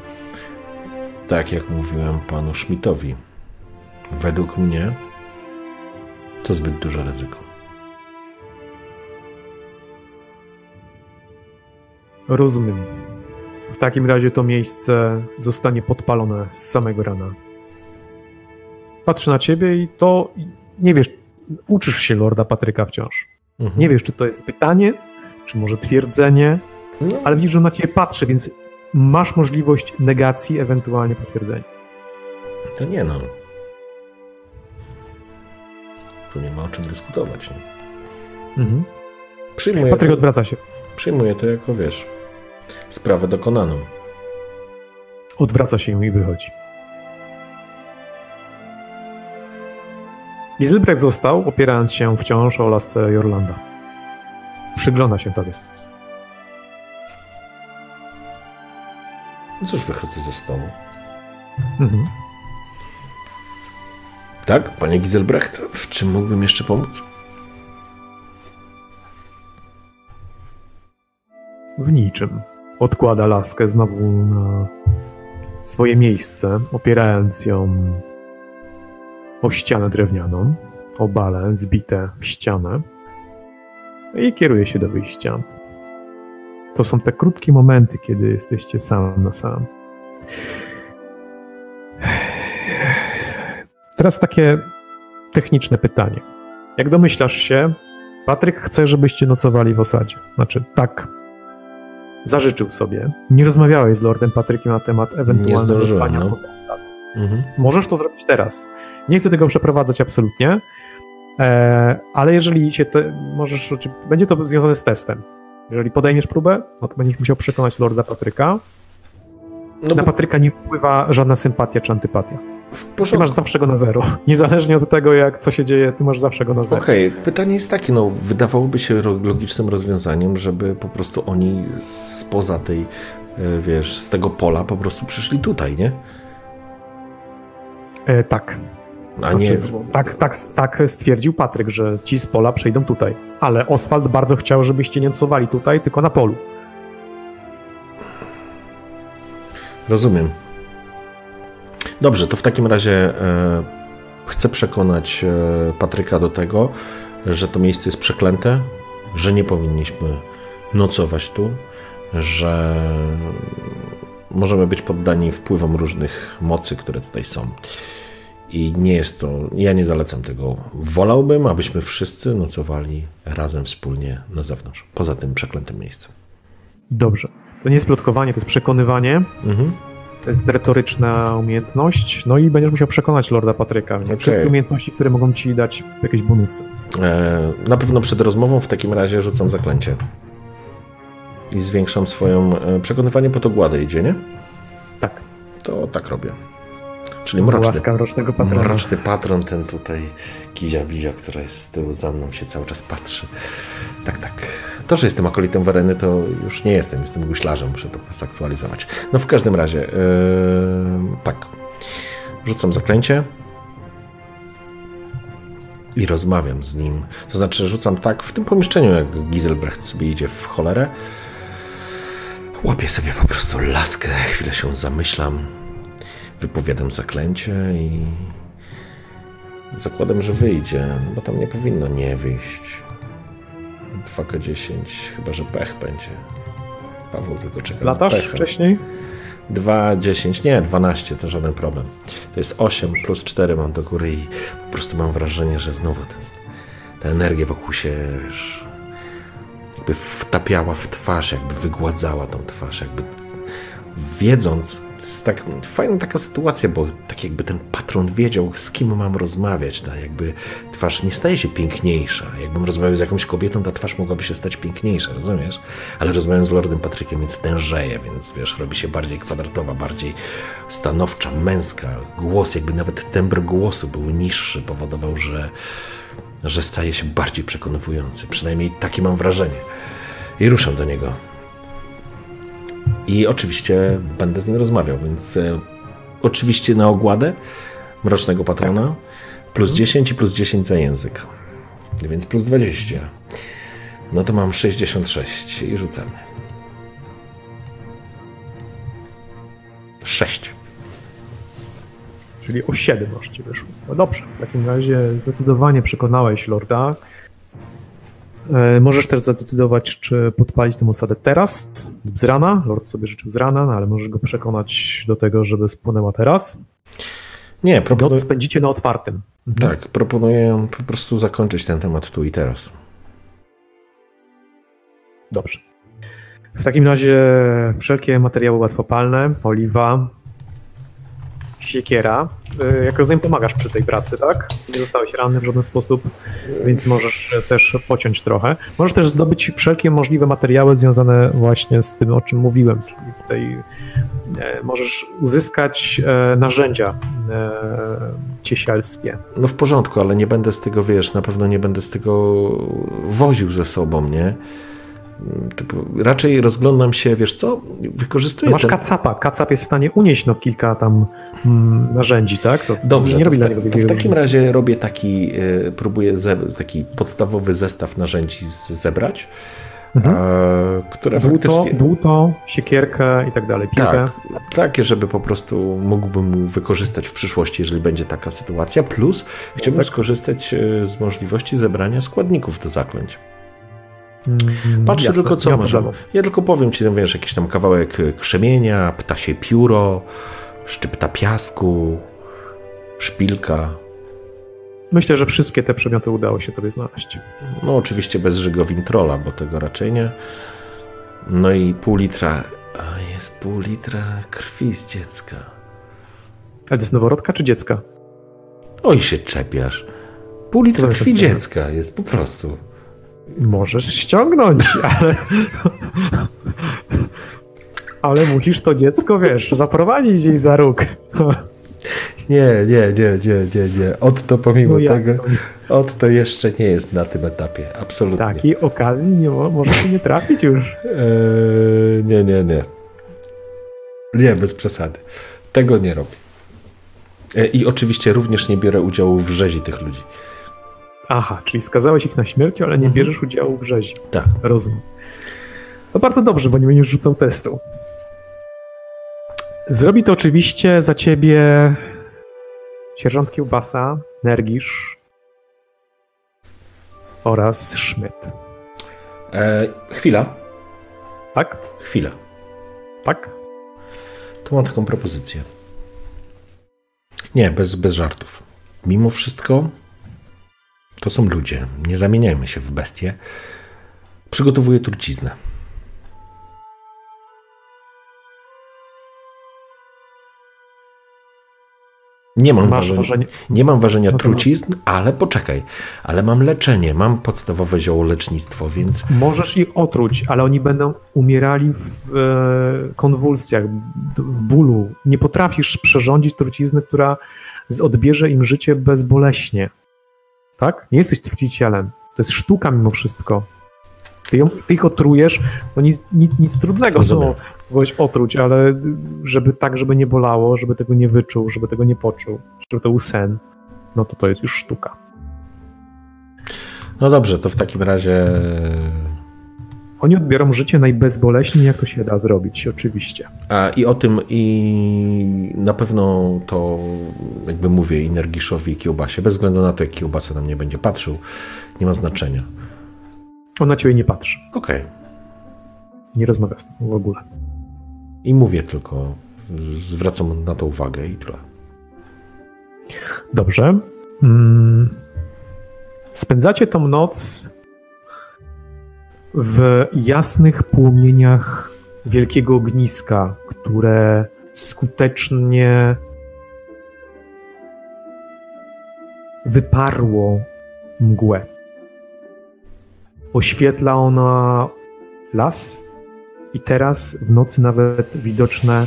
tak jak mówiłem panu Schmidtowi, według mnie to zbyt duże ryzyko. Rozumiem. W takim razie to miejsce zostanie podpalone z samego rana. Patrzę na ciebie i to nie wiesz, uczysz się Lorda Patryka wciąż. Mhm. Nie wiesz, czy to jest pytanie, czy może twierdzenie, No, ale widzisz, że na ciebie patrzy, więc masz możliwość negacji, ewentualnie potwierdzenia. to nie no. Tu nie ma o czym dyskutować. Nie? Mhm. Przyjmuję, Patryk to, odwraca się. przyjmuję to jako, wiesz, sprawę dokonaną. Odwraca się i wychodzi. Giselbrecht został, opierając się wciąż o lasce Jorlanda. Przygląda się tobie. No cóż, wychodzę ze stołu. Mhm. Tak, panie Giselbrecht, w czym mógłbym jeszcze pomóc? W niczym. Odkłada laskę znowu na swoje miejsce, opierając ją o ścianę drewnianą, o bale zbite w ścianę i kieruje się do wyjścia. To są te krótkie momenty, kiedy jesteście sam na sam. Teraz takie techniczne pytanie. Jak domyślasz się, Patryk chce, żebyście nocowali w osadzie. Znaczy, tak zażyczył sobie. Nie rozmawiałeś z Lordem Patrykiem na temat ewentualnego spania no. poza. Mhm. Możesz to zrobić teraz. Nie chcę tego przeprowadzać absolutnie, e, ale jeżeli się te, możesz, będzie to związane z testem. Jeżeli podejmiesz próbę, no to będziesz musiał przekonać Lorda Patryka. No Na bo Patryka nie wpływa żadna sympatia czy antypatia. W Ty porządku. masz zawsze go na zero. Niezależnie od tego, jak co się dzieje, ty masz zawsze go na zero. Okej, pytanie jest takie, no wydawałoby się logicznym rozwiązaniem, żeby po prostu oni spoza tej, e, wiesz, z tego pola po prostu przyszli tutaj, nie? E, tak. A nie, Znaczy, tak, tak, tak stwierdził Patryk, że ci z pola przejdą tutaj. Ale Oswald bardzo chciał, żebyście nie nocowali tutaj, tylko na polu. rozumiem. Dobrze, to w takim razie e, chcę przekonać e, Patryka do tego, że to miejsce jest przeklęte, że nie powinniśmy nocować tu, że możemy być poddani wpływom różnych mocy, które tutaj są. I nie jest to, ja nie zalecam tego. Wolałbym, abyśmy wszyscy nocowali razem, wspólnie na zewnątrz, poza tym przeklętym miejscem. Dobrze. To nie jest plotkowanie, to jest przekonywanie. Mhm. To jest retoryczna umiejętność. No i będziesz musiał przekonać Lorda Patryka. Okej. Wszystkie umiejętności, które mogą ci dać jakieś bonusy. E, na pewno przed rozmową w takim razie rzucam zaklęcie. I zwiększam swoją e, przekonywanie po to gładę idzie, nie? Tak. To tak robię. Czyli mroczny, Łaska mrocznego patrona. mroczny patron, ten tutaj Kizia Bizia, która jest z tyłu za mną, się cały czas patrzy. Tak, tak. To, że jestem akolitem Wareny, to już nie jestem, jestem guślarzem, muszę to zaktualizować. No w każdym razie, e, tak. Rzucam zaklęcie i rozmawiam z nim. To znaczy, rzucam tak w tym pomieszczeniu, jak Giselbrecht sobie idzie w cholerę. Łapię sobie po prostu laskę, chwilę się zamyślam, wypowiadam zaklęcie i zakładam, że wyjdzie, no bo tam nie powinno nie wyjść. 2K10, chyba że pech będzie. Paweł tylko czeka na Latasz pecha. wcześniej? 2, 10, nie, 12 to żaden problem. To jest 8 plus 4 mam do góry i po prostu mam wrażenie, że znowu ten, ta energia wokół się już jakby wtapiała w twarz, jakby wygładzała tą twarz, jakby wiedząc, jest tak fajna taka sytuacja, bo tak jakby ten patron wiedział, z kim mam rozmawiać, ta jakby twarz nie staje się piękniejsza. Jakbym rozmawiał z jakąś kobietą, ta twarz mogłaby się stać piękniejsza, rozumiesz? Ale rozmawiam z Lordem Patrykiem, więc tężeje, więc wiesz, robi się bardziej kwadratowa, bardziej stanowcza, męska. Głos, jakby nawet tembr głosu był niższy, powodował, że, że staje się bardziej przekonywujący. Przynajmniej takie mam wrażenie. I ruszam do niego. I oczywiście będę z nim rozmawiał, więc e, oczywiście na ogładę mrocznego patrona plus 10 i plus 10 za język. Więc plus 20. No to mam 66 i rzucamy. 6. Czyli o 7 aż ci wyszło. No dobrze, w takim razie zdecydowanie przekonałeś Lorda. E, możesz też zadecydować, czy podpalić tę osadę teraz lub z rana. Lord sobie życzył z rana, no ale możesz go przekonać do tego, żeby spłynęła teraz. Nie, Noc proponuję, spędzicie na otwartym. Mhm. tak, proponuję po prostu zakończyć ten temat tu i teraz. Dobrze. W takim razie wszelkie materiały łatwopalne, oliwa, siekiera. Y, Jak rozumiem, pomagasz przy tej pracy, tak? Nie zostałeś ranny w żaden sposób, więc możesz e, też pociąć trochę. Możesz też zdobyć wszelkie możliwe materiały związane właśnie z tym, o czym mówiłem, czyli w tej... e, Możesz uzyskać e, narzędzia ciesielskie. No w porządku, ale nie będę z tego, wiesz, na pewno nie będę z tego woził ze sobą, nie? Typu, raczej rozglądam się, wiesz co, wykorzystuję Masz ten- kacapa. Kacap jest w stanie unieść no, kilka tam mm, narzędzi, tak? To Dobrze, nie robi w, dla niego to w takim różnicy. razie robię taki, e, próbuję taki podstawowy zestaw narzędzi zebrać, Mhm. które Dłuto, faktycznie... dłuto, siekierkę i tak dalej, piłkę. Tak, takie, żeby po prostu mógłbym wykorzystać w przyszłości, jeżeli będzie taka sytuacja. Plus chciałbym tak. skorzystać e, z możliwości zebrania składników do zaklęć. Mm, Patrzę jasne, tylko, co może. Ja tylko powiem ci, no wiesz, jakiś tam kawałek e, krzemienia, ptasie pióro, szczypta piasku, szpilka. Myślę, że wszystkie te przedmioty udało się tobie znaleźć. No oczywiście bez żygowin trolla, bo tego raczej nie. No i pół litra, a jest pół litra krwi z dziecka. Ale to jest noworodka czy dziecka? Oj się czepiasz. Pół litra krwi dziecka jest po prostu. Możesz ściągnąć, *laughs* ale... ale musisz to dziecko, wiesz, zaprowadzić gdzieś za róg. Nie, nie, nie, nie, nie, nie. Od to pomimo No tego, to? od to jeszcze nie jest na tym etapie. Absolutnie. Takiej okazji nie mo- może się nie trafić już. Eee, nie, nie, nie. Nie, bez przesady. Tego nie robię. E, I oczywiście również nie biorę udziału w rzezi tych ludzi. Aha, czyli skazałeś ich na śmierć, ale nie Mhm. bierzesz udziału w rzezi. Tak. Rozumiem. To bardzo dobrze, bo nie będziesz rzucał testu. Zrobi to oczywiście za ciebie sierżant Kiełbasa, Nergisz oraz Schmidt. E, chwila, Tak? chwila. Tak? To mam taką propozycję. Nie, bez, bez żartów. Mimo wszystko to są ludzie. Nie zamieniajmy się w bestie. Przygotowuję truciznę. Nie mam, Masz ważenia, ważenie. nie mam ważenia No trucizn, ale poczekaj. Ale mam leczenie, mam podstawowe ziołolecznictwo, więc Możesz ich otruć, ale oni będą umierali w e, konwulsjach, w bólu. Nie potrafisz przerządzić trucizny, która odbierze im życie bezboleśnie. Tak? Nie jesteś trucicielem. To jest sztuka mimo wszystko. Ty, ją, ty ich otrujesz, no nic, nic, nic trudnego Rozumiem. kogoś otruć, ale żeby tak, żeby nie bolało, żeby tego nie wyczuł, żeby tego nie poczuł, żeby to był sen, no to to jest już sztuka. no dobrze, to w takim razie Oni odbiorą życie najbezboleśniej, jak to się da zrobić, oczywiście. A i o tym i na pewno to jakby mówię i Nergiszowi i Kiełbasie, bez względu na to, jak Kiełbasa na mnie będzie patrzył, nie ma znaczenia. On na ciebie nie patrzy, Okej. nie rozmawia z tobą w ogóle. I mówię tylko, zwracam na to uwagę i tyle. Dobrze. Mm. Spędzacie tą noc w jasnych płomieniach wielkiego ogniska, które skutecznie wyparło mgłę. Oświetla ona las i teraz w nocy nawet widoczne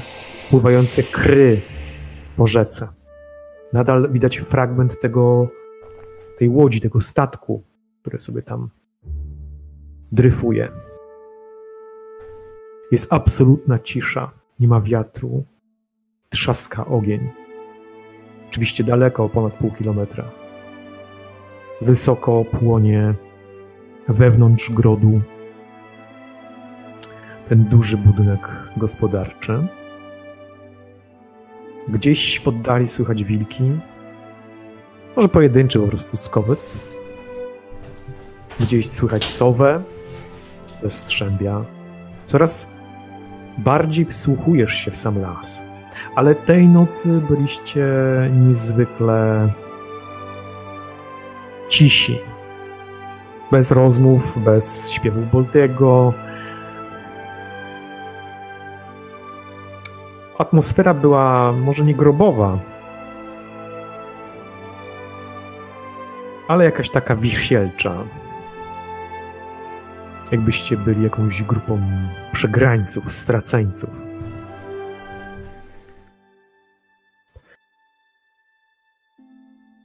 pływające kry po rzece nadal widać fragment tego, tej łodzi, tego statku, który sobie tam dryfuje. Jest absolutna cisza, nie ma wiatru, trzaska ogień. Oczywiście daleko, ponad pół kilometra. Wysoko płonie wewnątrz grodu ten duży budynek gospodarczy. Gdzieś w oddali słychać wilki. Może pojedynczy po prostu skowyt. Gdzieś słychać sowę strzębia. Coraz bardziej wsłuchujesz się w sam las. Ale tej nocy byliście niezwykle cisi. Bez rozmów, bez śpiewów Boltego. Atmosfera była może nie grobowa, ale jakaś taka wisielcza. Jakbyście byli jakąś grupą przegrańców, straceńców.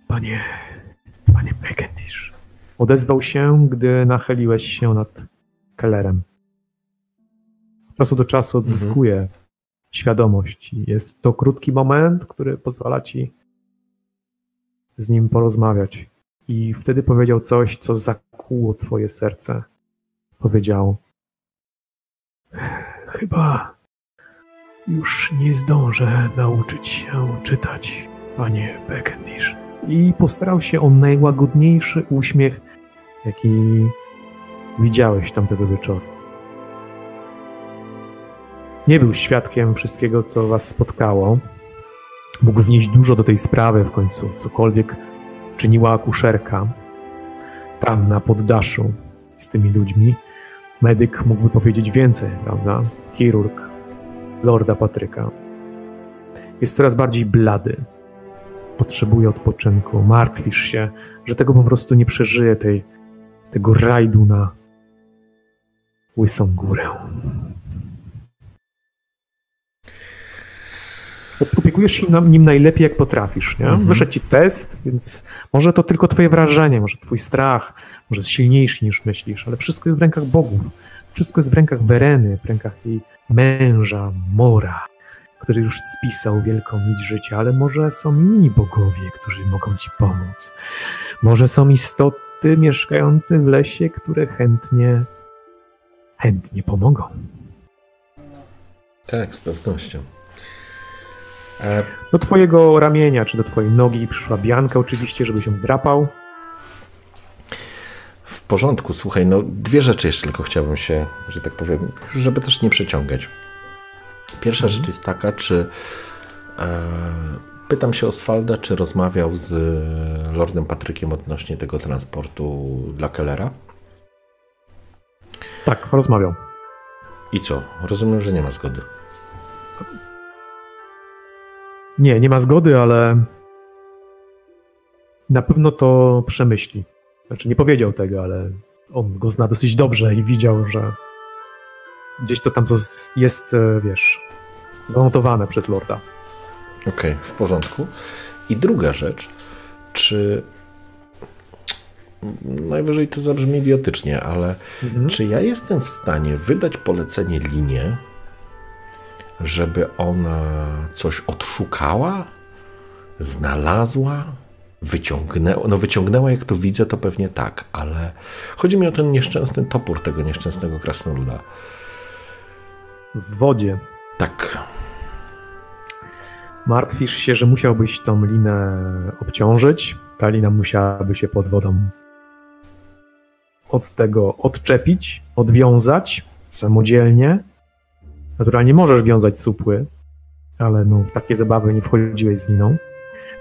Panie, panie Bekendisz, odezwał się, gdy nachyliłeś się nad Kellerem. Od czasu do czasu odzyskuje mhm. świadomość. Jest to krótki moment, który pozwala ci z nim porozmawiać. I wtedy powiedział coś, co zakuło twoje serce. Powiedział: Chyba już nie zdążę nauczyć się czytać, panie Beckendish. I postarał się o najłagodniejszy uśmiech, jaki widziałeś tamtego wieczoru. Nie był świadkiem wszystkiego, co was spotkało. Mógł wnieść dużo do tej sprawy w końcu, cokolwiek czyniła akuszerka tam na poddaszu z tymi ludźmi. Medyk mógłby powiedzieć więcej, prawda? Chirurg Lorda Patryka. Jest coraz bardziej blady. Potrzebuje odpoczynku. Martwisz się, że tego po prostu nie przeżyje, tej, tego rajdu na łysą górę. Opiekujesz się nim najlepiej, jak potrafisz. Nie? Mhm. Wyszedł ci test, więc może to tylko twoje wrażenie, może twój strach, może jest silniejszy niż myślisz, ale wszystko jest w rękach bogów. Wszystko jest w rękach Wereny, w rękach jej męża, Mora, który już spisał wielką nić życia, ale może są inni bogowie, którzy mogą ci pomóc. Może są istoty mieszkające w lesie, które chętnie, chętnie pomogą. Tak, z pewnością. E, do twojego ramienia, czy do twojej nogi przyszła Bianka oczywiście, żeby się drapał. W porządku, słuchaj, no dwie rzeczy jeszcze tylko chciałbym się, że tak powiem, żeby też nie przeciągać. Pierwsza mhm. rzecz jest taka, czy e, pytam się Oswalda, czy rozmawiał z Lordem Patrykiem odnośnie tego transportu dla Kellera? Tak, rozmawiał. I co? Rozumiem, że nie ma zgody. Nie, nie ma zgody, ale na pewno to przemyśli. Znaczy, nie powiedział tego, ale on go zna dosyć dobrze i widział, że gdzieś to tam jest, e, wiesz, zanotowane przez Lorda. Okej, okay, w porządku. I druga rzecz, czy najwyżej to zabrzmi idiotycznie, ale mhm. czy ja jestem w stanie wydać polecenie linie, żeby ona coś odszukała, znalazła, wyciągnęła. No wyciągnęła, jak to widzę, to pewnie tak, ale chodzi mi o ten nieszczęsny topór tego nieszczęsnego krasnoluda. W wodzie. Tak. Martwisz się, że musiałbyś tą linę obciążyć. Ta lina musiałaby się pod wodą od tego odczepić, odwiązać samodzielnie Naturalnie możesz wiązać supły, ale no, w takie zabawy nie wchodziłeś z Liną.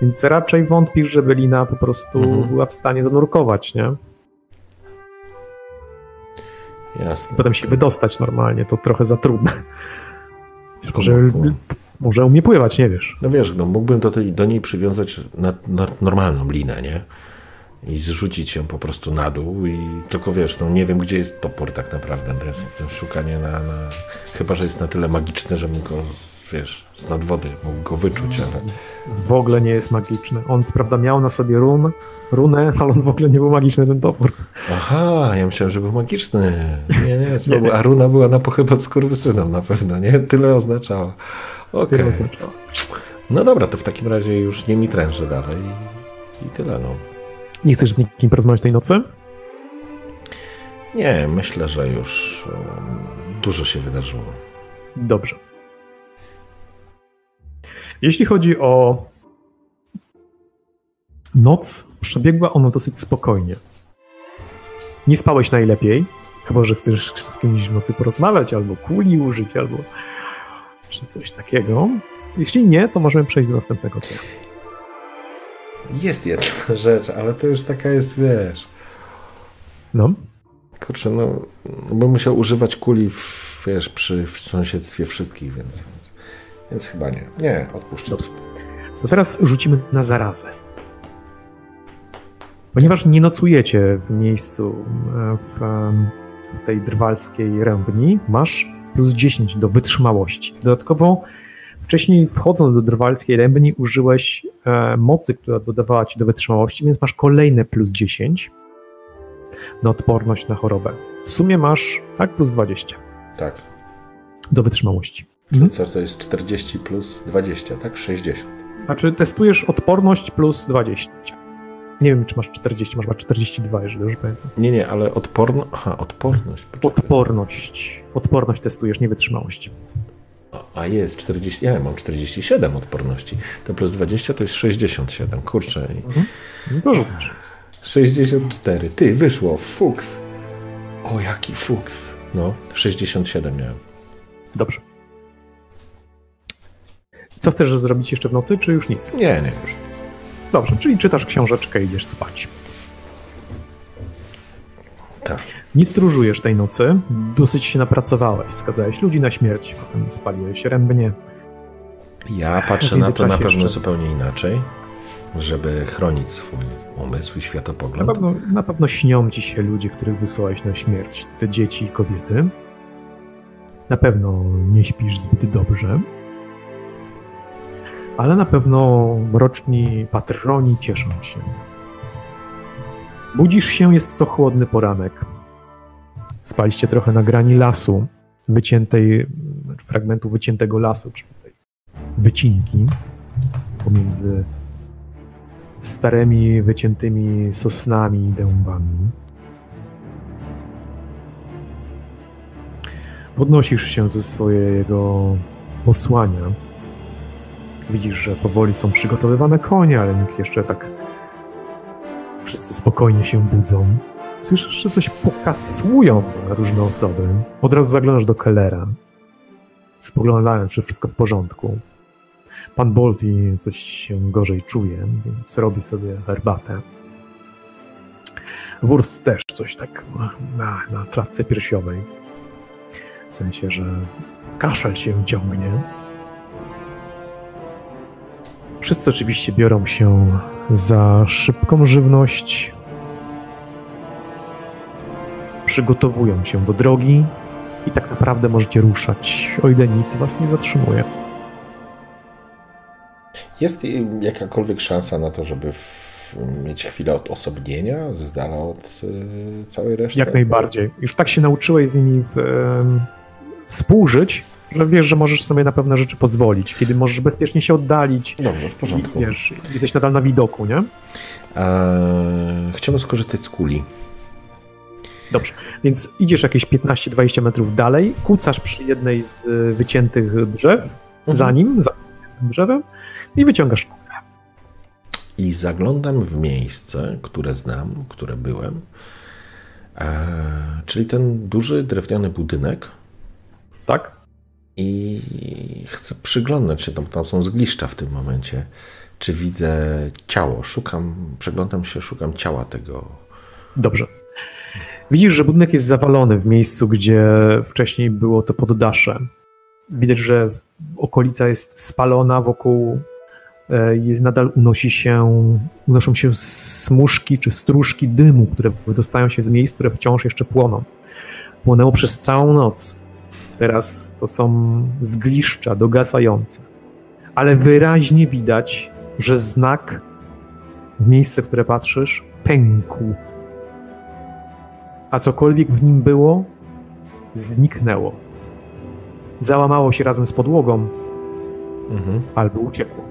Więc raczej wątpisz, żeby Lina po prostu mhm. była w stanie zanurkować, nie? Jasne. Potem się wydostać normalnie, to trochę za trudne. Może, może umie pływać, nie wiesz. No wiesz, no, mógłbym do, tej, do niej przywiązać na, na normalną linę, nie? I zrzucić ją po prostu na dół i tylko wiesz, no nie wiem gdzie jest topór tak naprawdę, to jest szukanie na, na... chyba, że jest na tyle magiczne, żebym go z, wiesz, z nadwody mógł go wyczuć, ale... W ogóle nie jest magiczny. On prawda miał na sobie run, runę, *laughs* ale on w ogóle nie był magiczny ten topór. Aha, ja myślałem, że był magiczny. Nie, nie, *laughs* nie, nie. a runa była na pochybę skurwysynem na pewno, nie? Tyle oznaczała. Okej. Okay. Oznaczała. No dobra, to w takim razie już nie mi tręże dalej i tyle, no. Nie chcesz z nikim porozmawiać tej nocy? Nie, myślę, że już dużo się wydarzyło. Dobrze. Jeśli chodzi o noc, przebiegła ona dosyć spokojnie. Nie spałeś najlepiej, chyba że chcesz z kimś w nocy porozmawiać, albo kuli użyć, albo czy coś takiego. Jeśli nie, to możemy przejść do następnego dnia. Jest jedna *laughs* rzecz, ale to już taka jest, wiesz. No. Kurczę, no, bym musiał używać kuli, w, wiesz, przy w sąsiedztwie wszystkich, więc, więc chyba nie. Nie, odpuszczę. To teraz rzucimy na zarazę. Ponieważ nie nocujecie w miejscu e, w, em, w tej drwalskiej rębni, masz plus 10 do wytrzymałości. Dodatkowo wcześniej wchodząc do drwalskiej rębni użyłeś e, mocy, która dodawała ci do wytrzymałości, więc masz kolejne plus 10 na odporność na chorobę. W sumie masz, tak, plus 20 Tak. do wytrzymałości. Czyli Mhm. co to jest 40 plus 20, tak? 60. Znaczy testujesz odporność plus 20. Nie wiem, czy masz 40, masz chyba 42, jeżeli dobrze pamiętam. Nie, nie, ale odporno... Aha, odporność. poczekaj. Odporność. Odporność testujesz, nie wytrzymałość. A- jest 40, ja mam 47 odporności. To plus 20 to jest 67. Kurczę. No to rzucasz. 64. Ty, wyszło. Fuks. O, jaki fuks. No, 67 miałem. Dobrze. Co chcesz zrobić jeszcze w nocy, czy już nic? Nie, nie, już. Dobrze, czyli czytasz książeczkę i idziesz spać. Tak. Nie stróżujesz tej nocy, dosyć się napracowałeś, skazałeś ludzi na śmierć, potem spaliłeś rębnie. Ja patrzę na to na pewno jeszcze- zupełnie inaczej, żeby chronić swój umysł i Na światopogląd. pewno, na pewno śnią ci się ludzie, których wysłałeś na śmierć, te dzieci i kobiety. Na pewno nie śpisz zbyt dobrze. Ale na pewno mroczni patroni cieszą się. Budzisz się, jest to chłodny poranek. Spaliście trochę na grani lasu, wyciętej, fragmentu wyciętego lasu, czyli tej wycinki pomiędzy starymi, wyciętymi sosnami i dębami. Podnosisz się ze swojego posłania. Widzisz, że powoli są przygotowywane konie, ale nikt jeszcze tak. Wszyscy spokojnie się budzą. Słyszysz, że coś pokasują różne osoby. Od razu zaglądasz do Kellera. Spoglądając, czy wszystko w porządku. Pan Bolti coś się gorzej czuje, więc robi sobie herbatę. Wurst też coś tak na, na klatce piersiowej. W sensie, że kaszel się ciągnie. Wszyscy oczywiście biorą się za szybką żywność. Przygotowują się do drogi i tak naprawdę możecie ruszać, o ile nic was nie zatrzymuje. Jest y, jakakolwiek szansa na to, żeby w, mieć chwilę odosobnienia z dala od y, całej reszty? Jak najbardziej. Już tak się nauczyłeś z nimi w, em, współżyć, że wiesz, że możesz sobie na pewne rzeczy pozwolić, kiedy możesz bezpiecznie się oddalić. Dobrze, w porządku. I, wiesz, jesteś nadal na widoku, nie? Eee, chciałbym skorzystać z kuli. Dobrze. Więc idziesz jakieś 15-20 metrów dalej, kucasz przy jednej z y, wyciętych drzew, za nim, za tym drzewem i wyciągasz kulę. I zaglądam w miejsce, które znam, które byłem. Eee, czyli ten duży drewniany budynek. Tak? I chcę przyglądać się, tam, tam są zgliszcza w tym momencie. Czy widzę ciało? Szukam, przeglądam się, szukam ciała tego. Dobrze. Widzisz, że budynek jest zawalony w miejscu, gdzie wcześniej było to poddasze. Widać, że okolica jest spalona, wokół e, jest, nadal unosi się, unoszą się smuszki czy stróżki dymu, które wydostają się z miejsc, które wciąż jeszcze płoną. Płonęło przez całą noc. Teraz to są zgliszcza dogasające. Ale wyraźnie widać, że znak w miejsce, w które patrzysz, pękł a cokolwiek w nim było, zniknęło. Załamało się razem z podłogą, Mhm. albo uciekło.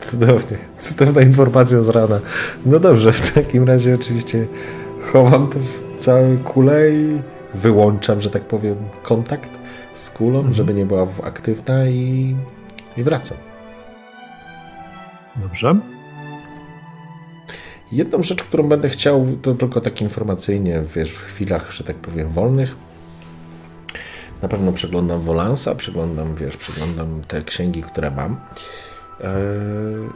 Cudownie. Cudowna informacja z rana. No dobrze, w takim razie oczywiście chowam to w całej kulę i wyłączam, że tak powiem, kontakt z kulą, Mhm. żeby nie była aktywna i, i wracam. Dobrze? Jedną rzecz, którą będę chciał, to tylko tak informacyjnie, wiesz, w chwilach, że tak powiem, wolnych. Na pewno przeglądam Wolansa, przeglądam, wiesz, przeglądam te księgi, które mam. Eee,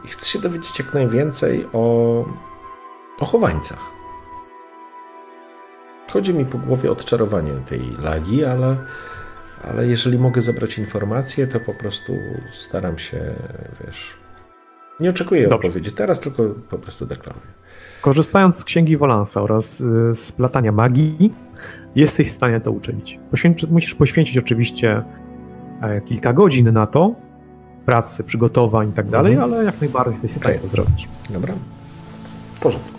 I chcę się dowiedzieć jak najwięcej o, o chowańcach. Chodzi mi po głowie odczarowanie tej lagi, ale, ale jeżeli mogę zebrać informacje, to po prostu staram się, wiesz, Nie oczekuję Dobrze. odpowiedzi. Teraz tylko po prostu deklaruję. Korzystając z księgi Wolansa oraz y, z platania magii, jesteś w stanie to uczynić. Poświęci, musisz poświęcić oczywiście e, kilka godzin na to, pracy, przygotowań i tak dalej, Mhm. ale jak najbardziej jesteś w stanie Okej. to zrobić. Dobra? W porządku.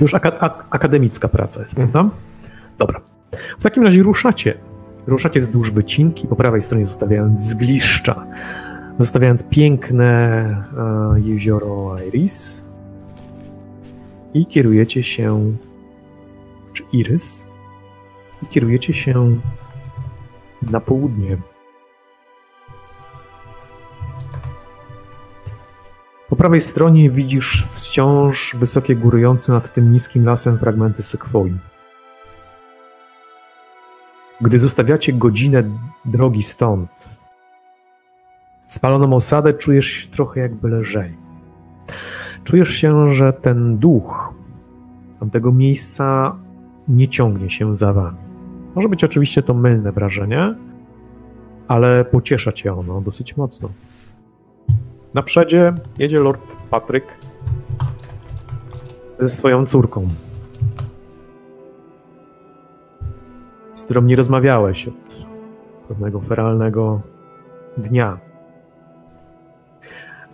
Już ak- akademicka praca jest, prawda? Dobra. W takim razie ruszacie. Ruszacie wzdłuż wycinki, po prawej stronie zostawiając zgliszcza, zostawiając piękne e, jezioro Iris i kierujecie się, czy Iris, i kierujecie się na południe. Po prawej stronie widzisz wciąż wysokie górujące nad tym niskim lasem fragmenty sekwoi. Gdy zostawiacie godzinę drogi stąd, spaloną osadę czujesz się trochę jakby lżej. Czujesz się, że ten duch tamtego miejsca nie ciągnie się za wami. Może być oczywiście to mylne wrażenie, ale pociesza cię ono dosyć mocno. Na przodzie jedzie Lord Patryk ze swoją córką, z którą nie rozmawiałeś od pewnego feralnego dnia.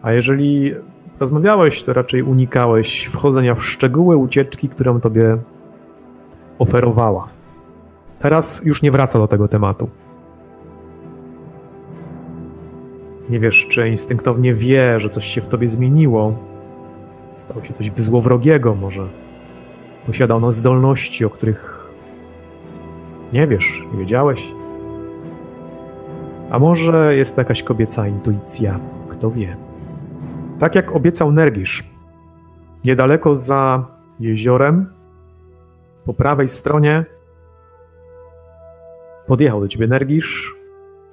A jeżeli rozmawiałeś, to raczej unikałeś wchodzenia w szczegóły ucieczki, którą tobie oferowała. Teraz już nie wraca do tego tematu. Nie wiesz, czy instynktownie wie, że coś się w tobie zmieniło. Stało się coś złowrogiego, może. Posiada ono zdolności, o których nie wiesz, nie wiedziałeś. A może jest to jakaś kobieca intuicja, kto wie. Tak jak obiecał Nergisz, niedaleko za jeziorem, po prawej stronie, podjechał do ciebie Nergisz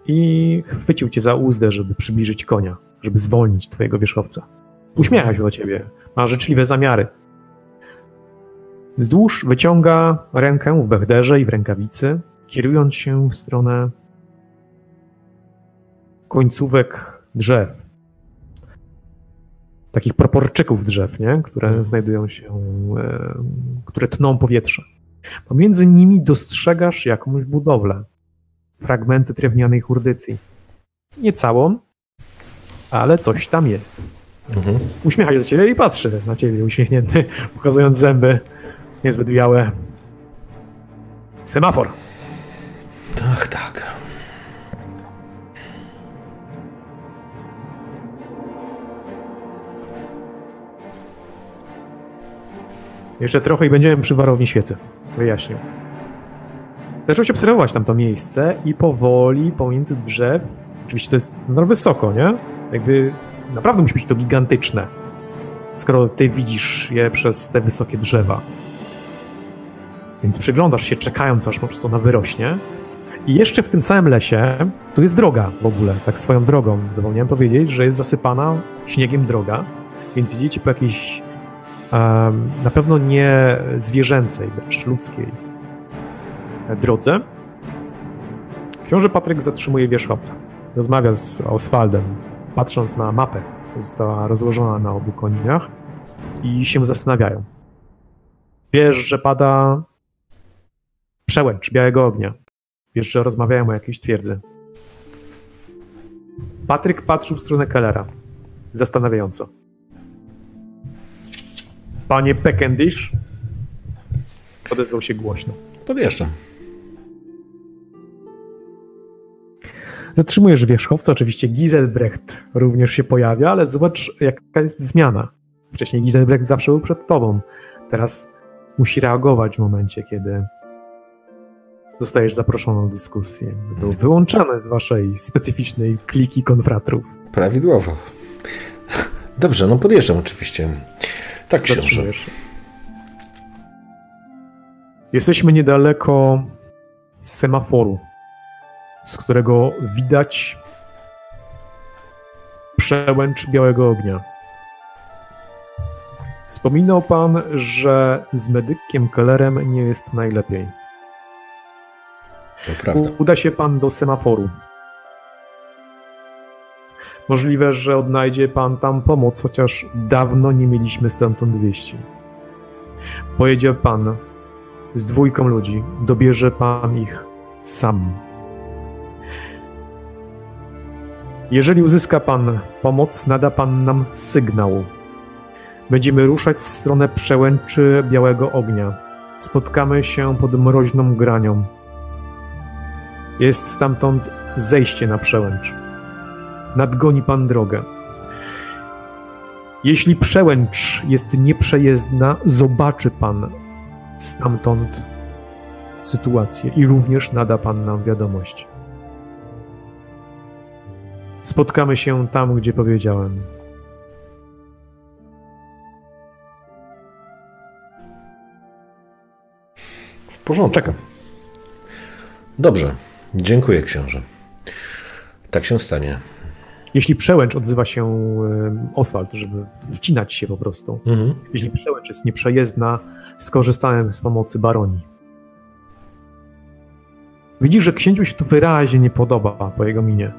i chwycił cię za uzdę, żeby przybliżyć konia, żeby zwolnić twojego wierzchowca. Uśmiecha się do ciebie, ma życzliwe zamiary. Wzdłuż wyciąga rękę w bechderze i w rękawicy, kierując się w stronę końcówek drzew. Takich proporczyków drzew, nie? które znajdują się, e, które tną powietrze. Pomiędzy nimi dostrzegasz jakąś budowlę. Fragmenty drewnianej hurdycji. Nie całą, ale coś tam jest. Mhm. Uśmiecha się do ciebie i patrzy na ciebie uśmiechnięty, pokazując zęby niezbyt białe. Semafor. Tak, tak. Jeszcze trochę i będziemy przy warowni świecy. Wyjaśnił. Zacząłeś obserwować tamto miejsce i powoli pomiędzy drzew, oczywiście to jest no, wysoko, nie? Jakby naprawdę musi być to gigantyczne, skoro ty widzisz je przez te wysokie drzewa. Więc przyglądasz się, czekając aż po prostu ona wyrośnie. I jeszcze w tym samym lesie, tu jest droga w ogóle, tak swoją drogą. Zapomniałem powiedzieć, że jest zasypana śniegiem droga, więc idziecie po jakiejś na pewno nie zwierzęcej, lecz ludzkiej drodze. Książę Patryk zatrzymuje wierzchowca. Rozmawia z Oswaldem, patrząc na mapę, która została rozłożona na obu koniach i się zastanawiają. Wiesz, że pada przełęcz białego ognia. Wiesz, że rozmawiają o jakiejś twierdzy. Patryk patrzył w stronę Kellera. Zastanawiająco. Panie Peckendish? Odezwał się głośno. Podjeżdżam. Zatrzymujesz wierzchowca, oczywiście Giselbrecht również się pojawia, ale zobacz, jaka jest zmiana. Wcześniej Giselbrecht zawsze był przed tobą. Teraz musi reagować w momencie, kiedy zostajesz zaproszony na dyskusję. Był wyłączony z waszej specyficznej kliki konfratrów. Prawidłowo. Dobrze, no podjeżdżam oczywiście. Tak, książę. Jesteśmy niedaleko semaforu, z którego widać przełęcz białego ognia. Wspominał pan, że z medykiem Kellerem nie jest najlepiej. To prawda. Uda się pan do semaforu. Możliwe, że odnajdzie pan tam pomoc, chociaż dawno nie mieliśmy stamtąd wieści. Pojedzie pan z dwójką ludzi, dobierze pan ich sam. Jeżeli uzyska pan pomoc, nada pan nam sygnał. Będziemy ruszać w stronę przełęczy Białego Ognia. Spotkamy się pod mroźną granią. Jest stamtąd zejście na przełęcz. Nadgoni pan drogę. Jeśli przełęcz jest nieprzejezdna, zobaczy pan stamtąd sytuację i również nada pan nam wiadomość. Spotkamy się tam, gdzie powiedziałem. W porządku. Czekam. Dobrze. Dziękuję, książę. Tak się stanie. Jeśli przełęcz odzywa się Oswald, żeby wcinać się po prostu. Mhm. Jeśli przełęcz jest nieprzejezdna, skorzystałem z pomocy baroni. Widzisz, że księciu się tu wyraźnie nie podoba po jego minie.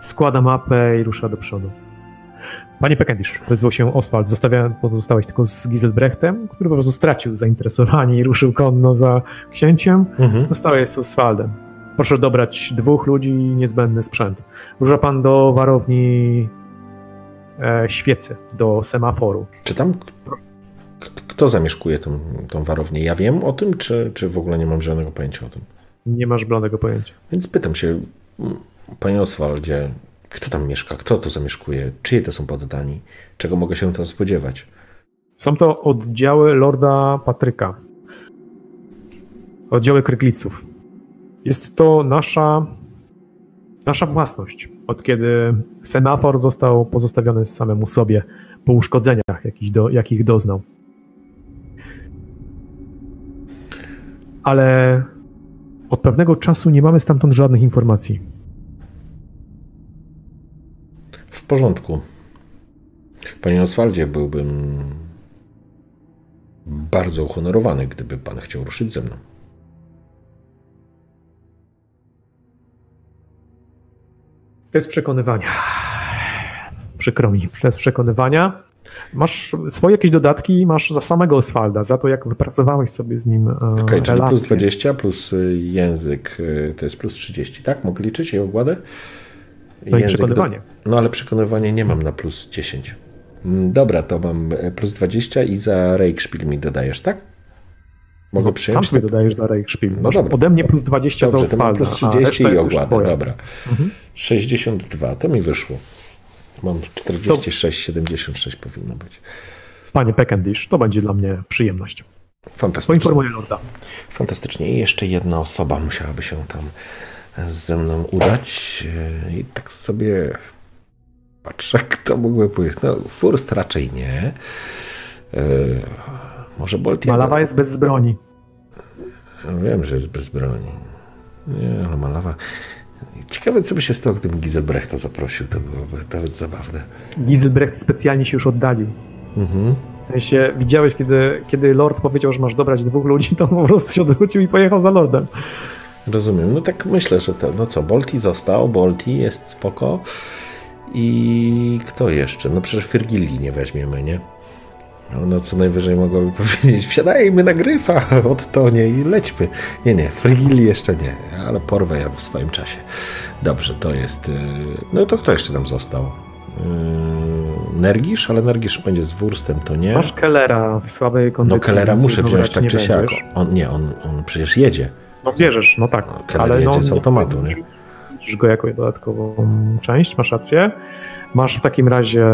Składa mapę i rusza do przodu. Panie Pekendisz, wezwał się Oswald. Zostawia, pozostałeś tylko z Giselbrechtem, który po prostu stracił zainteresowanie i ruszył konno za księciem. Mhm. Zostałeś z Oswaldem. Proszę dobrać dwóch ludzi i niezbędny sprzęt. Rusza pan do warowni e, świecy, do semaforu. Czy tam kto zamieszkuje tą, tą warownię? Ja wiem o tym, czy, czy w ogóle nie mam żadnego pojęcia o tym? Nie masz bladego pojęcia. Więc pytam się, panie Oswaldzie, kto tam mieszka, kto to zamieszkuje, czyje to są poddani, czego mogę się tam spodziewać? Są to oddziały Lorda Patryka. Oddziały Krykliców. Jest to nasza, nasza własność. Od kiedy semafor został pozostawiony samemu sobie po uszkodzeniach, jakich, do, jakich doznał. Ale od pewnego czasu nie mamy stamtąd żadnych informacji. W porządku. Panie Oswaldzie, byłbym bardzo uhonorowany, gdyby pan chciał ruszyć ze mną. Test przekonywania. Przykro mi, test przekonywania. Masz swoje jakieś dodatki, masz za samego Oswalda, za to, jak wypracowałeś sobie z nim e, Okej, czyli plus 20, plus y, język y, to jest plus 30, tak? Mogę liczyć i ogładę? No i Język przekonywanie. Do... No ale przekonywanie nie mam na plus 10. Mm, Dobra, to mam e, plus 20 i za Reichspiel mi dodajesz, tak? Mogę No, przyjąć? Sam sobie dodajesz za Reichspiel. No dobra. ode mnie plus 20 Dobrze, za to Oswalda, plus a 30 reszta i ogładę, dobra. Mhm. 62, to mi wyszło. Mam 46, 76 powinno być. Panie Peckendish, to będzie dla mnie przyjemność. Fantastycznie. Poinformuję Lorda. Fantastycznie. I jeszcze jedna osoba musiałaby się tam ze mną udać. I tak sobie patrzę, kto mógłby pójść. No, Furst raczej nie. E, może Boltier. Malawa jest bez broni. Wiem, że jest bez broni. Nie, no Malawa. Ciekawe, co by się stało, gdybym Giselbrechta zaprosił. To byłoby nawet zabawne. Giselbrecht specjalnie się już oddalił. Mhm. W sensie, widziałeś, kiedy, kiedy Lord powiedział, że masz dobrać dwóch ludzi, to on po prostu się odwrócił i pojechał za Lordem. Rozumiem. No tak myślę, że to. No co, Bolti został, Bolti jest spoko. I kto jeszcze? No przecież Firgilli nie weźmiemy, nie? No co najwyżej mogłoby *laughs* powiedzieć, wsiadajmy na gryfa *laughs* od tonie i lećmy. Nie, nie, Frigilli jeszcze nie, ale porwę ja w swoim czasie. Dobrze, to jest... yy, No to kto jeszcze tam został? Yy, Nergisz, ale Nergisz będzie z Wurstem, to nie. Masz Kellera w słabej kondycji. No Kellera muszę wziąć tak czy siak. On, nie, on, on przecież jedzie. No bierzesz, no tak. Keller ale jedzie no, z automatu, nie? Widzisz go jako dodatkową część, masz rację. Masz w takim razie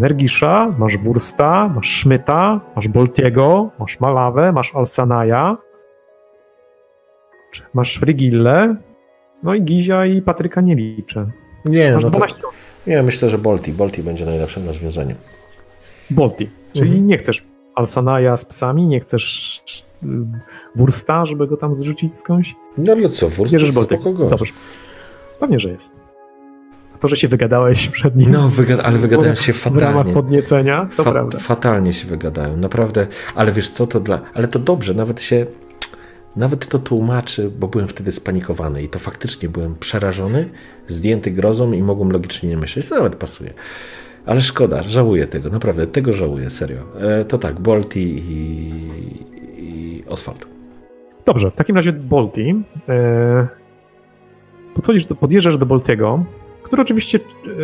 Nergisza, masz Wursta, masz Szmyta, masz Boltiego, masz Malawę, masz Alsanaja, masz Frigillę, no i Gizia i Patryka nie liczę. Nie, Masz no to, 12 osób. nie, myślę, że Bolti. Bolti będzie najlepszym rozwiązaniem. Bolti, czyli Mhm. nie chcesz Alsanaja z psami, nie chcesz y, Wursta, żeby go tam zrzucić skądś? No ale co, Wurst Bierzesz jest spoko gość. Dobrze. Pewnie, że jest. To, że się wygadałeś *laughs* przed nim No, wygada, ale wygadają się w ramach fatalnie. podniecenia, to Fa- prawda. Fatalnie się wygadają, naprawdę. Ale wiesz co, to dla... Ale to dobrze, nawet się... nawet to tłumaczy, bo byłem wtedy spanikowany i to faktycznie byłem przerażony, zdjęty grozą i mogłem logicznie nie myśleć. To nawet pasuje. Ale szkoda, żałuję tego, naprawdę, tego żałuję, serio. E, to tak, Bolti i, i Oswald. Dobrze, w takim razie Bolti. E, podchodzisz, podjeżdżasz do Boltiego, który oczywiście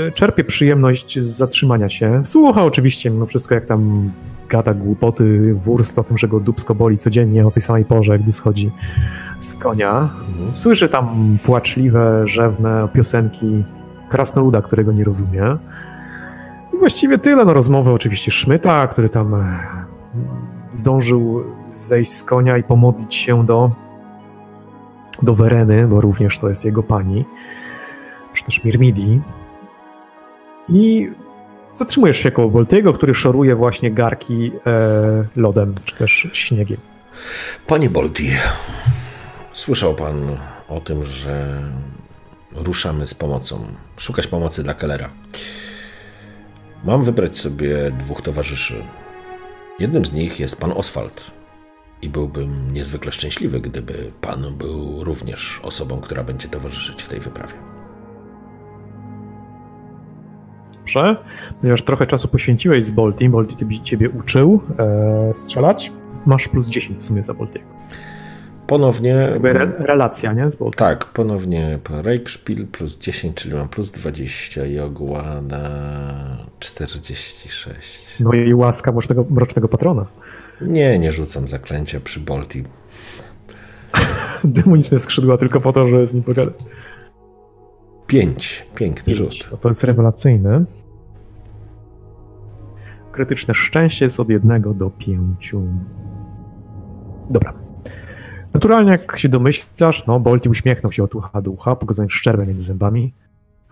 e, czerpie przyjemność z zatrzymania się. Słucha oczywiście mimo wszystko, jak tam gada głupoty, wurst o tym, że go dubsko boli codziennie o tej samej porze, gdy schodzi z konia. Mhm. Słyszy tam płaczliwe, rzewne piosenki krasnoluda, którego nie rozumie. I właściwie tyle, no rozmowy oczywiście Szmyta, który tam e, zdążył zejść z konia i pomodlić się do, do Wereny, bo również to jest jego pani, czy też Mirmidi. I zatrzymujesz się koło Boltiego, który szoruje właśnie garki e, lodem, czy też śniegiem. Panie Bolti, słyszał pan o tym, że ruszamy z pomocą, szukać pomocy dla Kellera. Mam wybrać sobie dwóch towarzyszy. Jednym z nich jest pan Oswald. I byłbym niezwykle szczęśliwy, gdyby pan był również osobą, która będzie towarzyszyć w tej wyprawie. Dobrze, ponieważ trochę czasu poświęciłeś z Bolti, Bolti ciebie, uczył e, strzelać, masz plus 10 w sumie za Boltiego. Ponownie. Jakby re, relacja, nie? Z Bolti. Tak, ponownie Reichspiel plus 10, czyli mam plus 20 i ogłada 46. No i łaska mrocznego, mrocznego patrona. Nie, nie rzucam zaklęcia przy Bolti. *laughs* Demoniczne skrzydła tylko po to, że z nim pogadać. 5. Piękny rzut. No to jest rewelacyjny. Krytyczne szczęście jest od jednego do pięciu. Dobra. Naturalnie, jak się domyślasz, no, Bolti uśmiechnął się od ucha do ucha, pokazując szczerbę między zębami.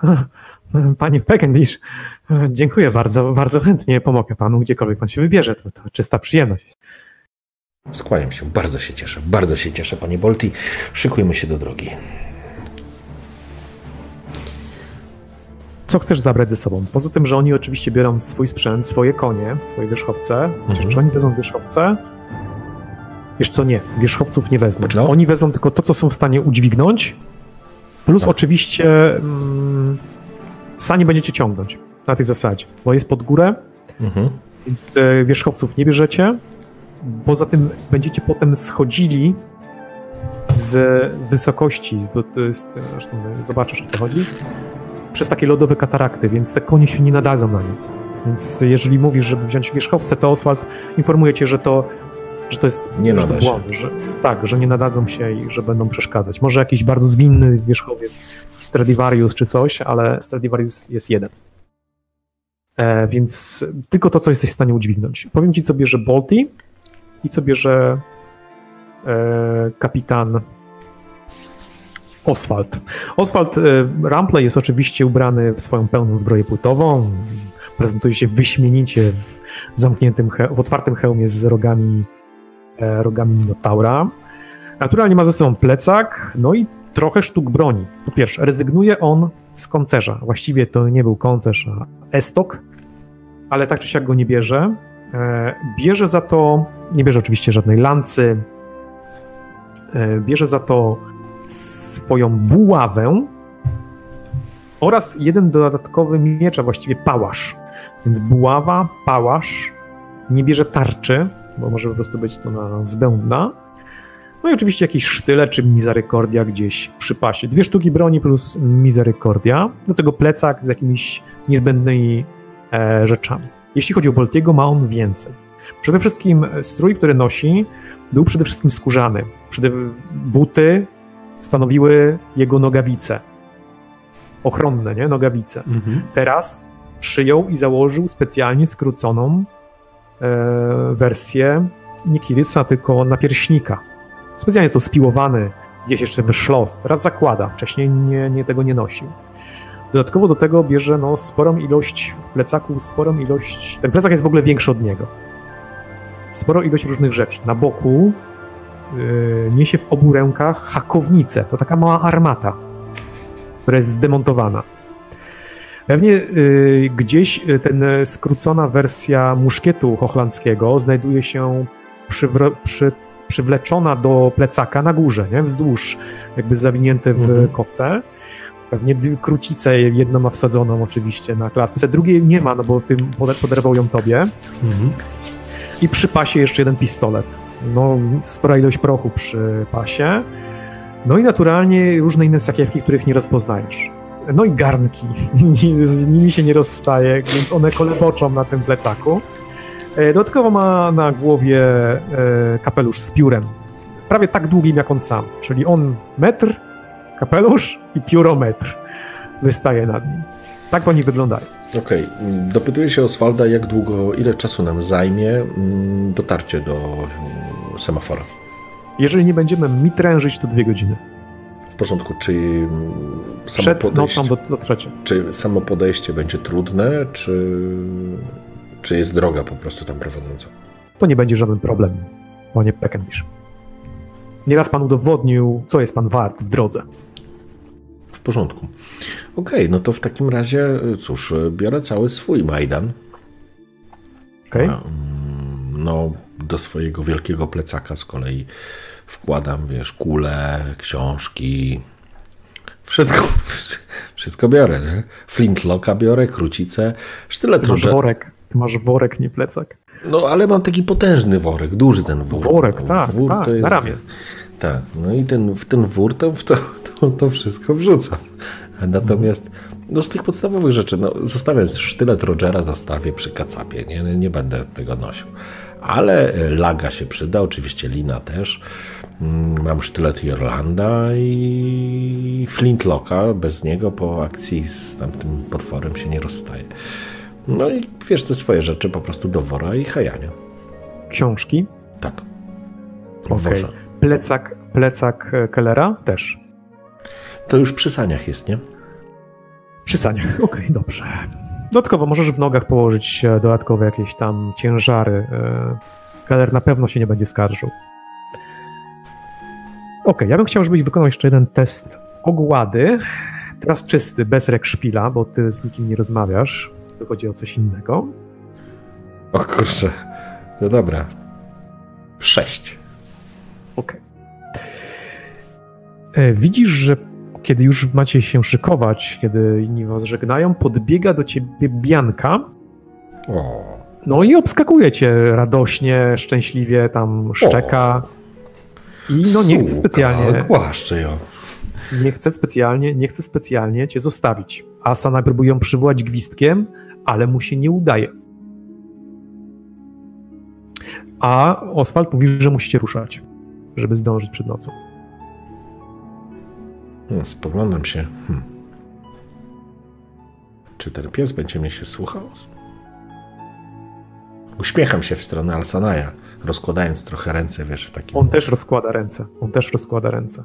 *laughs* Panie Peckendish, dziękuję bardzo, bardzo chętnie pomogę panu, gdziekolwiek pan się wybierze. To, to czysta przyjemność. Skłaniam się, bardzo się cieszę, bardzo się cieszę, panie Bolti. Szykujmy się do drogi. Co chcesz zabrać ze sobą? Poza tym, że oni oczywiście biorą swój sprzęt, swoje konie, swoje wierzchowce. Chociaż Mhm. czy oni wezmą wierzchowce? Wiesz co, nie. Wierzchowców nie wezmą. No. Oni wezmą tylko to, co są w stanie udźwignąć, plus Tak. oczywiście mm, sani będziecie ciągnąć na tej zasadzie, bo jest pod górę, Mhm. więc e, wierzchowców nie bierzecie. Poza tym będziecie potem schodzili z wysokości, bo to jest, zresztą zobaczysz o co chodzi, przez takie lodowe katarakty, więc te konie się nie nadadzą na nic. Więc jeżeli mówisz, żeby wziąć wierzchowce, to Oswald informuje cię, że to, że to jest Nie że to błąd, że, tak, że nie nadadzą się i że będą przeszkadzać. Może jakiś bardzo zwinny wierzchowiec, Stradivarius czy coś, ale Stradivarius jest jeden. E, więc tylko to, co jesteś w stanie udźwignąć. Powiem ci, co bierze Bolti i co bierze e, kapitan Oswald. Oswald e, Rampley jest oczywiście ubrany w swoją pełną zbroję płytową. Prezentuje się wyśmienicie w zamkniętym, w otwartym hełmie z rogami, e, rogami Minotaura. Naturalnie ma ze sobą plecak, no i trochę sztuk broni. Po pierwsze, rezygnuje on z koncerza. Właściwie to nie był koncerz, a estok, ale tak czy siak go nie bierze. E, Bierze za to, nie bierze oczywiście żadnej lancy, bierze za to swoją buławę oraz jeden dodatkowy miecz, a właściwie pałasz. Więc buława, pałasz, nie bierze tarczy, bo może po prostu być to na zbędna. No i oczywiście jakiś sztyle czy mizarykordia gdzieś przy pasie. Dwie sztuki broni plus mizarykordia. Do tego plecak z jakimiś niezbędnymi e, rzeczami. Jeśli chodzi o Boltiego, ma on więcej. Przede wszystkim strój, który nosi, był przede wszystkim skórzany. Przede buty stanowiły jego nogawice. Ochronne, nie? Nogawice. Mhm. Teraz przyjął i założył specjalnie skróconą e, wersję nie Kirysa, tylko napierśnika. Specjalnie jest to spiłowany, gdzieś jeszcze wyszlos. Teraz zakłada, wcześniej nie, nie tego nie nosił. Dodatkowo do tego bierze no, sporą ilość w plecaku, sporą ilość. Ten plecak jest w ogóle większy od niego. Sporą ilość różnych rzeczy. Na boku niesie w obu rękach hakownicę. To taka mała armata, która jest zdemontowana. Pewnie yy, gdzieś yy, ten skrócona wersja muszkietu hochlandzkiego znajduje się przy, przywleczona do plecaka na górze, nie? wzdłuż, jakby zawinięte w Mhm. koce. Pewnie krucicę jedną ma wsadzoną oczywiście na klatce, drugiej nie ma, no bo tym pode- poderwał ją tobie. Mhm. I przy pasie jeszcze jeden pistolet. No, spora ilość prochu przy pasie. No i naturalnie różne inne sakiewki, których nie rozpoznajesz. No i garnki. *laughs* Z nimi się nie rozstaje, więc one koleboczą na tym plecaku. E, Dodatkowo ma na głowie e, kapelusz z piórem. Prawie tak długim jak on sam. Czyli on metr, kapelusz i pióro metr wystaje nad nim. Tak oni wyglądają. Okej, mm, dopytuję się Oswalda, jak długo, ile czasu nam zajmie mm, dotarcie do mm, semafora. Jeżeli nie będziemy mitrężyć, to dwie godziny. W porządku, czy mm, samo Przed podejście, nocą do, do czy samo podejście będzie trudne, czy, czy jest droga po prostu tam prowadząca? to nie będzie żaden problem, panie Peckendish. Nieraz pan udowodnił, co jest pan wart w drodze. W porządku. Okej, no to w takim razie, cóż, biorę cały swój Majdan. Okay? A, mm, No, do swojego wielkiego plecaka z kolei wkładam, wiesz, kule, książki. Wszystko, *laughs* wszystko biorę, nie? Flintlocka biorę, krucicę, sztylet Ty masz worek, ty masz worek, nie plecak. No, ale mam taki potężny worek, duży ten wór. Worek, tak, Wór tak, to jest, na ramię. Tak, no i ten, w ten wór to, to, to, to wszystko wrzucam. Natomiast no, z tych podstawowych rzeczy, no, zostawiam sztylet Rogera, zostawię przy kacapie, nie, nie będę tego nosił. Ale e, laga się przyda, oczywiście lina też. Mm, Mam sztylet Irlanda i Flintlocka, bez niego po akcji z tamtym potworem się nie rozstaje. No i wiesz, te swoje rzeczy po prostu do wora i hajania. Książki, Tak. Okej. Plecak, plecak e, Kellera też. To już przy saniach jest, nie? Przy saniach, okej, dobrze. Dodatkowo możesz w nogach położyć e, dodatkowe jakieś tam ciężary. Keller na pewno się nie będzie skarżył. Okej, ja bym chciał, żebyś wykonał jeszcze jeden test ogłady. Teraz czysty, bez rekszpila, bo ty z nikim nie rozmawiasz. Tu chodzi o coś innego. O kurczę. No dobra. Sześć. Okej. E, Widzisz, że kiedy już macie się szykować, kiedy inni was żegnają, podbiega do ciebie Bianka, O. no i obskakuje cię radośnie, szczęśliwie, tam szczeka. I no nie chce Suka, specjalnie, ją. nie chce specjalnie, nie chce specjalnie cię zostawić. Asana próbuje ją przywołać gwizdkiem, ale mu się nie udaje. A Oswald mówi, że musicie ruszać, żeby zdążyć przed nocą. Spoglądam się. Hmm. Czy ten pies będzie mnie się słuchał? Uśmiecham się w stronę Alsanaja, rozkładając trochę ręce, wiesz, w takim... On też rozkłada ręce. On też rozkłada ręce.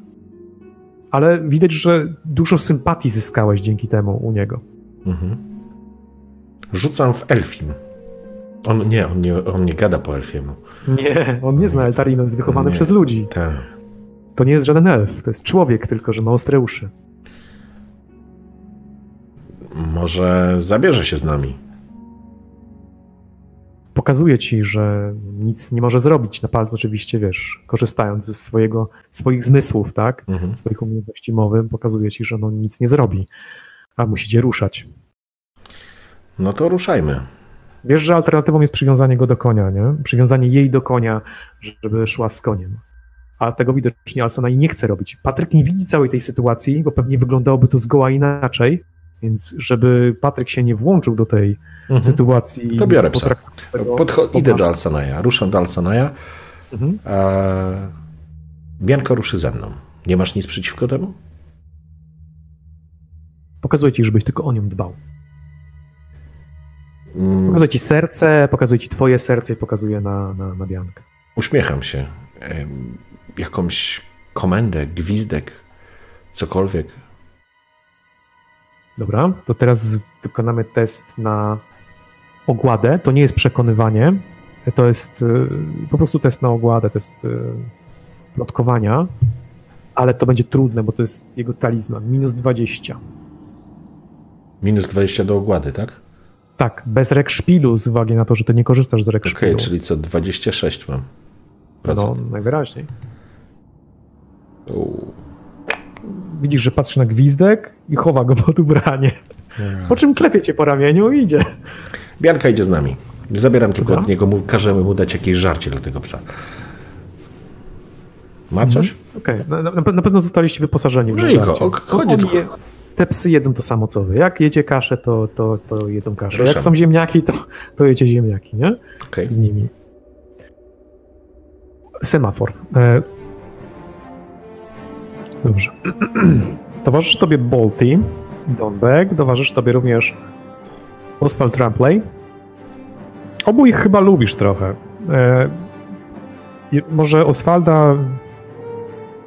Ale widać, że dużo sympatii zyskałeś dzięki temu u niego. Mhm. Rzucam w Elfim. On nie, on nie, on nie gada po Elfiemu. Nie, on nie zna Eltarino, jest wychowany Nie. przez ludzi. Tak. To nie jest żaden elf, to jest człowiek tylko, że ma ostre uszy. Może zabierze się z nami. Pokazuje ci, że nic nie może zrobić na palcu, oczywiście, wiesz, korzystając ze swojego, swoich zmysłów, tak? Mhm. Swoich umiejętności mowy, pokazuje ci, że no nic nie zrobi, a musicie ruszać. No to ruszajmy. Wiesz, że alternatywą jest przywiązanie go do konia, nie? Przywiązanie jej do konia, żeby szła z koniem. A tego widocznie Alsona nie chce robić. Patryk nie widzi całej tej sytuacji, bo pewnie wyglądałoby to zgoła inaczej, więc żeby Patryk się nie włączył do tej Mhm. sytuacji... To biorę psa. tego Podcho- idę do Alsanaja, ruszam do Alsanaja. Mhm. Bianka ruszy ze mną. Nie masz nic przeciwko temu? Pokazuje ci, żebyś tylko o nią dbał. Mm, Pokazuje ci serce, pokazuje ci twoje serce i pokazuje na, na, na Biankę. Uśmiecham się. Jakąś komendę, gwizdek, cokolwiek. Dobra, to teraz wykonamy test na ogładę. To nie jest przekonywanie, to jest y, po prostu test na ogładę, test y, plotkowania, ale to będzie trudne, bo to jest jego talizman. Minus 20. Minus 20 do ogłady, tak? Tak, bez rekszpilu, z uwagi na to, że ty nie korzystasz z Okej, rekszpilu. czyli co, 26 mam. No, najwyraźniej. U. Widzisz, że patrzy na gwizdek i chowa go pod ubranie. Po czym klepie cię po ramieniu i idzie. Bianka idzie z nami. Zabieram tylko Dobra. od niego, mu, każemy mu dać jakieś żarcie dla tego psa. Ma coś? Okej, na, na, na pewno zostaliście wyposażeni w żarcie. chodzi tylko. Te psy jedzą to samo co wy. Jak jecie kaszę, to, to, to jedzą kaszę. Proszę. Jak są ziemniaki, to, to jecie ziemniaki, nie? Okej. Z nimi. Semafor. E... Dobrze. *clears throat* Towarzyszy tobie Bolty, Donbeck, towarzyszy tobie również Oswald Rampley. Obu ich chyba lubisz trochę. E... Może Oswalda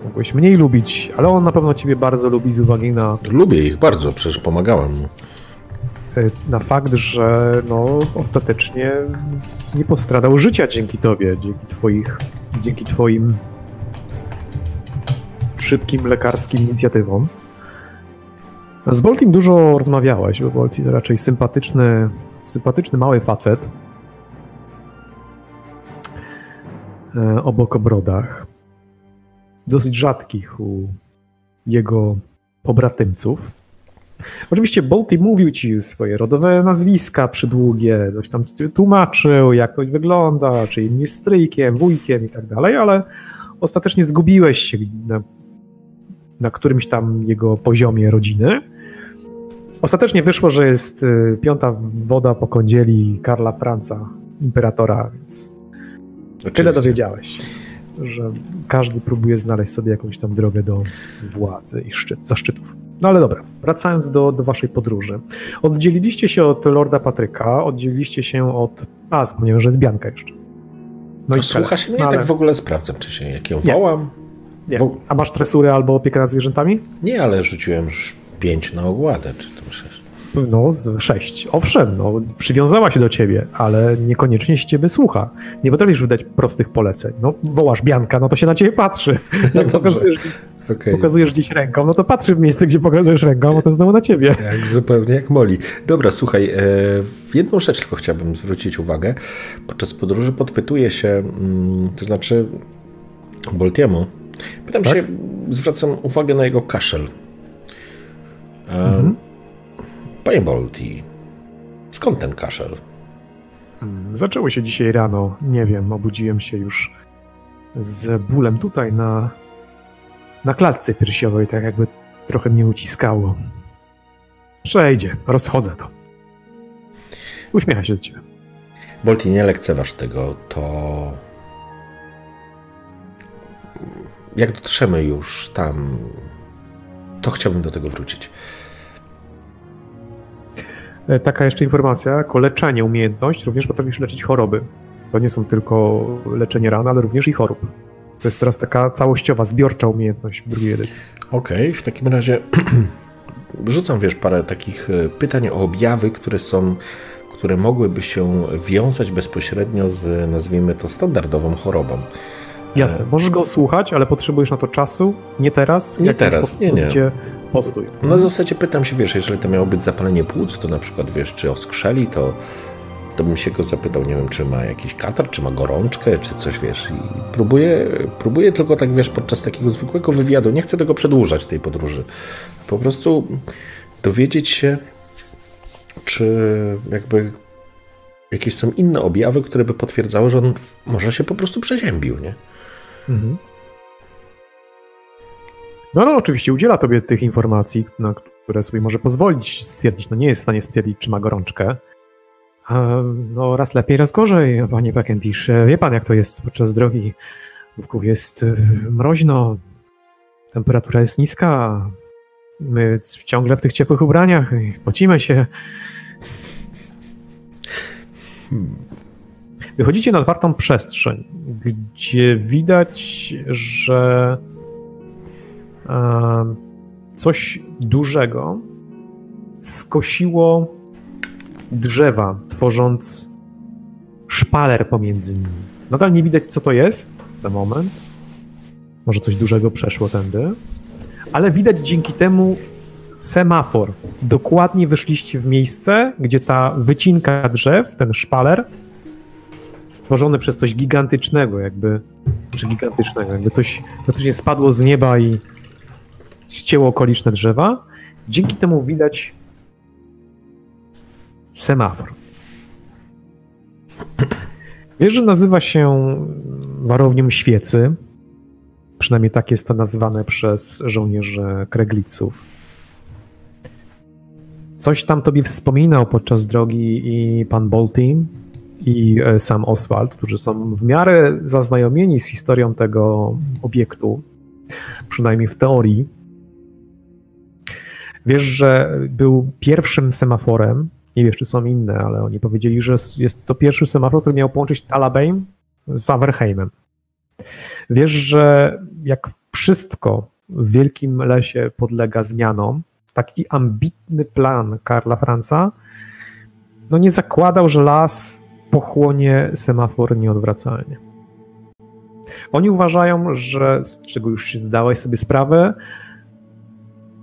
mogłeś mniej lubić, ale on na pewno ciebie bardzo lubi z uwagi na Lubię ich bardzo, przecież pomagałem mu. e, na fakt, że no, ostatecznie nie postradał życia dzięki tobie, dzięki twoich, dzięki twoim szybkim lekarskim inicjatywom. Z Boltim dużo rozmawiałeś, bo Bolti to raczej sympatyczny, sympatyczny mały facet e, o bokobrodach. Dosyć rzadkich u jego pobratymców. Oczywiście Bolty mówił ci swoje rodowe nazwiska przydługie, coś tam tłumaczył, jak to wygląda, czy im jest stryjkiem, wujkiem i tak dalej, ale ostatecznie zgubiłeś się na, na którymś tam jego poziomie rodziny. Ostatecznie wyszło, że jest y, piąta woda po kądzieli Karla Franca, imperatora, więc tyle Oczywiście. dowiedziałeś, że każdy próbuje znaleźć sobie jakąś tam drogę do władzy i szczyt, zaszczytów. No ale dobra, wracając do, do waszej podróży. Oddzieliliście się od Lorda Patryka, oddzieliliście się od... A, zapomniałem, że jest Bianka jeszcze. No i Słucha się mnie, no, ale- tak w ogóle sprawdzam, czy się, jak ją Nie. wołam. Nie. A masz tresurę albo opiekę nad zwierzętami? Nie, ale rzuciłem już pięć na ogładę, czy tam sześć. No, z sześć. Owszem, no, przywiązała się do ciebie, ale niekoniecznie się ciebie słucha. Nie potrafisz wydać prostych poleceń. No, wołasz Bianka, no to się na ciebie patrzy. Jak *laughs* dobrze. pokazujesz, Okej. pokazujesz gdzieś ręką, no to patrzy w miejsce, gdzie pokazujesz ręką, a to znowu na ciebie. Jak zupełnie jak Moli. Dobra, słuchaj, e, jedną rzecz tylko chciałbym zwrócić uwagę. Podczas podróży podpytuję się, mm, to znaczy Boltiemu, pytam Tak? się, zwracam uwagę na jego kaszel. E, Panie Bolti, skąd ten kaszel? Zaczęło się dzisiaj rano. Nie wiem, obudziłem się już z bólem tutaj na, na klatce piersiowej, tak jakby trochę mnie uciskało. Przejdzie, rozchodzę to. Uśmiecha się do ciebie. Bolti, nie lekceważ tego, to... Jak dotrzemy już tam, to chciałbym do tego wrócić. E, Taka jeszcze informacja, jako leczenie, umiejętność, również potrafisz leczyć choroby. To nie są tylko leczenie ran, ale również i chorób. To jest teraz taka całościowa, zbiorcza umiejętność w drugiej edycji. Okej, w takim razie *clears throat* rzucam, wiesz, parę takich e, pytań o objawy, które są, które mogłyby się wiązać bezpośrednio z, nazwijmy to, standardową chorobą. Jasne, możesz go słuchać, ale potrzebujesz na to czasu, nie teraz. Nie jak teraz, nie, nie. postój. Na zasadzie pytam się, wiesz, jeżeli to miało być zapalenie płuc, to na przykład, wiesz, czy oskrzeli, to, to bym się go zapytał, nie wiem, czy ma jakiś katar, czy ma gorączkę, czy coś, wiesz, i próbuję, próbuję tylko tak, wiesz, podczas takiego zwykłego wywiadu, nie chcę tego przedłużać, tej podróży, po prostu dowiedzieć się, czy jakby jakieś są inne objawy, które by potwierdzały, że on może się po prostu przeziębił, nie? Mhm. No, no, oczywiście udziela tobie tych informacji, na które sobie może pozwolić stwierdzić. No nie jest w stanie stwierdzić, czy ma gorączkę. No raz lepiej, raz gorzej, panie Packendish. E, Wie pan, jak to jest podczas drogi. Wokół jest e, mroźno, temperatura jest niska. My ciągle w tych ciepłych ubraniach, pocimy się. Wychodzicie na otwartą przestrzeń, gdzie widać, że e, coś dużego skosiło drzewa, tworząc szpaler pomiędzy nimi. Nadal nie widać, co to jest za moment. Może coś dużego przeszło tędy. Ale widać dzięki temu semafor. Dokładnie wyszliście w miejsce, gdzie ta wycinka drzew, ten szpaler, stworzony przez coś gigantycznego, jakby czy gigantycznego, jakby coś praktycznie spadło z nieba i ścięło okoliczne drzewa. Dzięki temu widać semafor. Wiesz, że nazywa się warownią świecy. Przynajmniej tak jest to nazwane przez żołnierzy Kregliców. Coś tam tobie wspominał podczas drogi i pan Bolty, i e, sam Oswald, którzy są w miarę zaznajomieni z historią tego obiektu, przynajmniej w teorii. Wiesz, że był pierwszym semaforem, nie wiesz, czy są inne, ale oni powiedzieli, że jest to pierwszy semafor, który miał połączyć Talabein z Averheimem. Wiesz, że jak wszystko w Wielkim Lesie podlega zmianom, taki ambitny plan Karla Franca no nie zakładał, że las pochłonie semafor nieodwracalnie. Oni uważają, że, z czego już się zdałeś sobie sprawę,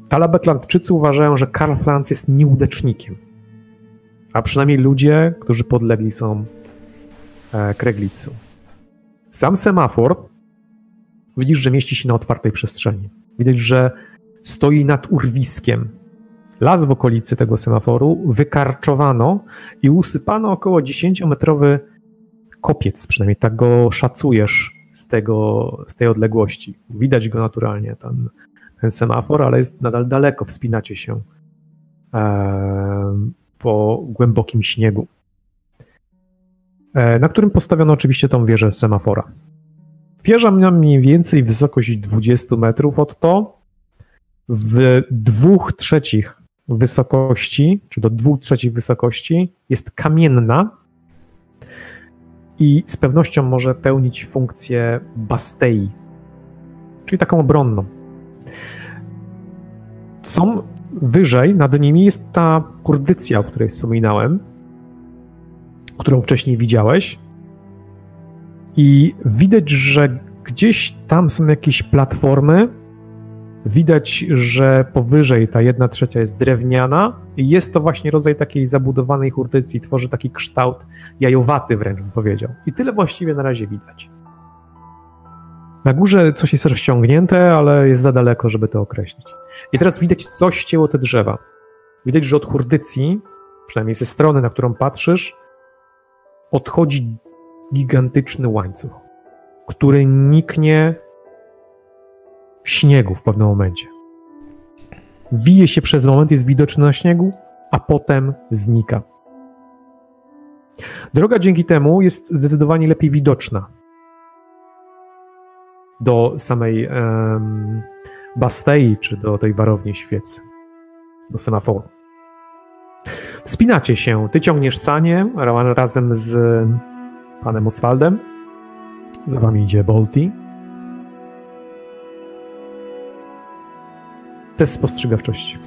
Talabeklandczycy uważają, że Karl Franz jest nieudacznikiem. A przynajmniej ludzie, którzy podlegli są e, Kreglicu. Sam semafor widzisz, że mieści się na otwartej przestrzeni. Widać, że stoi nad urwiskiem. Las w okolicy tego semaforu wykarczowano i usypano około 10-metrowy kopiec, przynajmniej tak go szacujesz z, tego, z tej odległości. Widać go naturalnie, ten, ten semafor, ale jest nadal daleko, wspinacie się e, po głębokim śniegu, e, na którym postawiono oczywiście tą wieżę semafora. Wieża miała mniej więcej wysokość 20 metrów od to. W dwóch trzecich wysokości, czy do dwóch trzecich wysokości jest kamienna i z pewnością może pełnić funkcję bastei, czyli taką obronną. Są wyżej, nad nimi jest ta kurdycja, o której wspominałem, którą wcześniej widziałeś. I widać, że gdzieś tam są jakieś platformy, Widać, że powyżej ta jedna trzecia jest drewniana jest to właśnie rodzaj takiej zabudowanej hurtycji, tworzy taki kształt jajowaty wręcz bym powiedział. I tyle właściwie na razie widać. Na górze coś jest rozciągnięte, ale jest za daleko, żeby to określić. I teraz widać, co ścięło te drzewa. Widać, że od hurdycji, przynajmniej ze strony, na którą patrzysz, odchodzi gigantyczny łańcuch, który niknie śniegu w pewnym momencie. Wije się przez moment, jest widoczny na śniegu, a potem znika. Droga dzięki temu jest zdecydowanie lepiej widoczna do samej um, Bastei, czy do tej warowni świecy, do semaforu. Wspinacie się, ty ciągniesz sanie razem z panem Oswaldem, za wami idzie Bolti, Test spostrzegawczości.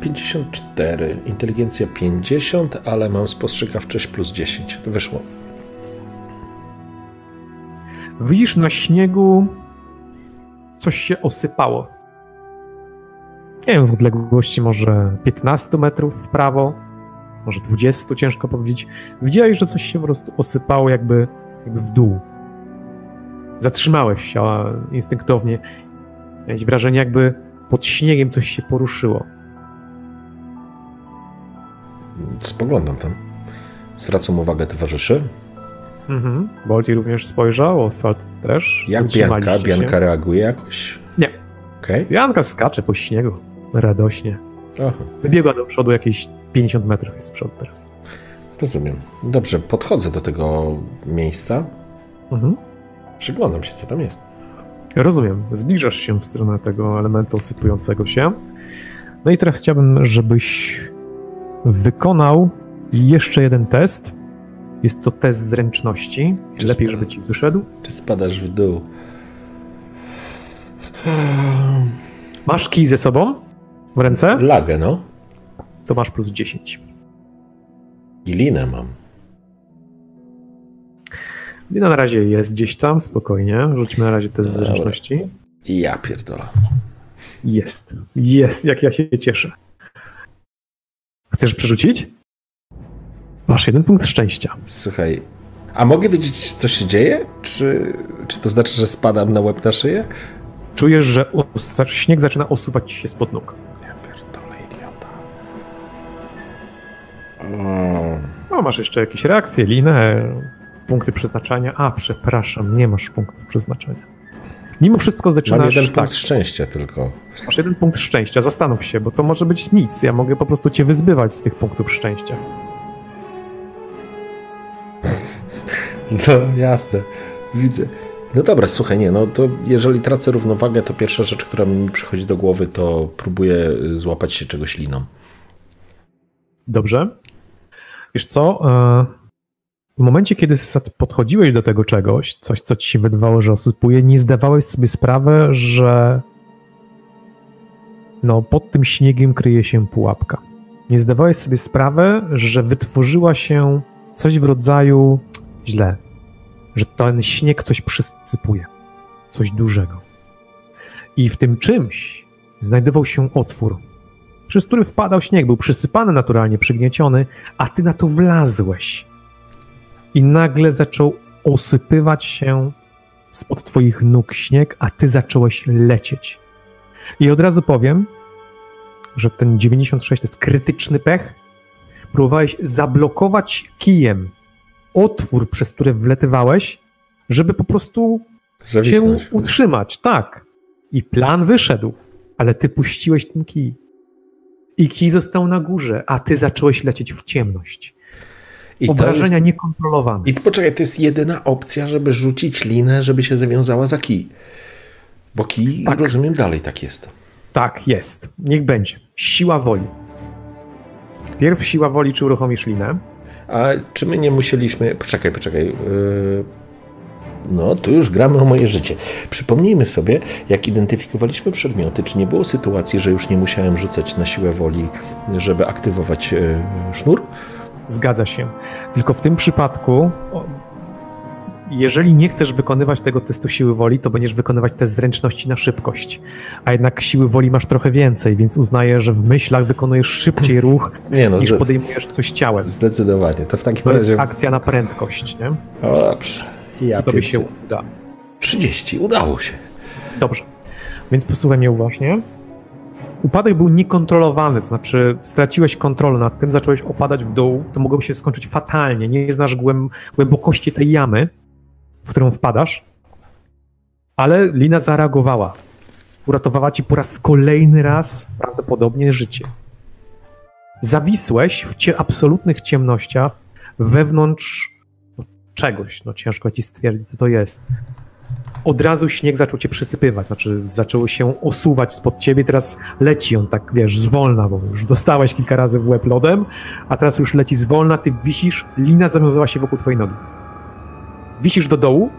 Pięćdziesiąt cztery, inteligencja 50, ale mam spostrzegawczość plus 10. To wyszło. Widzisz na śniegu coś się osypało. Nie wiem, w odległości może 15 metrów w prawo, może 20, ciężko powiedzieć. Widziałeś, że coś się po prostu osypało, jakby jakby w dół. Zatrzymałeś się instynktownie. Miałeś wrażenie, jakby pod śniegiem coś się poruszyło. Spoglądam tam. Zwracam uwagę towarzyszy. Mhm. Bolti również spojrzał, Oswald też. Jak Bianka? Bianka reaguje jakoś? Nie. Okay. Bianka skacze po śniegu radośnie. Aha. Wybiegła do przodu jakieś 50 metrów jest z przodu teraz. Rozumiem. Dobrze, podchodzę do tego miejsca. Mhm. Przyglądam się, co tam jest. Rozumiem. Zbliżasz się w stronę tego elementu sypującego się. No i teraz chciałbym, żebyś wykonał jeszcze jeden test. Jest to test zręczności. Czy Lepiej, żeby ci wyszedł. Czy spadasz w dół? Masz kij ze sobą w ręce? Lagę, no. To masz plus 10. I linę mam. Lina na razie jest gdzieś tam, spokojnie. Rzućmy na razie test zręczności. I ja pierdolę. Jest. Jest, jak ja się cieszę. Chcesz przerzucić? Masz jeden punkt szczęścia. Słuchaj, a mogę wiedzieć, co się dzieje? Czy, czy to znaczy, że spadam na łeb na szyję? Czujesz, że os- śnieg zaczyna osuwać ci się spod nóg. No, masz jeszcze jakieś reakcje, linę, punkty przeznaczenia. A, przepraszam, nie masz punktów przeznaczenia. Mimo wszystko Mam zaczynasz jeden tak, punkt szczęścia tylko. masz jeden punkt szczęścia, zastanów się, bo to może być nic. Ja mogę po prostu cię wyzbywać z tych punktów szczęścia. *laughs* No jasne, widzę. No dobra, słuchaj, nie, no to jeżeli tracę równowagę, to pierwsza rzecz, która mi przychodzi do głowy, to próbuję złapać się czegoś liną. Dobrze? Wiesz co? e, W momencie, kiedy podchodziłeś do tego czegoś, coś, co ci się wydawało, że osypuje, nie zdawałeś sobie sprawy, że no, pod tym śniegiem kryje się pułapka. Nie zdawałeś sobie sprawy, że wytworzyła się coś w rodzaju źle, że ten śnieg coś przysypuje, coś dużego. I w tym czymś znajdował się otwór, przez który wpadał śnieg, był przysypany naturalnie, przygnieciony, a ty na to wlazłeś. I nagle zaczął osypywać się spod twoich nóg śnieg, a ty zacząłeś lecieć. I od razu powiem, że ten 96 to jest krytyczny pech. Próbowałeś zablokować kijem otwór, przez który wletywałeś, żeby po prostu cię Zawisnąć. utrzymać. Tak. I plan wyszedł, ale ty puściłeś ten kij. I kij został na górze, a ty zacząłeś lecieć w ciemność. I Obrażenia jest, niekontrolowane. I poczekaj, to jest jedyna opcja, żeby rzucić linę, żeby się zawiązała za kij. Bo kij, Tak. rozumiem, dalej tak jest. Tak, jest. Niech będzie. Siła woli. Pierw siła woli, czy uruchomisz linę. A czy my nie musieliśmy. Poczekaj, poczekaj. Yy... No, tu już gramy o moje życie. Przypomnijmy sobie, jak identyfikowaliśmy przedmioty, czy nie było sytuacji, że już nie musiałem rzucać na siłę woli, żeby aktywować yy, sznur? Zgadza się. Tylko w tym przypadku, jeżeli nie chcesz wykonywać tego testu siły woli, to będziesz wykonywać test zręczności na szybkość. A jednak siły woli masz trochę więcej, więc uznaję, że w myślach wykonujesz szybciej ruch, *laughs* no, niż podejmujesz coś ciałem. zdecydowanie. To w takim To jest razie. akcja na prędkość, nie? O, dobrze. Ja To by się uda. 30, udało się. Dobrze. Więc posłuchaj mnie uważnie. Upadek był niekontrolowany, to znaczy straciłeś kontrolę nad tym, zacząłeś opadać w dół, to mogłoby się skończyć fatalnie. Nie znasz głęb głębokości tej jamy, w którą wpadasz, ale lina zareagowała. Uratowała ci po raz kolejny raz prawdopodobnie życie. Zawisłeś w absolutnych ciemnościach wewnątrz czegoś, no ciężko ci stwierdzić, co to jest od razu śnieg zaczął cię przysypywać, znaczy zaczął się osuwać spod ciebie, teraz leci on tak, wiesz, zwolna, bo już dostałeś kilka razy w łeb lodem, a teraz już leci zwolna, ty wisisz, lina zawiązała się wokół twojej nogi. Wisisz do dołu,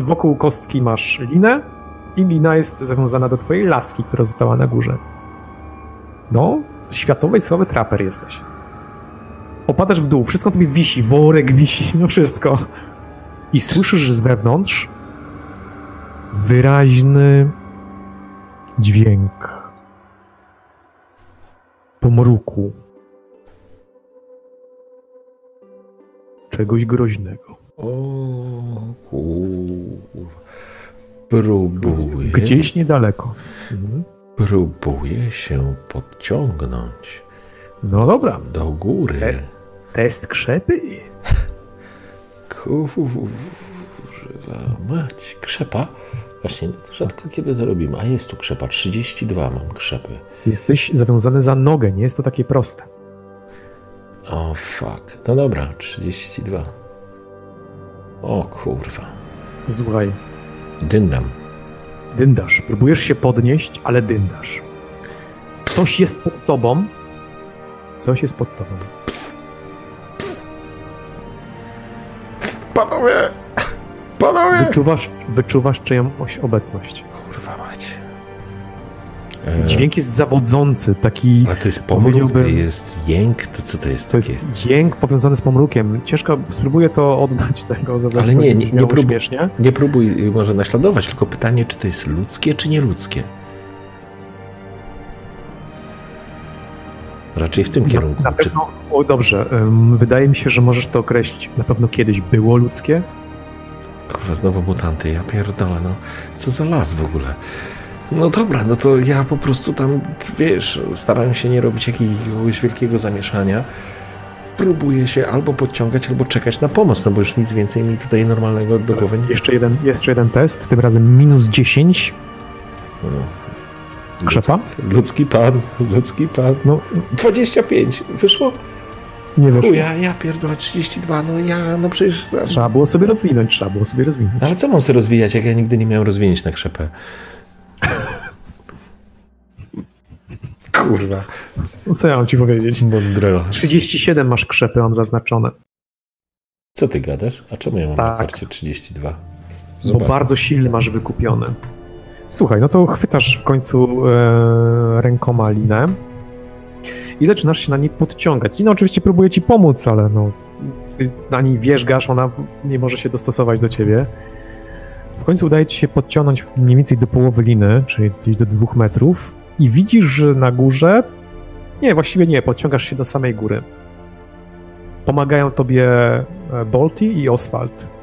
wokół kostki masz linę i lina jest zawiązana do twojej laski, która została na górze. No, światowej sławy traper jesteś. Opadasz w dół, wszystko tobie wisi, worek wisi, *laughs* no wszystko i słyszysz z wewnątrz wyraźny dźwięk pomruku. Czegoś groźnego. O kurwa. Próbuję. Gdzieś niedaleko. Mhm. Próbuję się podciągnąć No dobra. do góry. E- Test krzepy. Kurwa mać. Krzepa? Właśnie, rzadko kiedy to robimy. A jest tu krzepa. 32 mam krzepy. Jesteś zawiązany za nogę, nie jest to takie proste. O fuck. No dobra, 32. O kurwa. Słuchaj, Dyndam. dyndasz. Próbujesz się podnieść, ale dyndasz. Coś jest pod tobą. Coś jest pod tobą. Panowie! Panowie! Wyczuwasz, wyczuwasz czyjąś obecność. Kurwa mać. E, Dźwięk jest zawodzący, taki. Ale to jest pomruk, to jest jęk, to co to jest To takie? jest jęk powiązany z pomrukiem. Ciężko, spróbuję to oddać *laughs* tego, żeby Ale nie, nie- nie brzmiało prób- śmiesznie. Nie próbuj y, może naśladować, tylko pytanie, czy to jest ludzkie, czy nieludzkie. Raczej w tym kierunku. Na, na pewno, o, dobrze, wydaje mi się, że możesz to określić. Na pewno kiedyś było ludzkie. Kurwa, znowu mutanty, ja pierdolę, no. Co za las w ogóle. No dobra, no to ja po prostu tam, wiesz, starałem się nie robić jakiegoś wielkiego zamieszania. Próbuję się albo podciągać, albo czekać na pomoc, no bo już nic więcej mi tutaj normalnego do głowy nie... Jeszcze jeden, jeszcze jeden test, tym razem minus 10. No. Krzepa? Ludzki pan, ludzki pan. No, 25, wyszło? nie wiesz. Chuja, ja pierdolę 32, no ja, no przecież... Trzeba było sobie rozwinąć, trzeba było sobie rozwinąć. Ale co mam sobie rozwijać, jak ja nigdy nie miałem rozwinięć na krzepę? Kurwa. No co ja mam ci powiedzieć? Mądrelo. 37 masz krzepy, mam zaznaczone. Co ty gadasz? A czemu ja mam na Tak. karcie 32? Bo Zobacz. bardzo silny masz wykupione. Słuchaj, no to chwytasz w końcu e, rękoma linę i zaczynasz się na niej podciągać. Lina oczywiście próbuje ci pomóc, ale no, ty na niej wierzgasz, ona nie może się dostosować do ciebie. W końcu udaje ci się podciągnąć mniej więcej do połowy liny, czyli gdzieś do dwóch metrów i widzisz, że na górze nie, właściwie nie, podciągasz się do samej góry. Pomagają tobie e, Bolty i Oswald.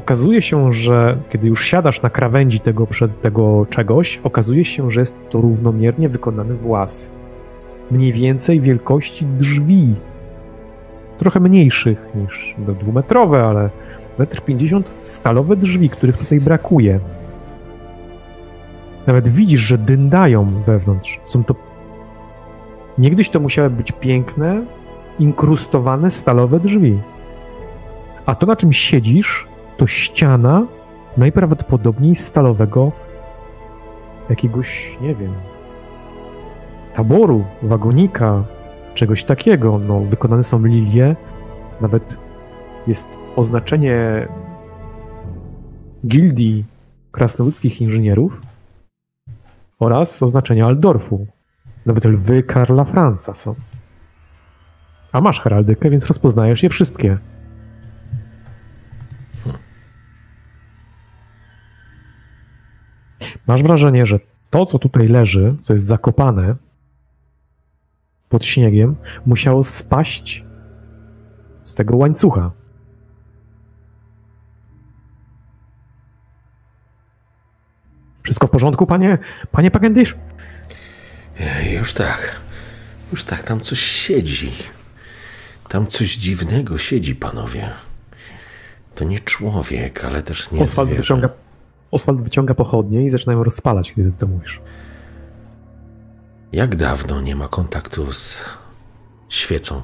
Okazuje się, że kiedy już siadasz na krawędzi tego, przed tego czegoś, okazuje się, że jest to równomiernie wykonany włas. Mniej więcej wielkości drzwi. Trochę mniejszych niż no, dwumetrowe, ale metr 50 stalowe drzwi, których tutaj brakuje. Nawet widzisz, że dyndają wewnątrz. Są to. Niegdyś to musiały być piękne, inkrustowane stalowe drzwi. A to, na czym siedzisz, to ściana najprawdopodobniej stalowego jakiegoś, nie wiem, taboru, wagonika, czegoś takiego. No, wykonane są lilie, nawet jest oznaczenie gildii krasnoludzkich inżynierów oraz oznaczenie Aldorfu. Nawet lwy Karla Franca są. A masz heraldykę, więc rozpoznajesz je wszystkie. Masz wrażenie, że to, co tutaj leży, co jest zakopane pod śniegiem, musiało spaść z tego łańcucha. Wszystko w porządku, panie? Panie Pagendysz? Już tak. Już tak, tam coś siedzi. Tam coś dziwnego siedzi, panowie. To nie człowiek, ale też nie Oswald zwierzę. wyciąga, Oswald wyciąga pochodnie i zaczynają rozpalać, kiedy ty to mówisz. Jak dawno nie ma kontaktu z świecą?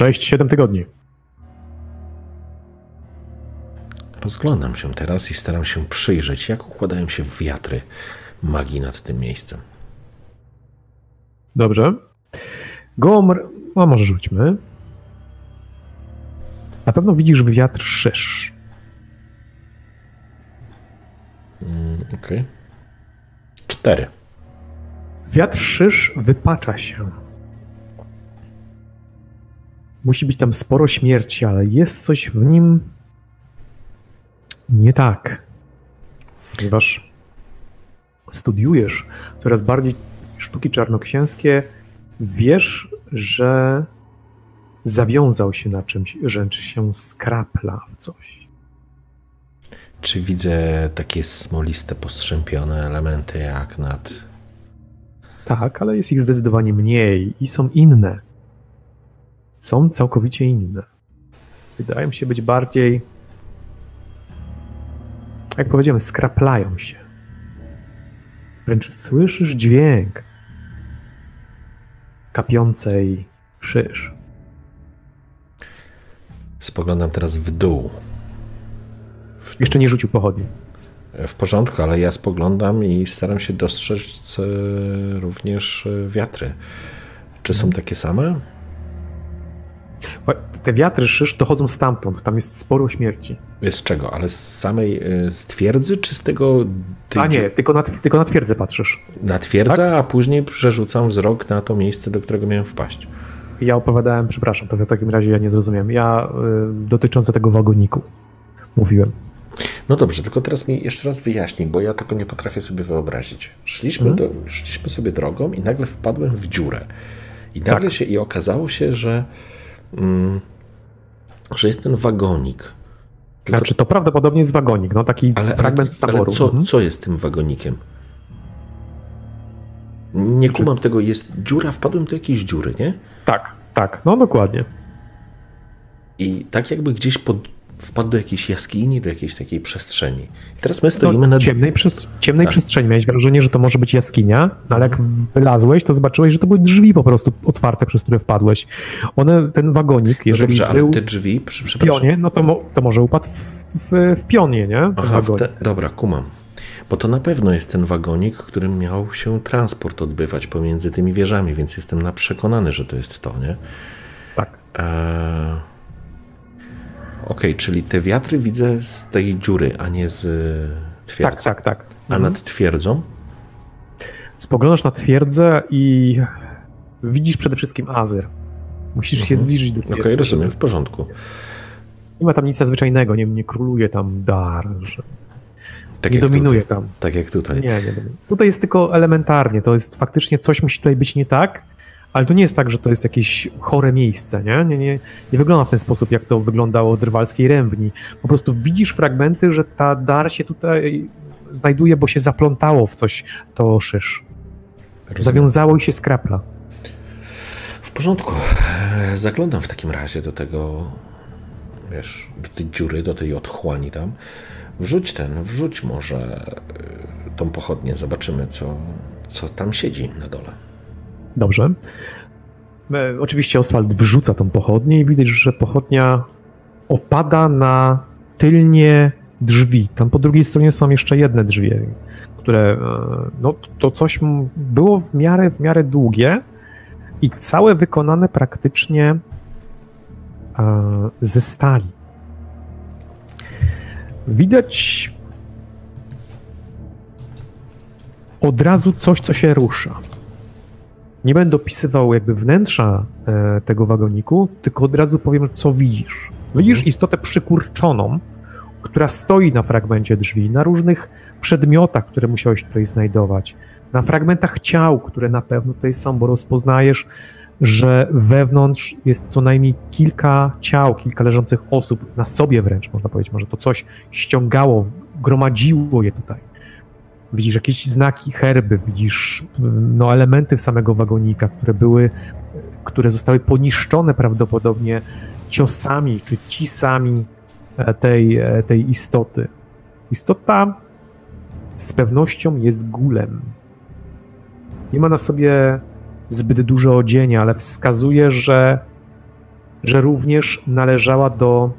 6-7 tygodni. Rozglądam się teraz i staram się przyjrzeć, jak układają się wiatry magii nad tym miejscem. Dobrze. Gomr, a może rzućmy. Na pewno widzisz wiatr szysz. Mm, Okej. Cztery. Wiatr szysz wypacza się. Musi być tam sporo śmierci, ale jest coś w nim nie tak. Ponieważ studiujesz coraz bardziej sztuki czarnoksięskie, wiesz, że zawiązał się na czymś, że się skrapla w coś. Czy widzę takie smoliste, postrzępione elementy jak nad... Tak, ale jest ich zdecydowanie mniej i są inne. Są całkowicie inne. Wydają się być bardziej, jak powiedziałem, skraplają się. Wręcz słyszysz dźwięk kapiącej szysz. Spoglądam teraz w dół. Jeszcze nie rzucił pochodni. W porządku, ale ja spoglądam i staram się dostrzec e, również e, wiatry. Czy są takie same? Te wiatry szysz dochodzą stamtąd, tam jest sporo śmierci. Z czego? Ale z samej e, z twierdzy, czy z tego... tej- A nie, tylko na, tylko na twierdzę patrzysz. Na twierdza, Tak? a później przerzucam wzrok na to miejsce, do którego miałem wpaść. Ja opowiadałem, przepraszam, to w takim razie ja nie zrozumiałem. Ja y, dotyczące tego wagoniku mówiłem. No dobrze, tylko teraz mi jeszcze raz wyjaśnij, bo ja tego nie potrafię sobie wyobrazić. Szliśmy, Mhm. do, szliśmy sobie drogą i nagle wpadłem w dziurę. I nagle się, i okazało się, że, mm, że jest ten wagonik. Tylko, Znaczy, to prawdopodobnie jest wagonik, no taki ale, fragment ale, taboru. ale co, Mhm. co jest tym wagonikiem? Nie kumam tego, jest dziura, wpadłem do jakiejś dziury, nie? Tak, tak, no dokładnie. I tak jakby gdzieś pod, wpadł do jakiejś jaskini, do jakiejś takiej przestrzeni. I teraz my stoimy no, na... ciemnej, przes- ciemnej Tak. przestrzeni. Miałeś wrażenie, że to może być jaskinia, no ale jak wylazłeś, to zobaczyłeś, że to były drzwi po prostu otwarte, przez które wpadłeś. One, ten wagonik, No jeżeli dobrze, ale był te drzwi, w pionie, no to, mo- to może upadł w, w, w pionie, nie? Ten Aha, te, dobra, kumam. Bo to na pewno jest ten wagonik, którym miał się transport odbywać pomiędzy tymi wieżami, więc jestem na przekonany, że to jest to, nie? Tak. Eee... Okej, czyli te wiatry widzę z tej dziury, a nie z e, twierdzy. Tak, tak, tak. A nad twierdzą? Spoglądasz na twierdzę i widzisz przede wszystkim Azyr. Musisz się zbliżyć do Okej, twierdzy. rozumiem, w porządku. Nie ma tam nic nadzwyczajnego, nie, nie króluje tam dar, że Tak nie dominuje Tutaj. tam. Tak jak tutaj. Nie, nie dominuje. Tutaj jest tylko elementarnie, to jest faktycznie coś musi tutaj być nie tak, ale to nie jest tak, że to jest jakieś chore miejsce, nie? Nie, nie, nie wygląda w ten sposób, jak to wyglądało od rywalskiej rębni. Po prostu widzisz fragmenty, że ta dar się tutaj znajduje, bo się zaplątało w coś to szysz. Rozumiem. Zawiązało i się skrapla. W porządku. Eee, Zaglądam w takim razie do tego, wiesz, do tej dziury, do tej otchłani tam. Wrzuć ten, wrzuć może e, tą pochodnię, zobaczymy, co, co tam siedzi na dole. Dobrze. E, Oczywiście Oswald wrzuca tą pochodnię i widać, że pochodnia opada na tylnie drzwi. Tam po drugiej stronie są jeszcze jedne drzwi, które, e, no to coś było w miarę, w miarę długie i całe wykonane praktycznie e, ze stali. Widać od razu coś, co się rusza. Nie będę opisywał jakby wnętrza e, tego wagoniku, tylko od razu powiem, co widzisz. Widzisz Mhm. istotę przykurczoną, która stoi na fragmencie drzwi, na różnych przedmiotach, które musiałeś tutaj znajdować, na fragmentach ciał, które na pewno tutaj są, bo rozpoznajesz, że wewnątrz jest co najmniej kilka ciał, kilka leżących osób, na sobie wręcz można powiedzieć, może to coś ściągało, gromadziło je tutaj. Widzisz jakieś znaki, herby, widzisz no, elementy samego wagonika, które były, które zostały poniszczone prawdopodobnie ciosami czy cisami e, tej, e, tej istoty. Istota z pewnością jest gulem. Nie ma na sobie zbyt dużo odzienia, ale wskazuje, że, że również należała do,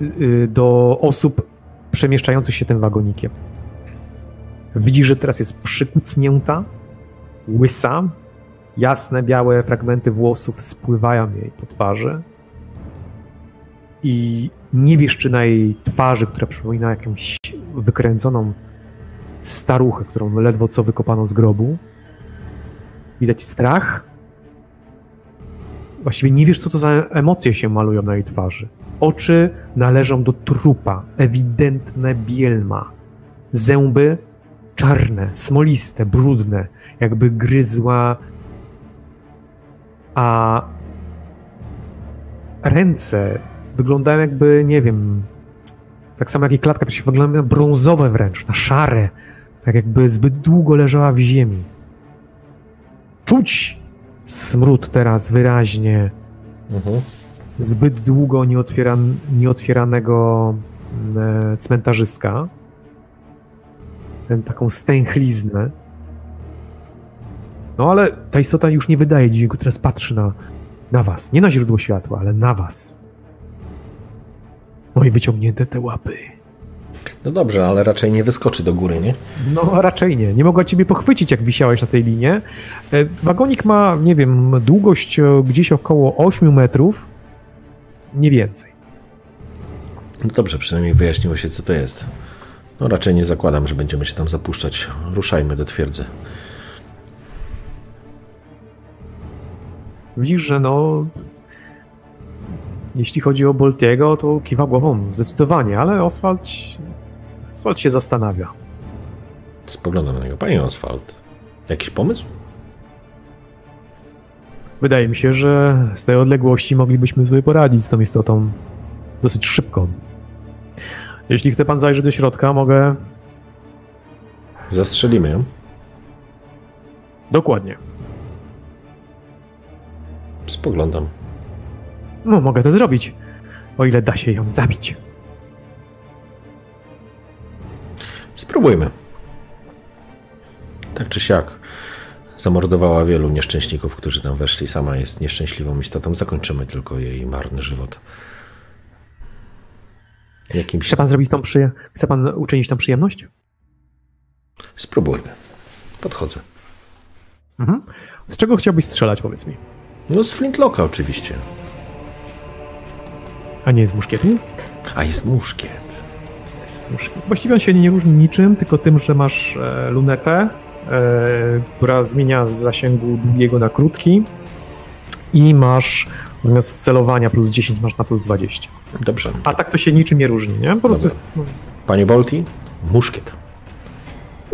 y, do osób przemieszczających się tym wagonikiem. Widzi, że teraz jest przykucnięta, łysa, jasne, białe fragmenty włosów spływają jej po twarzy i nie wiesz, czy na jej twarzy, która przypomina jakąś wykręconą staruchę, którą ledwo co wykopano z grobu, widać strach. Właściwie nie wiesz, co to za emocje się malują na jej twarzy. Oczy należą do trupa, ewidentne bielma. Zęby czarne, smoliste, brudne, jakby gryzła, a ręce wyglądają jakby, nie wiem, tak samo jak i klatka wyglądają na brązowe wręcz, na szare, tak jakby zbyt długo leżała w ziemi. Czuć smród teraz wyraźnie, Mhm. zbyt długo nieotwieran, nieotwieranego e, cmentarzyska. Ten, taką stęchliznę. No ale ta istota już nie wydaje dźwięku, teraz patrzy na, na was. Nie na źródło światła, ale na was. No i wyciągnięte te łapy. No dobrze, ale raczej nie wyskoczy do góry, nie? No raczej nie. Nie mogła ciebie pochwycić, jak wisiałeś na tej linie. E, Wagonik ma, nie wiem, długość e, gdzieś około 8 metrów. Nie więcej. No dobrze, przynajmniej wyjaśniło się, co to jest. No raczej nie zakładam, że będziemy się tam zapuszczać. Ruszajmy do twierdzy. Widzisz, że no. jeśli chodzi o Boltiego, to kiwa głową zdecydowanie, ale Oswald, Oswald się zastanawia. Spoglądam na niego. Panie Oswald, jakiś pomysł? Wydaje mi się, że z tej odległości moglibyśmy sobie poradzić z tą istotą dosyć szybko. Jeśli chce pan zajrzeć do środka, mogę. Zastrzelimy ją. Dokładnie. Spoglądam. No, mogę to zrobić. O ile da się ją zabić. Spróbujmy. Tak czy siak, zamordowała wielu nieszczęśników, którzy tam weszli. Sama jest nieszczęśliwą istotą. Zakończymy tylko jej marny żywot. Jakimś... Chce pan zrobić tą przyje... Chce pan uczynić tą przyjemność? Spróbujmy. Podchodzę. Mhm. Z czego chciałbyś strzelać, powiedz mi? No z flintlocka oczywiście. A nie z muszkietu? A jest muszkiet. Muszkietu. Właściwie on się nie różni niczym, tylko tym, że masz e, lunetę, e, która zmienia z zasięgu długiego na krótki i masz zamiast celowania plus 10 masz na plus 20. Dobrze. A tak to się niczym nie różni, nie? Po prostu jest, no, Panie Bolti, muszkiet.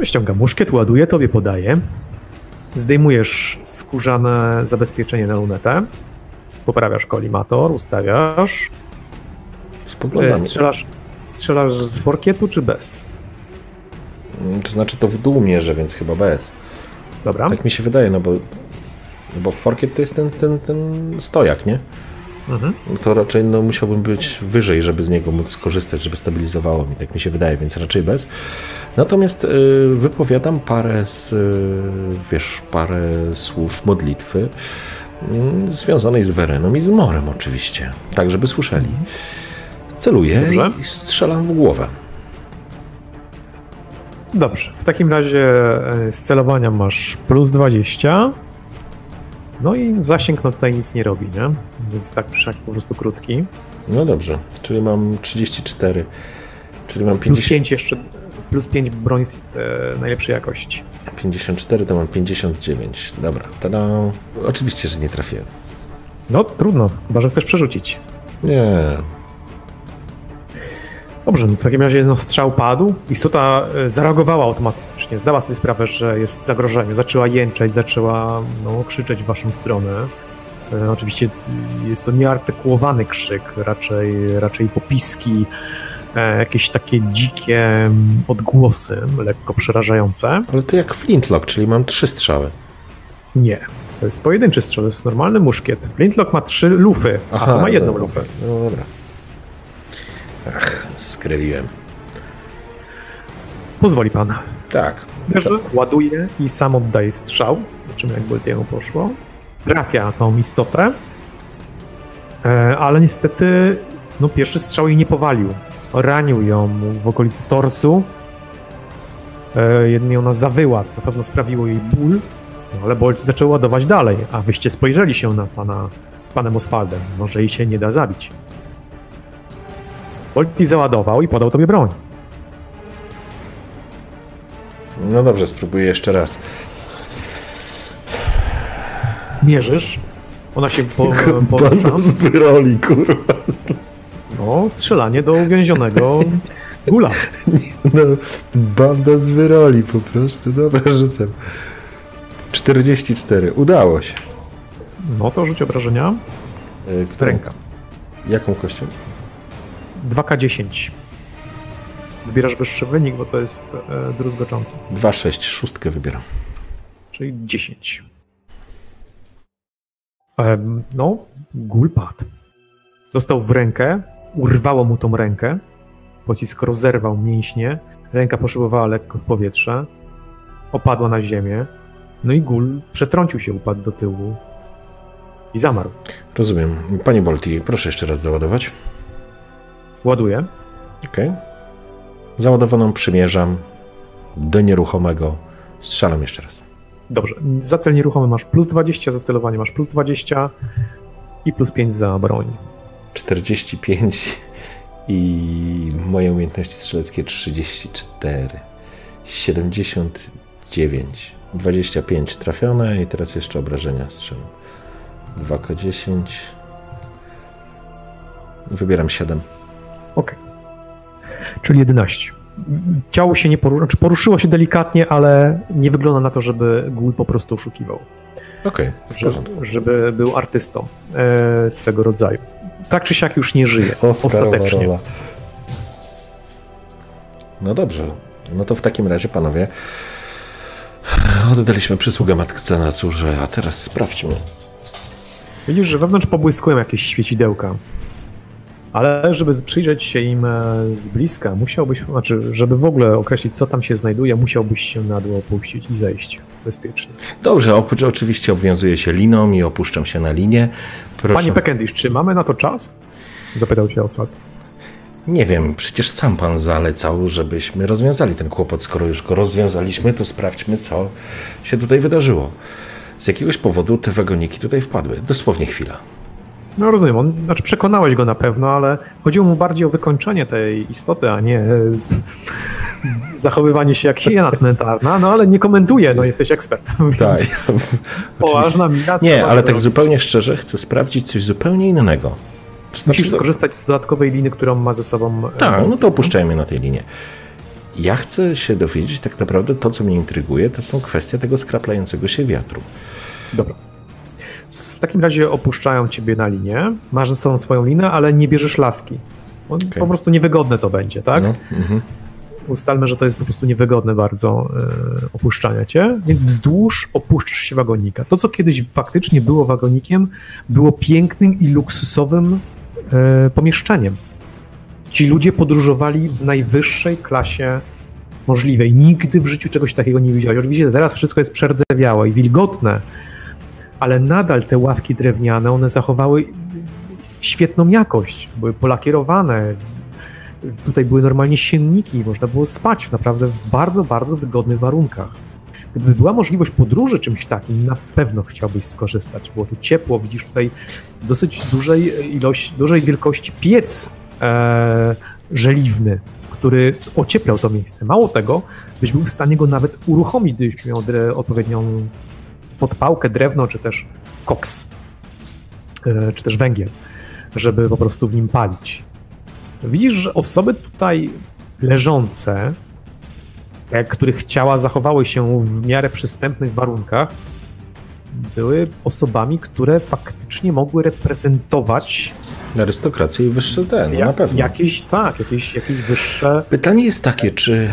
ściąga muszkiet, ładuje, tobie podaje. Zdejmujesz skórzane zabezpieczenie na lunetę. Poprawiasz kolimator, ustawiasz. E, Spoglądam. strzelasz, strzelasz z forkietu czy bez? Mm, To znaczy to w dół mierzę, więc chyba bez. Dobra. Tak mi się wydaje, no bo, no bo forkiet to jest ten, ten, ten stojak, nie? Mhm. To raczej no, musiałbym być wyżej, żeby z niego móc skorzystać, żeby stabilizowało mi, tak mi się wydaje, więc raczej bez. Natomiast y, wypowiadam parę z, y, wiesz, parę słów modlitwy y, związanej z Wereną i z Morem oczywiście, tak żeby słyszeli. Celuję Dobrze. i strzelam w głowę. Dobrze. W takim razie e, z celowania masz plus 20. No i zasięg no tutaj nic nie robi, nie? Więc tak wszak po prostu krótki. No dobrze, czyli mam 34, czyli mam Plus 50, 5 jeszcze, plus 5 broń z e, najlepszej jakości. 54, to mam 59. Dobra, tada. Oczywiście, że nie trafiłem. No trudno, chyba że chcesz przerzucić. Nie, Dobrze, no w takim razie no, strzał padł. Istota e, zareagowała automatycznie, zdała sobie sprawę, że jest zagrożenie. Zaczęła jęczeć, zaczęła no, krzyczeć w waszą stronę. E, oczywiście jest to nieartykułowany krzyk, raczej, raczej popiski, e, jakieś takie dzikie mm, odgłosy, lekko przerażające. ale to jak flintlock, czyli mam trzy strzały. Nie, to jest pojedynczy strzał, to jest normalny muszkiet. Flintlock ma trzy lufy, a to ma jedną dobra. lufę. No dobra. Ach, skryliłem. Pozwoli pan. Tak. Bierze, ładuje i sam oddaje strzał. Zobaczymy, jak Boltiemu poszło. Trafia tą istotę, e, ale niestety no, pierwszy strzał jej nie powalił. Ranił ją w okolicy torsu. E, Jedynie ona zawyła, co na pewno sprawiło jej ból, no, ale Bolt zaczął ładować dalej, a wyście spojrzeli się na pana z panem Oswaldem. Może jej się nie da zabić. Bolti załadował i podał tobie broń. No dobrze, spróbuję jeszcze raz. Mierzysz, ona się po, porusza. Z wyroli, kurwa. No, strzelanie do uwięzionego gula. No, banda z wyroli po prostu. Dobra, rzucam. 44. Udało się. No to rzuć obrażenia. Y, którą- Ręka. Jaką kością? 2K10. Wybierasz wyższy wynik, bo to jest e, druzgoczący. 2, 6. Szóstkę wybieram. Czyli 10. Em, no, gul padł. Dostał w rękę, urwało mu tą rękę. Pocisk rozerwał mięśnie. Ręka poszybowała lekko w powietrze. Opadła na ziemię. No i gul przetrącił się, upadł do tyłu i zamarł. Rozumiem. Panie Bolti, proszę jeszcze raz załadować. Ładuje. Ok. Załadowaną przymierzam do nieruchomego. Strzelam jeszcze raz. Dobrze. Za cel nieruchomy masz plus 20, za celowanie masz plus 20 i plus 5 za broń. 45 i moje umiejętności strzeleckie 34. 79. 25 trafione i teraz jeszcze obrażenia strzelam. 2K10. Wybieram 7. Okej. Czyli 11. Ciało się nie poruszyło, znaczy poruszyło się delikatnie, ale nie wygląda na to, żeby Gul po prostu oszukiwał. Okej, porządku. żeby był artystą e, swego rodzaju. Tak czy siak już nie żyje. Oscarowa ostatecznie. rola. No dobrze. No to w takim razie, panowie, oddaliśmy przysługę matce na córze, a teraz sprawdźmy. Widzisz, że wewnątrz pobłyskują jakieś świecidełka. Ale żeby przyjrzeć się im e, z bliska, musiałbyś, znaczy, żeby w ogóle określić, co tam się znajduje, musiałbyś się na dół opuścić i zejść bezpiecznie. Dobrze, oprócz oczywiście obwiązuję się liną i opuszczam się na linię. Proszę. Panie Pekendish, czy mamy na to czas? Zapytał się Oswald. Nie wiem, przecież sam pan zalecał, żebyśmy rozwiązali ten kłopot. Skoro już go rozwiązaliśmy, to sprawdźmy, co się tutaj wydarzyło. Z jakiegoś powodu te wagoniki tutaj wpadły. Dosłownie chwila. No rozumiem, on, znaczy przekonałeś go na pewno, ale chodziło mu bardziej o wykończenie tej istoty, a nie e, *laughs* zachowywanie się jak hiena cmentarna, no ale nie komentuję, no jesteś ekspertem, *laughs* Tak. *laughs* poważna mina. Nie, ale tak zupełnie szczerze, chcę sprawdzić coś zupełnie innego. Musisz Znaczy, skorzystać z dodatkowej liny, którą ma ze sobą. e, Tak, no to opuszczajmy na tej linie. Ja chcę się dowiedzieć tak naprawdę to, co mnie intryguje, to są kwestie tego skraplającego się wiatru. Dobra. W takim razie opuszczają ciebie na linię, masz ze sobą swoją linę, ale nie bierzesz laski. Okej. Po prostu niewygodne to będzie, tak? No, mhm. Ustalmy, że to jest po prostu niewygodne bardzo e, opuszczania cię, więc wzdłuż opuszczasz się wagonika. To, co kiedyś faktycznie było wagonikiem, było pięknym i luksusowym e, pomieszczeniem. Ci ludzie podróżowali w najwyższej klasie możliwej. Nigdy w życiu czegoś takiego nie widziałeś. Oczywiście teraz wszystko jest przerdzewiałe i wilgotne, ale nadal te ławki drewniane, one zachowały świetną jakość. Były polakierowane, tutaj były normalnie sienniki, można było spać naprawdę w bardzo, bardzo wygodnych warunkach. Gdyby była możliwość podróży czymś takim, na pewno chciałbyś skorzystać. Było tu ciepło, widzisz tutaj dosyć dużej ilości, dużej wielkości piec e, żeliwny, który ocieplał to miejsce. Mało tego, byś był w stanie go nawet uruchomić, gdybyś miał dre, podpałkę, drewno, czy też koks, e, czy też węgiel, żeby po prostu w nim palić. Widzisz, że osoby tutaj leżące, których ciała zachowały się w miarę przystępnych warunkach, były osobami, które faktycznie mogły reprezentować Arystokrację i wyższe ten, no na pewno. jakieś, tak, jakieś, jakieś wyższe. Pytanie jest takie, czy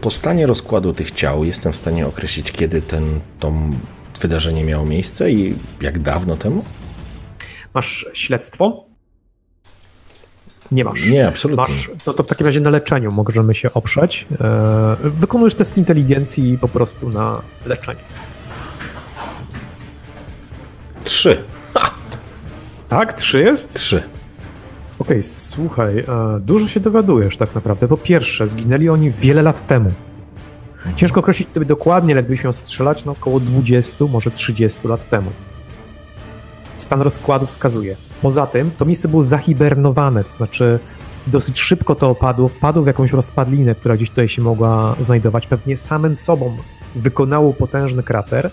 po stanie rozkładu tych ciał jestem w stanie określić, kiedy ten, to wydarzenie miało miejsce i jak dawno temu? Masz śledztwo? Nie masz. Nie, absolutnie. Masz, no to w takim razie na leczeniu możemy się oprzeć. E, wykonujesz test inteligencji po prostu na leczenie. Trzy. Tak, trzy jest? Trzy. Okej, słuchaj, e, dużo się dowiadujesz tak naprawdę. Po pierwsze, zginęli oni wiele lat temu. Ciężko określić tobie dokładnie, ale gdybyś miał strzelać, no około 20, może 30 lat temu. Stan rozkładu wskazuje. Poza tym, to miejsce było zahibernowane, to znaczy dosyć szybko to opadło, wpadło w jakąś rozpadlinę, która gdzieś tutaj się mogła znajdować. Pewnie samym sobą wykonało potężny krater,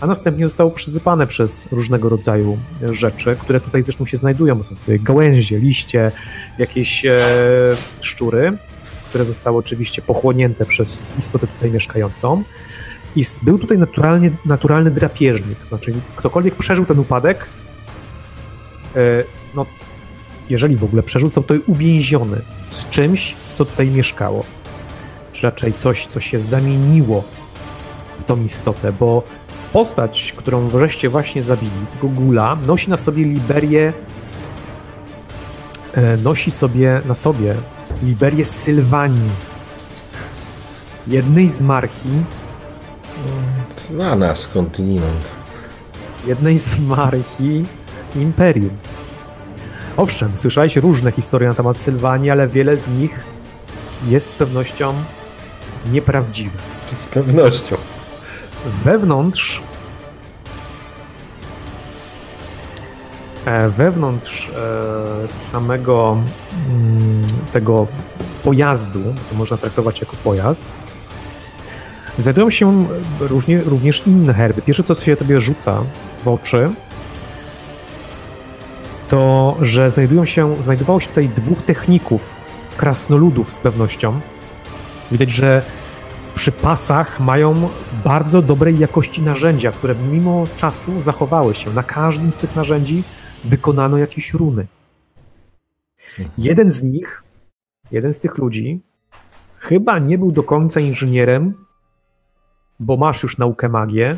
a następnie zostało przysypane przez różnego rodzaju rzeczy, które tutaj zresztą się znajdują, są tutaj gałęzie, liście, jakieś e, szczury, które zostały oczywiście pochłonięte przez istotę tutaj mieszkającą. I był tutaj naturalnie, naturalny drapieżnik, to znaczy ktokolwiek przeżył ten upadek, e, no jeżeli w ogóle przeżył, został tutaj uwięziony z czymś, co tutaj mieszkało. Czy raczej coś, co się zamieniło w tą istotę, bo postać, którą wreszcie właśnie zabili, tego gula, nosi na sobie liberię, e, nosi sobie na sobie liberię Sylwanii, jednej z marchi, Znana skądinąd. jednej z marchi Imperium. Owszem, słyszałeś różne historie na temat Sylwanii, ale wiele z nich jest z pewnością nieprawdziwe. Z pewnością. Wewnątrz wewnątrz e, samego mm, tego pojazdu, to można traktować jako pojazd, znajdują się również inne herby. Pierwsze, co się tobie rzuca w oczy, to że znajdują się, znajdowało się tutaj dwóch techników, krasnoludów z pewnością. Widać, że przy pasach mają bardzo dobrej jakości narzędzia, które mimo czasu zachowały się. Na każdym z tych narzędzi wykonano jakieś runy. Jeden z nich, jeden z tych ludzi, chyba nie był do końca inżynierem, bo masz już naukę magię.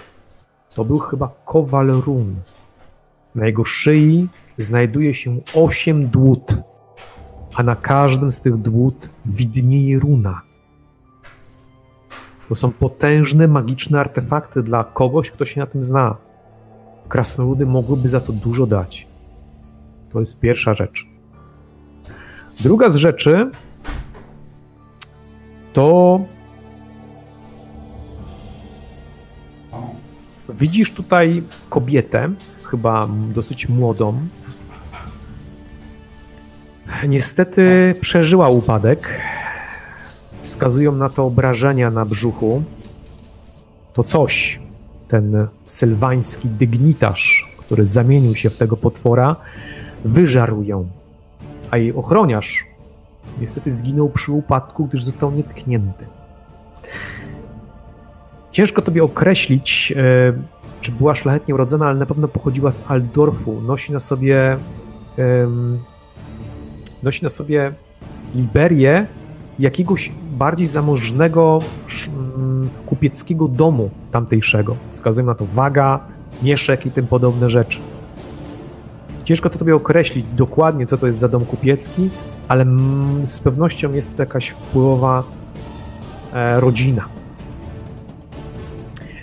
To był chyba kowal run. Na jego szyi znajduje się osiem dłut, a na każdym z tych dłut widnieje runa. To są potężne, magiczne artefakty dla kogoś, kto się na tym zna. Krasnoludy mogłyby za to dużo dać. To jest pierwsza rzecz. Druga z rzeczy to widzisz tutaj kobietę, chyba dosyć młodą. Niestety przeżyła upadek. Wskazują na to obrażenia na brzuchu. To coś, ten sylwański dygnitarz, który zamienił się w tego potwora, wyżarł ją. A jej ochroniarz niestety zginął przy upadku, gdyż został nietknięty. Ciężko tobie określić, e, czy była szlachetnie urodzona, ale na pewno pochodziła z Aldorfu. Nosi na sobie nosi na sobie liberię jakiegoś bardziej zamożnego mm, kupieckiego domu tamtejszego. Wskazują na to waga, mieszek i tym podobne rzeczy. Ciężko to tobie określić dokładnie, co to jest za dom kupiecki, ale mm, z pewnością jest to jakaś wpływowa e, rodzina.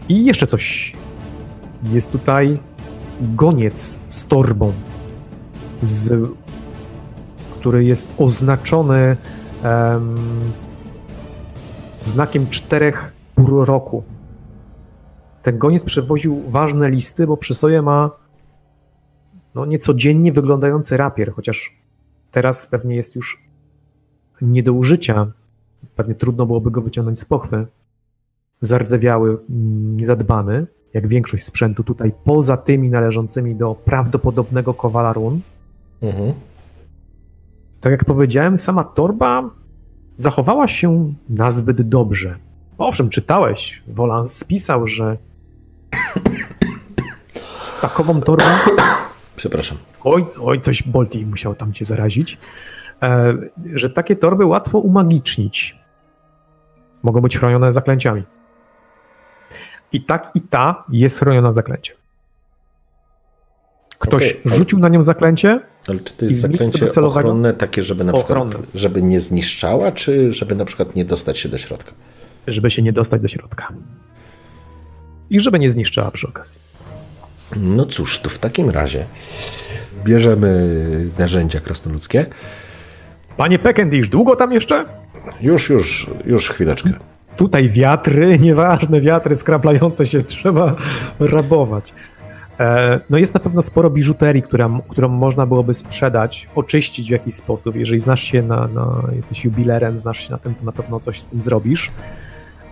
I jeszcze coś. Jest tutaj goniec z torbą, z, który jest oznaczony em, znakiem czterech pór roku. Ten goniec przewoził ważne listy, bo przy sobie ma no, niecodziennie wyglądający rapier, chociaż teraz pewnie jest już nie do użycia. Pewnie trudno byłoby go wyciągnąć z pochwy. Zardzewiały, mm, niezadbany, jak większość sprzętu tutaj, poza tymi należącymi do prawdopodobnego kowala run. Mhm. Tak jak powiedziałem, sama torba zachowała się nazbyt dobrze. Owszem, czytałeś, Wolan spisał, że *coughs* takową torbę Przepraszam. Oj, oj, coś Bolti musiał tam cię zarazić. E, że takie torby łatwo umagicznić. Mogą być chronione zaklęciami. I tak i ta jest chroniona zaklęciem. Ktoś ale- rzucił na nią zaklęcie, Ale czy to jest zaklęcie docelowego? ochronne takie, żeby na przykład, Ochronne. żeby nie zniszczała, czy żeby na przykład nie dostać się do środka? żeby się nie dostać do środka. I żeby nie zniszczyła przy okazji. No cóż, to w takim razie bierzemy narzędzia krasnoludzkie. Panie Pekendish, długo tam jeszcze? Już, już, już chwileczkę. Tutaj wiatry, *laughs* nieważne wiatry skraplające się trzeba rabować. E, No jest na pewno sporo biżuterii, która, którą można byłoby sprzedać, oczyścić w jakiś sposób. Jeżeli znasz się na, na jesteś jubilerem, znasz się na tym, to na pewno coś z tym zrobisz.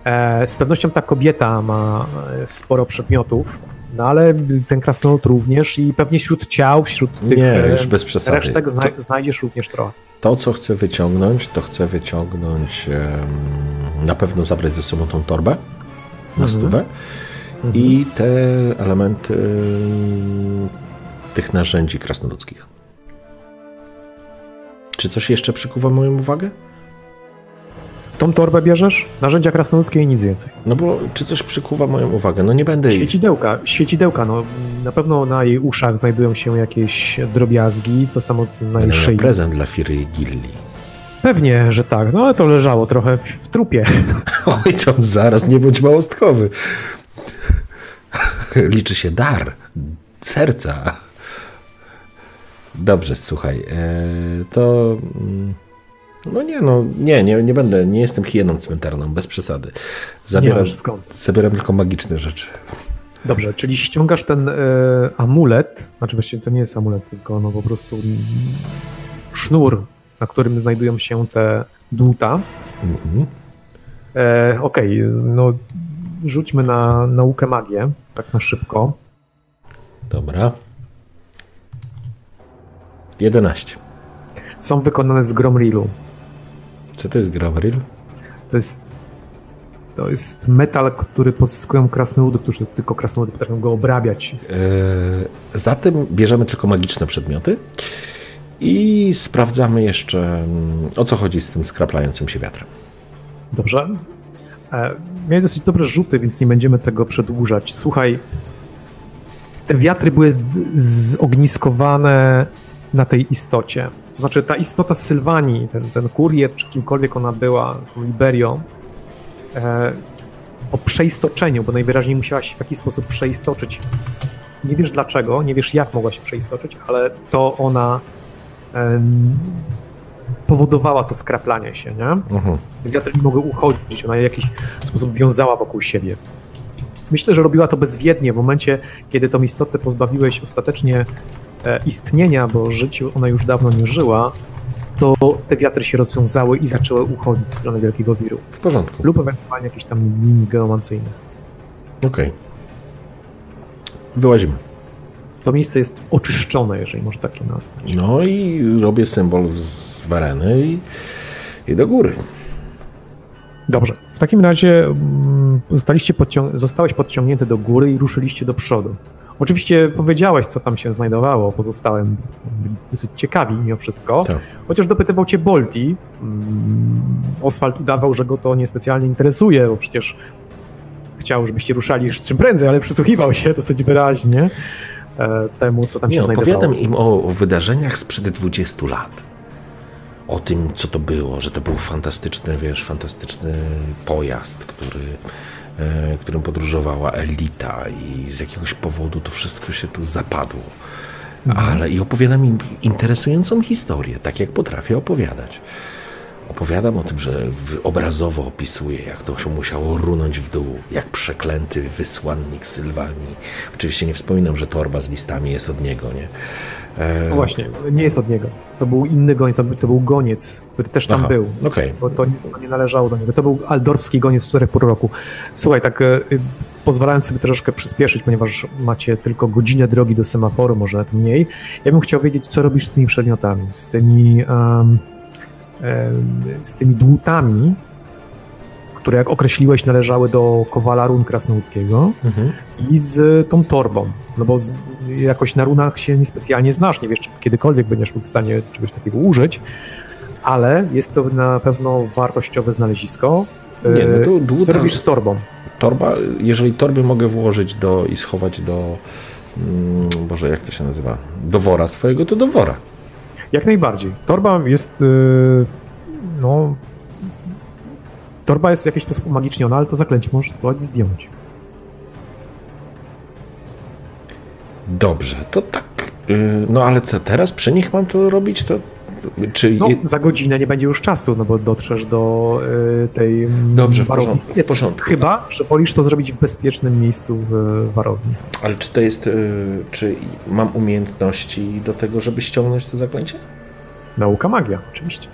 E, Z pewnością ta kobieta ma e, sporo przedmiotów, no ale ten krasnolud również i pewnie wśród ciał, wśród tych Nie, e, już bez przesady. resztek zna, To, znajdziesz również trochę. to, co chcę wyciągnąć, to chcę wyciągnąć na pewno zabrać ze sobą tą torbę na Mhm. stówę i te elementy em, tych narzędzi krasnoludzkich. Czy coś jeszcze przykuwa moją uwagę? Tą torbę bierzesz, narzędzia krasnoludzkie i nic więcej. No bo czy coś przykuwa moją uwagę? No nie będę... Świecidełka, świecidełka, no na pewno na jej uszach znajdują się jakieś drobiazgi, to samo co na jej Będę miał szyi. prezent dla Firy i Gilli. Pewnie, że tak, no ale to leżało trochę w, w trupie. *laughs* Oj, tam zaraz, nie bądź małostkowy. *laughs* Liczy się dar, serca. Dobrze, słuchaj, e, to... No nie, no nie, nie, nie będę, nie jestem hieną cmentarną, bez przesady. Zabieram, zabieram tylko magiczne rzeczy. Dobrze, czyli ściągasz ten e, amulet, znaczy właściwie to nie jest amulet, tylko no po prostu sznur, na którym znajdują się te dłuta. Mhm. E, Okej, no rzućmy na naukę magię, tak na szybko. Dobra. 11. Są wykonane z Gromrilu. Co to jest Gromril? To jest, to jest metal, który pozyskują krasnoludy, którzy tylko krasnoludy potrafią go obrabiać. E, zatem bierzemy tylko magiczne przedmioty i sprawdzamy jeszcze, mm, o co chodzi z tym skraplającym się wiatrem. Dobrze. E, miałeś dosyć dobre rzuty, więc nie będziemy tego przedłużać. Słuchaj, te wiatry były zogniskowane na tej istocie. To znaczy ta istota z Sylwanii, ten, ten kurier, czy kimkolwiek ona była, tą Liberią, e, po przeistoczeniu, bo najwyraźniej musiała się w jakiś sposób przeistoczyć. Nie wiesz dlaczego, nie wiesz jak mogła się przeistoczyć, ale to ona powodowała to skraplanie się, nie? Uh-huh. Wiatry nie mogły uchodzić, ona je w jakiś sposób wiązała wokół siebie. Myślę, że robiła to bezwiednie w momencie, kiedy tą istotę pozbawiłeś ostatecznie e, istnienia, bo życiu ona już dawno nie żyła, to te wiatry się rozwiązały i zaczęły uchodzić w stronę Wielkiego Wiru. W porządku. Lub ewentualnie jakieś tam linii geomancyjne. Okej. Okay. Wyłazimy. To miejsce jest oczyszczone, jeżeli można takie nazwać. No i robię symbol z wareny i, i do góry. Dobrze. W takim razie mm, zostaliście podcią- zostałeś podciągnięty do góry i ruszyliście do przodu. Oczywiście powiedziałeś, co tam się znajdowało, pozostałem dosyć ciekawi mimo wszystko. Tak. Chociaż dopytywał cię Bolti. Mm, Oswald udawał, że go to niespecjalnie interesuje, bo przecież chciał, żebyście ruszali już czym prędzej, ale przysłuchiwał się dosyć wyraźnie e, temu, co tam się znajdowało. Opowiadam im o wydarzeniach sprzed 20 lat o tym, co to było, że to był fantastyczny, wiesz, fantastyczny pojazd, który, którym podróżowała elita i z jakiegoś powodu to wszystko się tu zapadło. Mhm. Ale i opowiadam im interesującą historię, tak jak potrafię opowiadać. Opowiadam o tym, że obrazowo opisuję, jak to się musiało runąć w dół, jak przeklęty wysłannik Sylwanii. Oczywiście nie wspominam, że torba z listami jest od niego, nie? No właśnie, nie jest od niego. To był inny goniec, to, to był goniec, który też tam Aha, był. Okay. Bo to, to, nie należało do niego. To był aldorfski goniec z czterech pół roku. Słuchaj, tak e, pozwalając sobie troszeczkę przyspieszyć, ponieważ macie tylko godzinę drogi do semaforu, może nawet mniej, ja bym chciał wiedzieć, co robisz z tymi przedmiotami, z tymi, um, z tymi dłutami, które jak określiłeś należały do kowala run krasnoludzkiego mhm. i z tą torbą, no bo z, jakoś na runach się niespecjalnie znasz, nie wiesz, czy kiedykolwiek będziesz w stanie czegoś takiego użyć, ale jest to na pewno wartościowe znalezisko. Nie, no to dłuta, Co robisz z torbą? Torba, jeżeli torby mogę włożyć do i schować do, mm, Boże, jak to się nazywa, do wora swojego, to do wora. Jak najbardziej. Torba jest, y, no, torba jest w jakiś sposób umagiczniona, ale to zaklęcie możesz spróbować zdjąć. Dobrze, to tak. Y, no ale to teraz przy nich mam to robić, to czy... No, za godzinę nie będzie już czasu, no bo dotrzesz do y, tej Dobrze, w porządku, w porządku. Chyba, że wolisz to zrobić w bezpiecznym miejscu w warowni. Ale czy to jest, czy mam umiejętności do tego, żeby ściągnąć to zaklęcie? Nauka magia, oczywiście.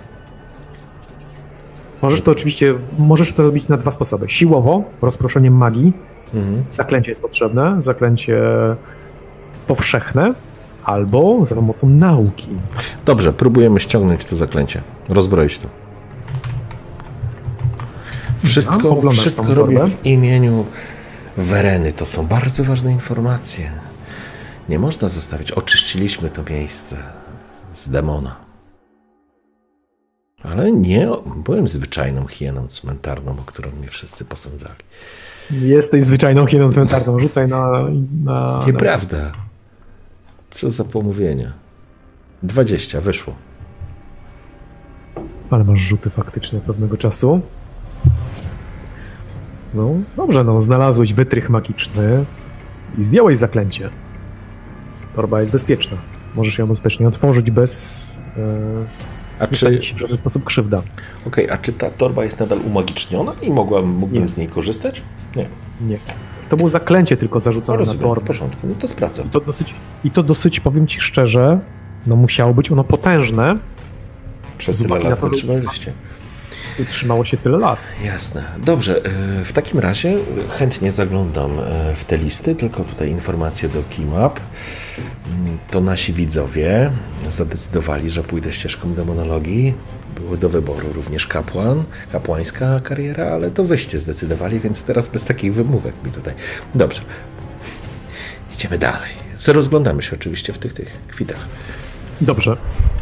Możesz to oczywiście, możesz to robić na dwa sposoby. Siłowo, rozproszeniem magii. Mhm. Zaklęcie jest potrzebne, zaklęcie powszechne, albo za pomocą nauki. Dobrze, próbujemy ściągnąć to zaklęcie. Rozbroić to. Wszystko, ja, wszystko robię w imieniu Wereny. To są bardzo ważne informacje. Nie można zostawić. Oczyściliśmy to miejsce z demona. Ale nie byłem zwyczajną hieną cmentarną, o którą mnie wszyscy posądzali. Jesteś zwyczajną hieną cmentarną. Rzucaj na... na Nieprawda. Co za pomówienia. 20, wyszło. Ale masz rzuty faktycznie pewnego czasu. No, dobrze, no, znalazłeś wytrych magiczny i zdjąłeś zaklęcie. Torba jest bezpieczna. Możesz ją bezpiecznie otworzyć bez... Yy a czy ci w żaden sposób krzywda. Okej, okay, a czy ta torba jest nadal umagiczniona i mogłem, mógłbym Nie. z niej korzystać? Nie. Nie. To było zaklęcie tylko zarzucone no, na torbę. W porządku, no to sprawdzam. I to, dosyć, I to dosyć, powiem ci szczerze, no musiało być ono potężne. Przez tyle lat wytrzymaliście. utrzymało się tyle lat. Jasne. Dobrze, e, w takim razie chętnie zaglądam e, w te listy, tylko tutaj informacje do Keymap. Mm, To nasi widzowie zadecydowali, że pójdę ścieżką demonologii. Były do wyboru również kapłan, kapłańska kariera, ale to wyście zdecydowali, więc teraz bez takich wymówek mi tutaj. Dobrze. Idziemy dalej. Rozglądamy się oczywiście w tych, tych kwitach. Dobrze.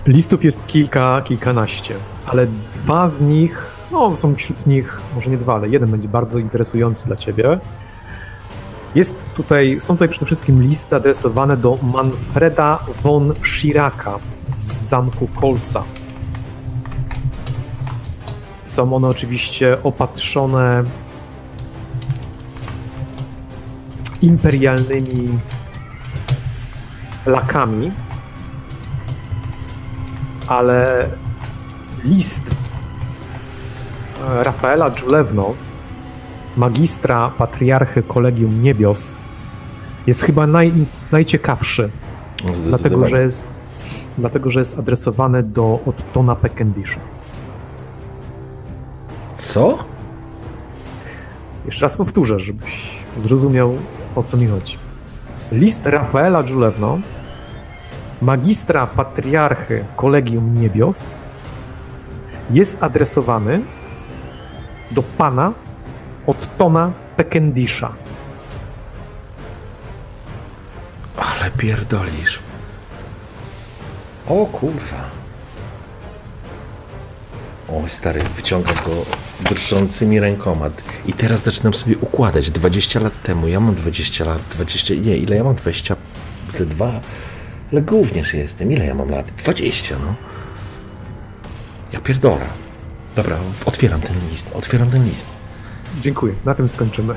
Listów jest kilka, kilkanaście, ale dwa z nich, no są wśród nich, może nie dwa, ale jeden będzie bardzo interesujący dla ciebie. Jest tutaj, są tutaj przede wszystkim listy adresowane do Manfreda von Schiraka z zamku Kolsa. Są one oczywiście opatrzone imperialnymi lakami, ale list e, Rafaela Giulewno, magistra patriarchy Kolegium Niebios, jest chyba naj, najciekawszy, dlatego że, jest, dlatego że jest adresowany do Ottona Peckendisha. Co? Jeszcze raz powtórzę, żebyś zrozumiał, o co mi chodzi. List Rafaela Giulewno, magistra patriarchy Kolegium Niebios, jest adresowany do pana Ottona Peckendisha. Ale pierdolisz. O kurwa. O stary, wyciągam go drżącymi rękoma. I teraz zaczynam sobie układać. 20 lat temu, ja mam 20 lat, 20, nie, ile ja mam? 20 ze 2. Ale gówniarz jestem. Ile ja mam lat? 20, no. Ja pierdolę. Dobra, otwieram ten list, otwieram ten list. Dziękuję, na tym skończymy.